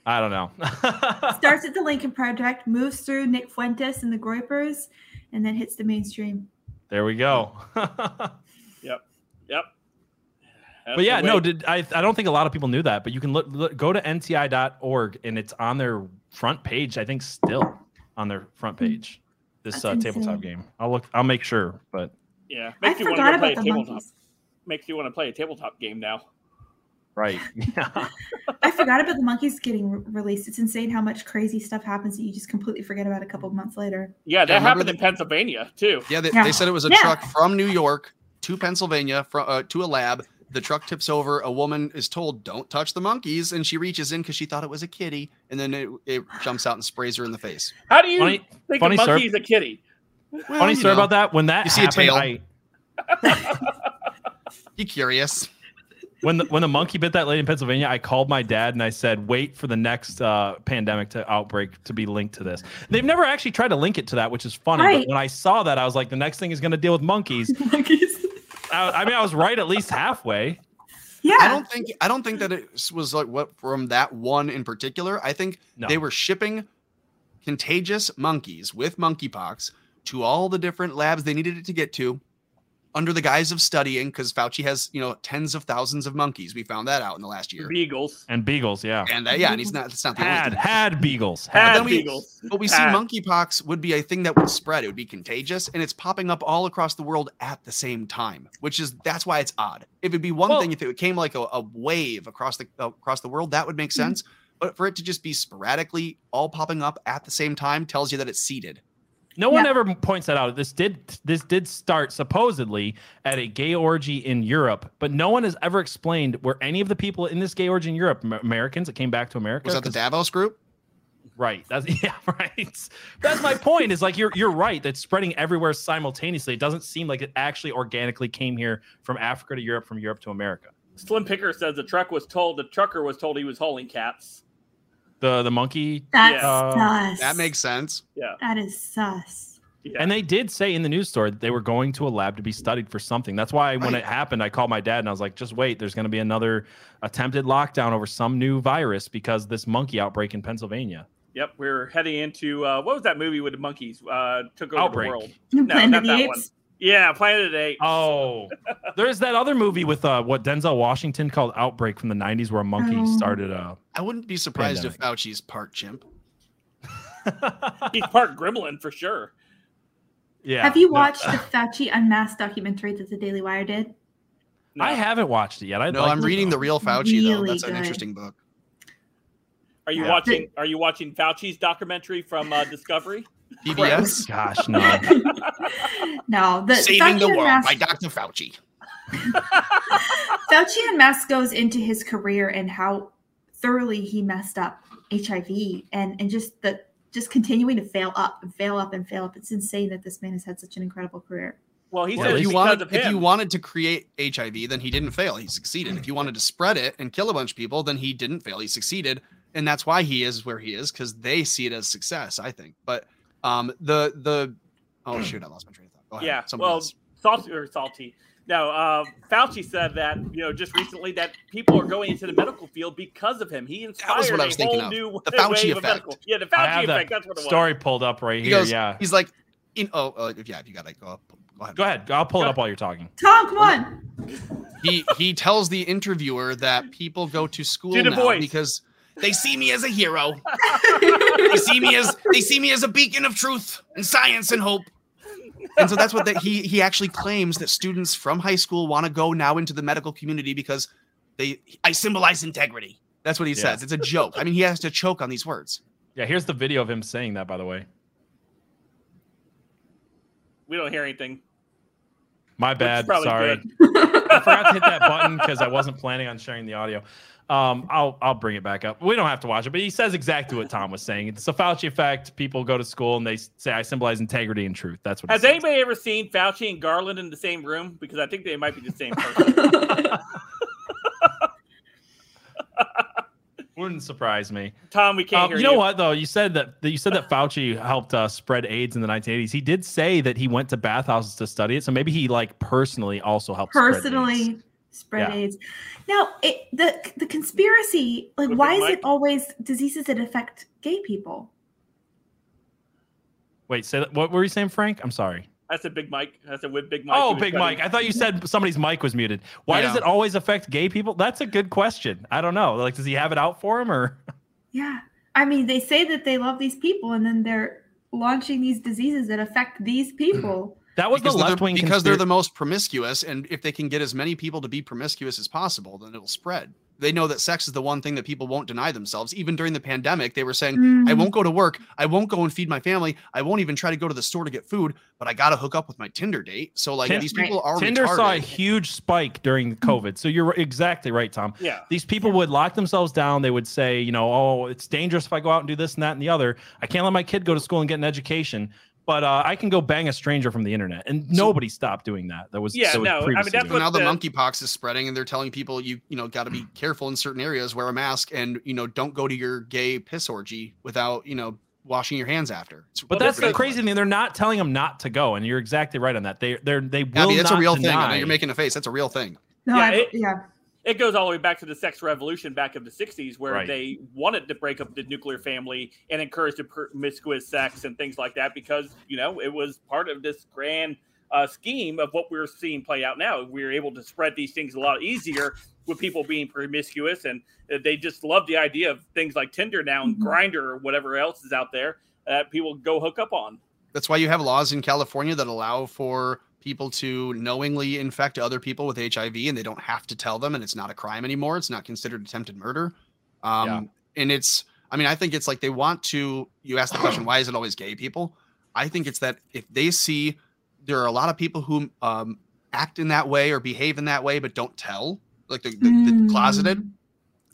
I don't know. Starts at the Lincoln Project, moves through Nick Fuentes and the Groypers, and then hits the mainstream. there we go. Yep. That's but yeah, no, did I? I don't think a lot of people knew that, but you can look, look go to nti.org and it's on their front page. I think still on their front page. This uh, tabletop game. I'll look. I'll make sure. But yeah, I makes you want to forgot play about a the tabletop. monkeys. Makes you want to play a tabletop game now. right, yeah, I forgot about the monkeys getting re- released. It's insane how much crazy stuff happens that you just completely forget about a couple of months later. Yeah, that remember happened the- in Pennsylvania too. Yeah, they, Yeah. they said it was a Yeah. truck from New York to Pennsylvania from uh, to a lab. The truck tips over. A woman is told, "Don't touch the monkeys," and she reaches in because she thought it was a kitty, and then it, it jumps out and sprays her in the face. How do you Funny- think funny, a sir. monkey's a kitty? Well, funny you story know, about that. When that You see a tail. I, You curious? when the when the monkey bit that lady in Pennsylvania, I called my dad and I said, "Wait for the next uh, pandemic to outbreak to be linked to this." They've never actually tried to link it to that, which is funny. Right. But when I saw that, I was like, "The next thing is going to deal with monkeys." monkeys. I, I mean, I was right at least halfway. Yeah. I don't think I don't think that it was like what from that one in particular. I think No. they were shipping contagious monkeys with monkeypox to all the different labs they needed it to get to under the guise of studying because Fauci has, you know, tens of thousands of monkeys. We found that out in the last year. Beagles. And beagles, yeah, And that, yeah, and he's not, that's not the only had thing. had beagles. But Had we- beagles. But we see monkeypox would be a thing that would spread. It would be contagious, and it's popping up all across the world at the same time, which is that's why it's odd. If It would be one Well- thing if it came like a, a wave across the across the world, that would make mm-hmm. sense. But for it to just be sporadically all popping up at the same time tells you that it's seeded. No one Yeah. ever points that out. This did this did start supposedly at a gay orgy in Europe, but no one has ever explained where any of the people in this gay orgy in Europe, Americans that came back to America. Was that the Davos group? Right. That's yeah, right. That's my point. Is like you're you're right. That's spreading everywhere simultaneously. It doesn't seem like it actually organically came here from Africa to Europe, from Europe to America. Slim Picker says the truck was told the trucker was told he was hauling cats. The the monkey. That's Uh, sus. That makes sense. Yeah. that is sus. Yeah. And they did say in the news story that they were going to a lab to be studied for something. That's why when Right. it happened, I called my dad and I was like, just wait, there's going to be another attempted lockdown over some new virus because this monkey outbreak in Pennsylvania. Yep, we're heading into uh, what was that movie with the monkeys uh, took over Outbreak. the world? Planet not of the that Apes. Yeah, Planet of the Apes. Oh, there's that other movie with uh, what Denzel Washington called Outbreak from the 90s where a monkey Oh. started a. I wouldn't be surprised if Fauci's part chimp. He's part gremlin for sure. yeah. Have you no. watched the Fauci Unmasked documentary that the Daily Wire did? No. I haven't watched it yet. I'd No, like I'm reading though. the real Fauci though. Really That's an interesting book. Are you Yeah. watching? Are you watching Fauci's documentary from uh, Discovery? PBS. Gosh, no. No, the Saving the world Unmasked- by Dr. Fauci. Fauci Unmasked goes into his career and how thoroughly he messed up HIV and and just the just continuing to fail up and fail up and fail up. It's insane that this man has had such an incredible career. Well, he Well, said if you wanted, of if you wanted to create HIV, then he didn't fail. He succeeded. If you wanted to spread it and kill a bunch of people, then he didn't fail. He succeeded, and that's why he is where he is because they see it as success. I think. But um, the the oh shoot, I lost my train of thought. Go ahead. yeah, Somebody well, else. salty or salty. No, uh, Fauci said that you know just recently that people are going into the medical field because of him. He inspired was what I a was thinking whole of. new The Fauci wave of effect. medical. Yeah, the I Fauci have effect. that That's what it was. story pulled up right he here. goes. yeah. He's like, in, oh, uh, yeah, if you got to go, go ahead. Go ahead. I'll pull it up while you're talking. Tom, come on. He he tells the interviewer that people go to school now voice. because They see me as a hero. They see me as they see me as a beacon of truth and science and hope. and so that's what that he he actually claims that students from high school want to go now into the medical community because they I symbolize integrity. that's what he Yeah. says it's a joke i mean he has to choke on these words Yeah, here's the video of him saying that, by the way. We don't hear anything. My bad. Sorry. I forgot to hit that button because I wasn't planning on sharing the audio. Um, I'll I'll bring it back up. We don't have to watch it, but he says exactly what Tom was saying. It's a Fauci effect. People go to school and they say I symbolize integrity and truth. That's what. Has says. anybody ever seen Fauci and Garland in the same room? Because I think they might be the same person. Wouldn't surprise me. Tom, we can't Um, hear you know what though? You said that that you said that Fauci helped uh, spread AIDS in the 1980s. He did say that he went to bathhouses to study it, so maybe he like personally also helped spread AIDS. Personally spread Yeah. AIDS. Now, it, the the conspiracy, like, With why is mic? it always diseases that affect gay people? Wait, say that. What were you saying, Frank? I'm sorry. That's a big Mike. That's a with big Mike. Oh, Big cutting- Mike. I thought you said somebody's mic was muted. Why does it always affect gay people? That's a good question. I don't know. Like, does he have it out for him or? Yeah. I mean, they say that they love these people and then they're launching these diseases that affect these people. That was because, the left wing because they're the most promiscuous and if they can get as many people to be promiscuous as possible then it'll spread they know that sex is the one thing that people won't deny themselves even during the pandemic they were saying i Mm. won't go to work i won't go and feed my family i won't even try to go to the store to get food but i gotta hook up with my tinder date so like Tin- these people are Tinder saw a huge spike during COVID. So you're exactly right, Tom. Yeah. These people would lock themselves down. They would say, you know, oh, it's dangerous if I go out and do this and that and the other. I can't let my kid go to school and get an education, but uh, I can go bang a stranger from the internet. And nobody stopped doing that. That was Yeah, that was no, I mean, that's what now the the- monkeypox is spreading, and they're telling people you you know got to be careful in certain areas, wear a mask, and you know don't go to your gay piss orgy without you know washing your hands after. It's But that's the crazy thing. They're not telling them not to go, and you're exactly right on that. They they're they will Abby, that's a not real thing. I know you're making a face. That's a real thing. No, Yeah, I, it- yeah. It goes all the way back to the sex revolution back of the 60s, where Right. they wanted to break up the nuclear family and encourage the promiscuous sex and things like that because, you know, it was part of this grand uh, scheme of what we're seeing play out now. We're able to spread these things a lot easier with people being promiscuous, and uh, they just love the idea of things like Tinder now and Mhm. Grindr or whatever else is out there that people go hook up on. That's why you have laws in California that allow for people to knowingly infect other people with HIV, and they don't have to tell them, and it's not a crime anymore. It's not considered attempted murder. Um, Yeah. And it's, I mean, I think it's like they want to. You ask the question, why is it always gay people? I think it's that if they see there are a lot of people who um, act in that way or behave in that way, but don't tell, like the, the, the Mm. closeted,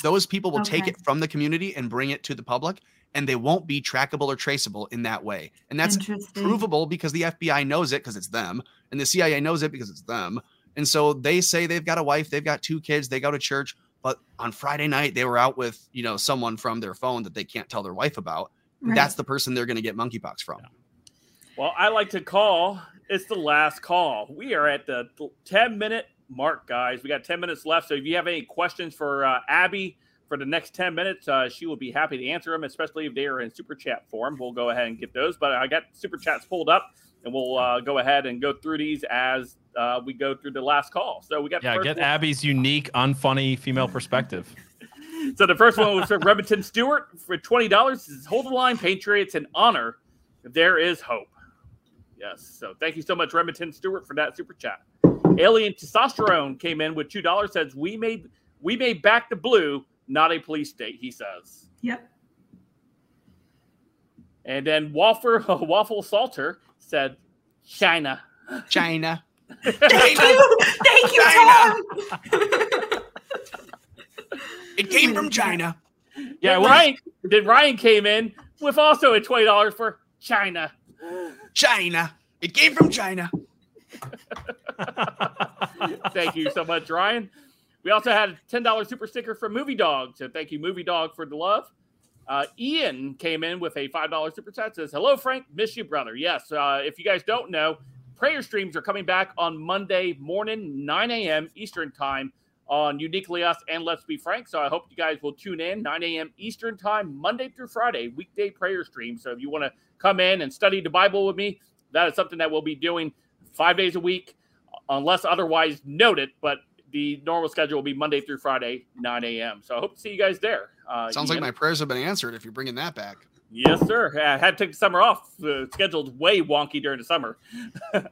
those people will take it from the community and bring it to the public, and they won't be trackable or traceable in that way. And that's provable because the FBI knows it because it's them, and the CIA knows it because it's them. And so they say they've got a wife, they've got two kids, they go to church, but on Friday night they were out with you know someone from their phone that they can't tell their wife about. Right. That's the person they're going to get monkeypox from. Well, I like to call. It's the last call. We are at the 10 minute mark, guys. We got 10 minutes left. So if you have any questions for uh, Abby for the next 10 minutes, uh, she will be happy to answer them, especially if they are in super chat form. We'll go ahead and get those. But I got super chats pulled up and we'll uh, go ahead and go through these as uh, we go through the last call. So we got Yeah, get one. Abby's unique, unfunny female perspective. So the first one was from Remington Stewart for twenty dollars. Says, Hold the line, Patriots, an honor. There is hope. Yes. So thank you so much, Remington Stewart, for that super chat. Alien Testosterone came in with two dollars. Says we made we made back the blue, not a police state. He says. Yep. And then Waffle Waffle Salter said, China. China. Thank you. Thank you, Tom. It came from China. Yeah, then Ryan. Then Ryan came in with also a twenty dollars for China. China. It came from China. thank you so much, Ryan. We also had a ten dollars super sticker from Movie Dog. So thank you, Movie Dog, for the love. Uh, Ian came in with a five dollars super chat. Says, "Hello, Frank. Miss you, brother. Yes. Uh, if you guys don't know, prayer streams are coming back on Monday morning, nine a.m. Eastern time." On Uniquely Us and Let's Be Frank. So I hope you guys will tune in 9 a.m. Eastern Time, Monday through Friday, weekday prayer stream. So if you want to come in and study the Bible with me, that is something that we'll be doing five days a week, unless otherwise noted. But the normal schedule will be Monday through Friday, 9 a.m. So I hope to see you guys there. Uh, Sounds like my prayers have been answered if you're bringing that back. Yes, sir. I had to take the summer off. The schedule's way wonky during the summer. uh,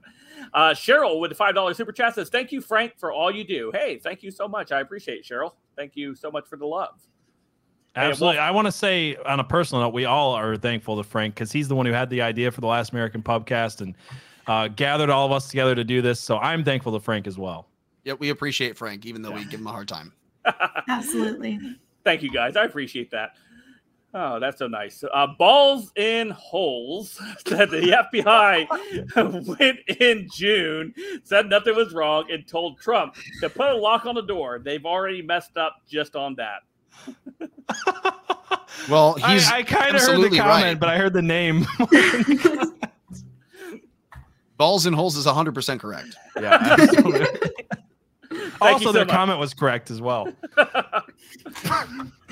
Cheryl with the $5 super chat says, Thank you, Frank, for all you do. Hey, thank you so much. I appreciate it, Cheryl. Thank you so much for the love. Absolutely. I want to say, on a personal note, we all are thankful to Frank because he's the one who had the idea for the Last American Pubcast and uh, gathered all of us together to do this. So I'm thankful to Frank as well. Yeah, we appreciate Frank, even though we give him a hard time. Absolutely. Thank you, guys. I appreciate that. Oh, that's so nice. Uh, balls in holes said the FBI went in June, said nothing was wrong, and told Trump to put a lock on the door. They've already messed up just on that. Well, he's I, I kind of heard the comment, right. but I heard the name. balls and holes is 100% correct. yeah, absolutely. you also, so their much. comment was correct as well.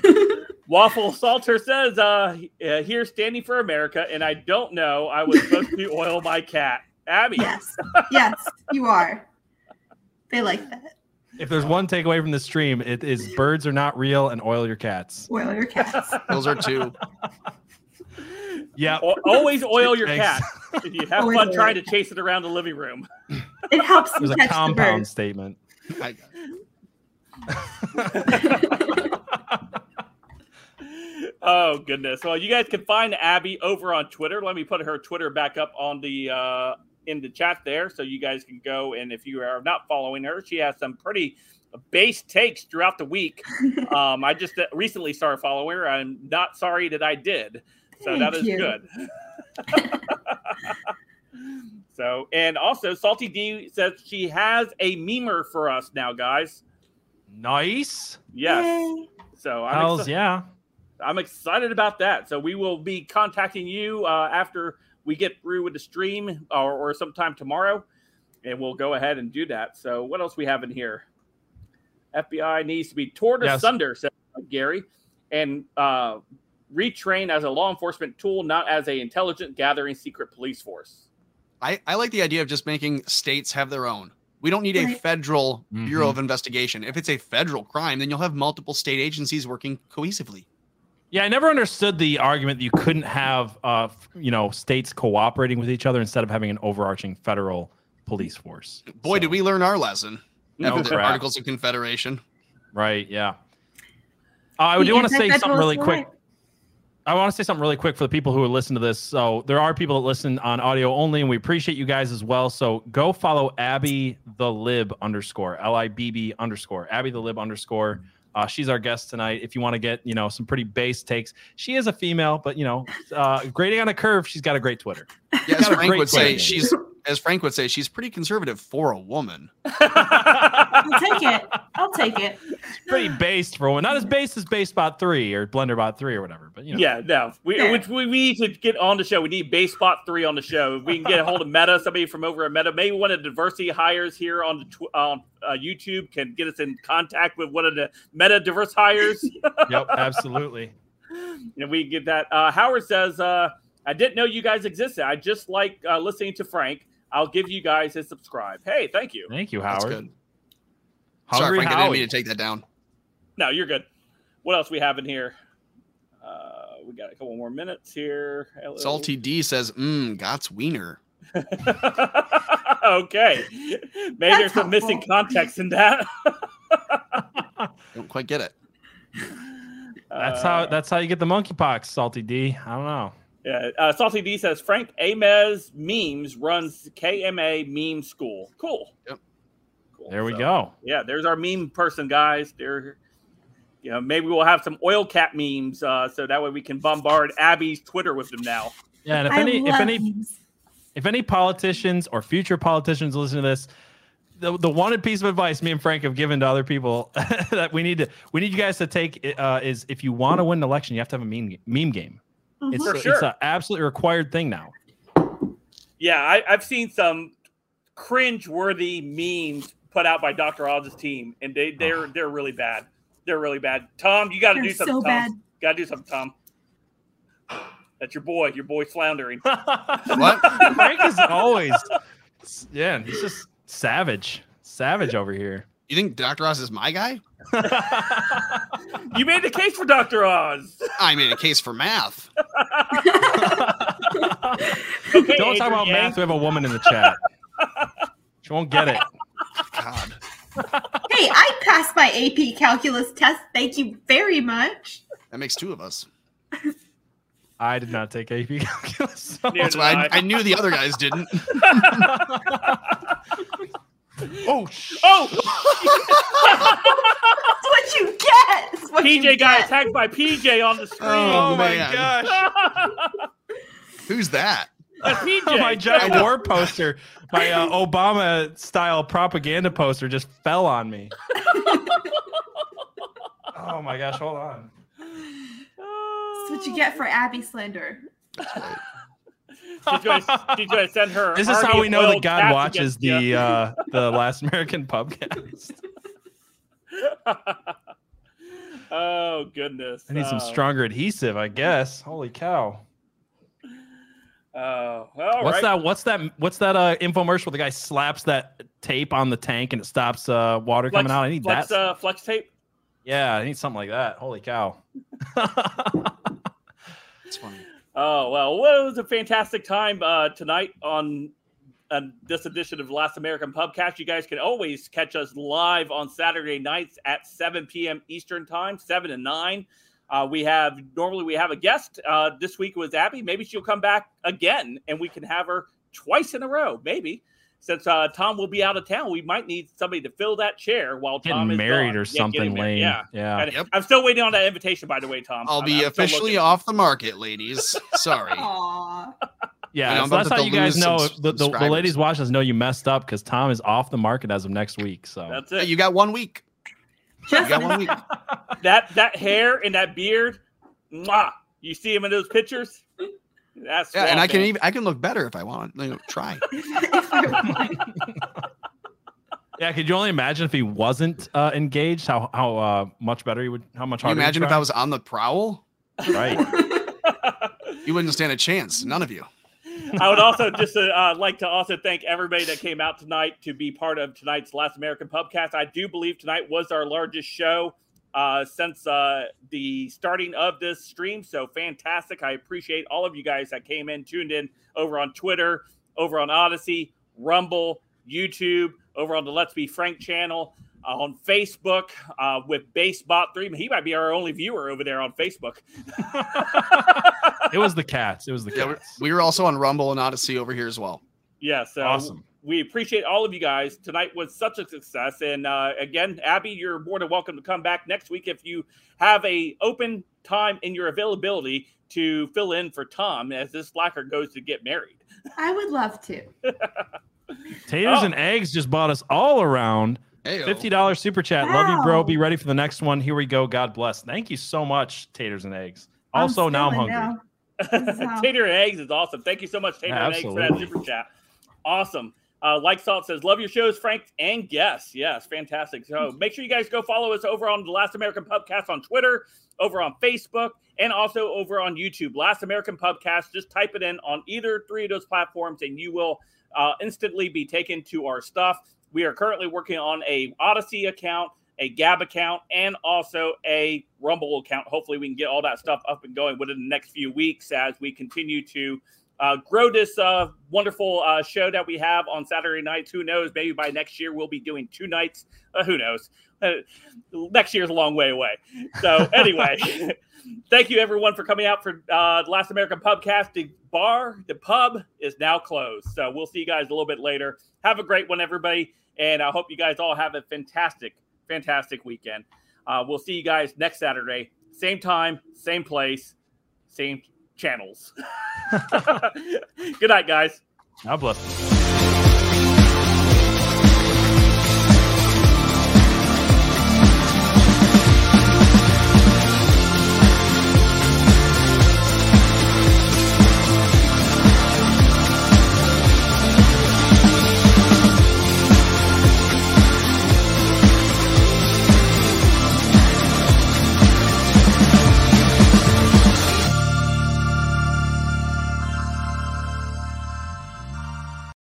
Waffle Salter says, uh, uh, here standing for America, and I don't know. I was supposed to oil my cat. Abby. Yes. Yes, you are. They like that. If there's one takeaway from the stream, it is birds are not real and oil your cats. Oil your cats. Those are two. Yeah. O- always oil your Thanks. cat. If you have Always fun trying to chase it around the living room. It helps It was them a compound statement. I, Oh goodness! Well, you guys can find Abby over on Twitter. Let me put her Twitter back up on the uh, in the chat there, so you guys can go. And if you are not following her, she has some pretty base takes throughout the week. um, I just uh, recently started following her. I'm not sorry that I did, so that Thank is you. good. So, and also, Salty D says she has a memer for us now, guys. Nice. Yes. Yay. So I'm Hells exci- yeah. I'm excited about that. So we will be contacting you uh, after we get through with the stream or, or sometime tomorrow, and we'll go ahead and do that. So what else we have in here? FBI needs to be torn Yes. asunder, said Gary, and uh, retrain as a law enforcement tool, not as a intelligent gathering secret police force. I, I like the idea of just making states have their own. We don't need a federal Bureau Mhm. of Investigation. If it's a federal crime, then you'll have multiple state agencies working cohesively. Yeah, I never understood the argument that you couldn't have, uh, you know, states cooperating with each other instead of having an overarching federal police force. Boy, So- did we learn our lesson No after the. Articles of Confederation. Right. Yeah. Uh, I do want to say something really quick. I want to say something really quick for the people who are listening to this. So there are people that listen on audio only, and we appreciate you guys as well. So go follow Abby the Lib underscore L I B B underscore Abby the Lib underscore. Uh, she's our guest tonight. If you want to get you know some pretty base takes, she is a female, but you know, uh, grading on a curve, she's got a great Twitter. Yeah, as Got a Frank would say, question. she's as Frank would say, she's pretty conservative for a woman. I'll take it. I'll take it. Pretty based for one. Not as based as BaseBot 3 or BlenderBot 3 or whatever, but you know. Yeah, no. We, Yeah. which we, we need to get on the show. We need Basebot three on the show. If we can get a hold of Meta, somebody from over at Meta, maybe one of the diversity hires here on the tw- on uh, YouTube can get us in contact with one of the Meta diverse hires. Yep, absolutely. you know, we can get that. Uh, Howard says, uh, "I didn't know you guys existed. I just like uh, listening to Frank. I'll give you guys a subscribe. Hey, thank you. Thank you, That's Howard. good. Sorry, Hungry Frank, I didn't Howie. mean to take that down. No, you're good. What else we have in here? Uh, we got a couple more minutes here. Hello. Salty D says, mmm, Gott's wiener. okay. Maybe there's some missing context in that. Don't quite get it. That's Uh, how that's how you get the monkeypox, Salty D. I don't know. Yeah. Uh, Salty D says Frank Amez Memes runs KMA Meme School. Cool. Yep. Cool. There we So, go. Yeah, there's our meme person, guys. There, you know, maybe we'll have some oil cap memes, uh, so that way we can bombard Abby's Twitter with them now. Yeah, and if I any if any memes. if any politicians or future politicians listen to this, the, the wanted piece of advice me and Frank have given to other people that we need to we need you guys to take uh, is if you want to win an election, you have to have a meme meme game. It's mm-hmm. For it's sure. an absolutely required thing now. Yeah, I, I've seen some cringe-worthy memes put out by Dr. Oz's team, and they they're ah. they're really bad. They're really bad. Tom, you got to do something. so Tom. bad. Got to do something, Tom. That's your boy. Your boy floundering. What? Frank is always yeah, he's just savage, savage over here. You think Dr. Oz is my guy? you made the case for Dr. Oz. I made a case for math. Okay, Don't talk about math. We have a woman in the chat. She won't get it. God. Hey, I passed my AP calculus test. Thank you very much. That makes two of us. I did not take AP calculus. so- That's why I, I. I knew the other guys didn't. oh, sh- Oh, That's what you get. That's what you PJ got get. attacked by PJ on the screen. Oh, oh my man. gosh. Who's that? That's PJ. my giant war poster, my uh, Obama style propaganda poster just fell on me. oh my gosh, hold on. That's what you get for Abby slander. She's going to send her. This is how we know that God watches the uh, the Last American Pubcast. oh goodness! I need some Oh, stronger adhesive, I guess. Holy cow! Oh, all what's right. that? What's that? What's that uh, infomercial? The guy slaps that tape on the tank and it stops uh, water Flex, coming out. I need flex, that. uh, flex tape. yeah, I need something like that. Holy cow! It's funny. Oh well, well, it was a fantastic time uh, tonight on this edition of Last American Pubcast. You guys can always catch us live on Saturday nights at 7 p.m. Eastern Time, 7 and 9. Uh, we have normally we have a guest. Uh, this week was Abby. Maybe she'll come back again, and we can have her twice in a row. Maybe since uh, Tom will be out of town, we might need somebody to fill that chair while Tom Getting is married gone. or Yeah, something getting married. lame. Yeah. yeah. Yep. I'm still waiting on that invitation, by the way, Tom. I'll I'm- be I'm officially off the market, ladies. Sorry. Aw. Yeah, I know, so that's how you guys know the, the, the ladies watching us know you messed up because Tom is off the market as of next week. So That's Hey, it. you got one week. You got one week. that that hair and that beard, mwah, you see him in those pictures. That's Yeah, and I can even I can look better if I want. You know, try. if I want. yeah, could you only imagine if he wasn't uh, engaged? How how uh, much better he would? How much Can you harder? he'd imagine if? I was on the prowl? right? You wouldn't stand a chance. None of you. I would also just uh, uh, like to also thank everybody that came out tonight to be part of tonight's Last American Pubcast. I do believe tonight was our largest show uh, since uh, the starting of this stream. So fantastic! I appreciate all of you guys that came in, tuned in over on Twitter, over on Odysee, Rumble, YouTube, over on the Let's Be Frank channel. uh, on Facebook uh, with Basebot Three. He might be our only viewer over there on Facebook. it was the cats. It was the Yeah, cats. we were also on Rumble and Odysee over here as well. Yeah, so Awesome. We appreciate all of you guys. Tonight was such a success, and uh, again, Abby, you're more than welcome to come back next week if you have a open time in your availability to fill in for Tom as this slacker goes to get married. I would love to. Taters Oh. and eggs just bought us all around. Hey, Fifty dollars super chat. Love you, bro. Be ready for the next one. Here we go. God bless. Thank you so much, taters and eggs. I'm Also, now I'm hungry. now. This is how- Tater and eggs is awesome. Thank you so much, Tater Yeah, and eggs, for that super chat. Awesome. Uh, like Salt says, love your shows, Frank and guests. Yes, fantastic. So make sure you guys go follow us over on the Last American Pubcast on Twitter, over on Facebook, and also over on YouTube. Last American Pubcast. Just type it in on either three of those platforms, and you will uh, instantly be taken to our stuff. We are currently working on a Odysee account, a Gab account, and also a Rumble account. Hopefully, we can get all that stuff up and going within the next few weeks as we continue to uh, grow this uh, wonderful uh, show that we have on Saturday nights. Who knows? Maybe by next year we'll be doing two nights. Uh, who knows? Uh, next year's a long way away. So anyway, thank you everyone for coming out for uh, the Last American Pubcast. The bar, the pub is now closed. So we'll see you guys a little bit later. Have a great one, everybody, and I hope you guys all have a fantastic, fantastic weekend. Uh, we'll see you guys next Saturday, same time, same place, same channels. Good night, guys. God bless.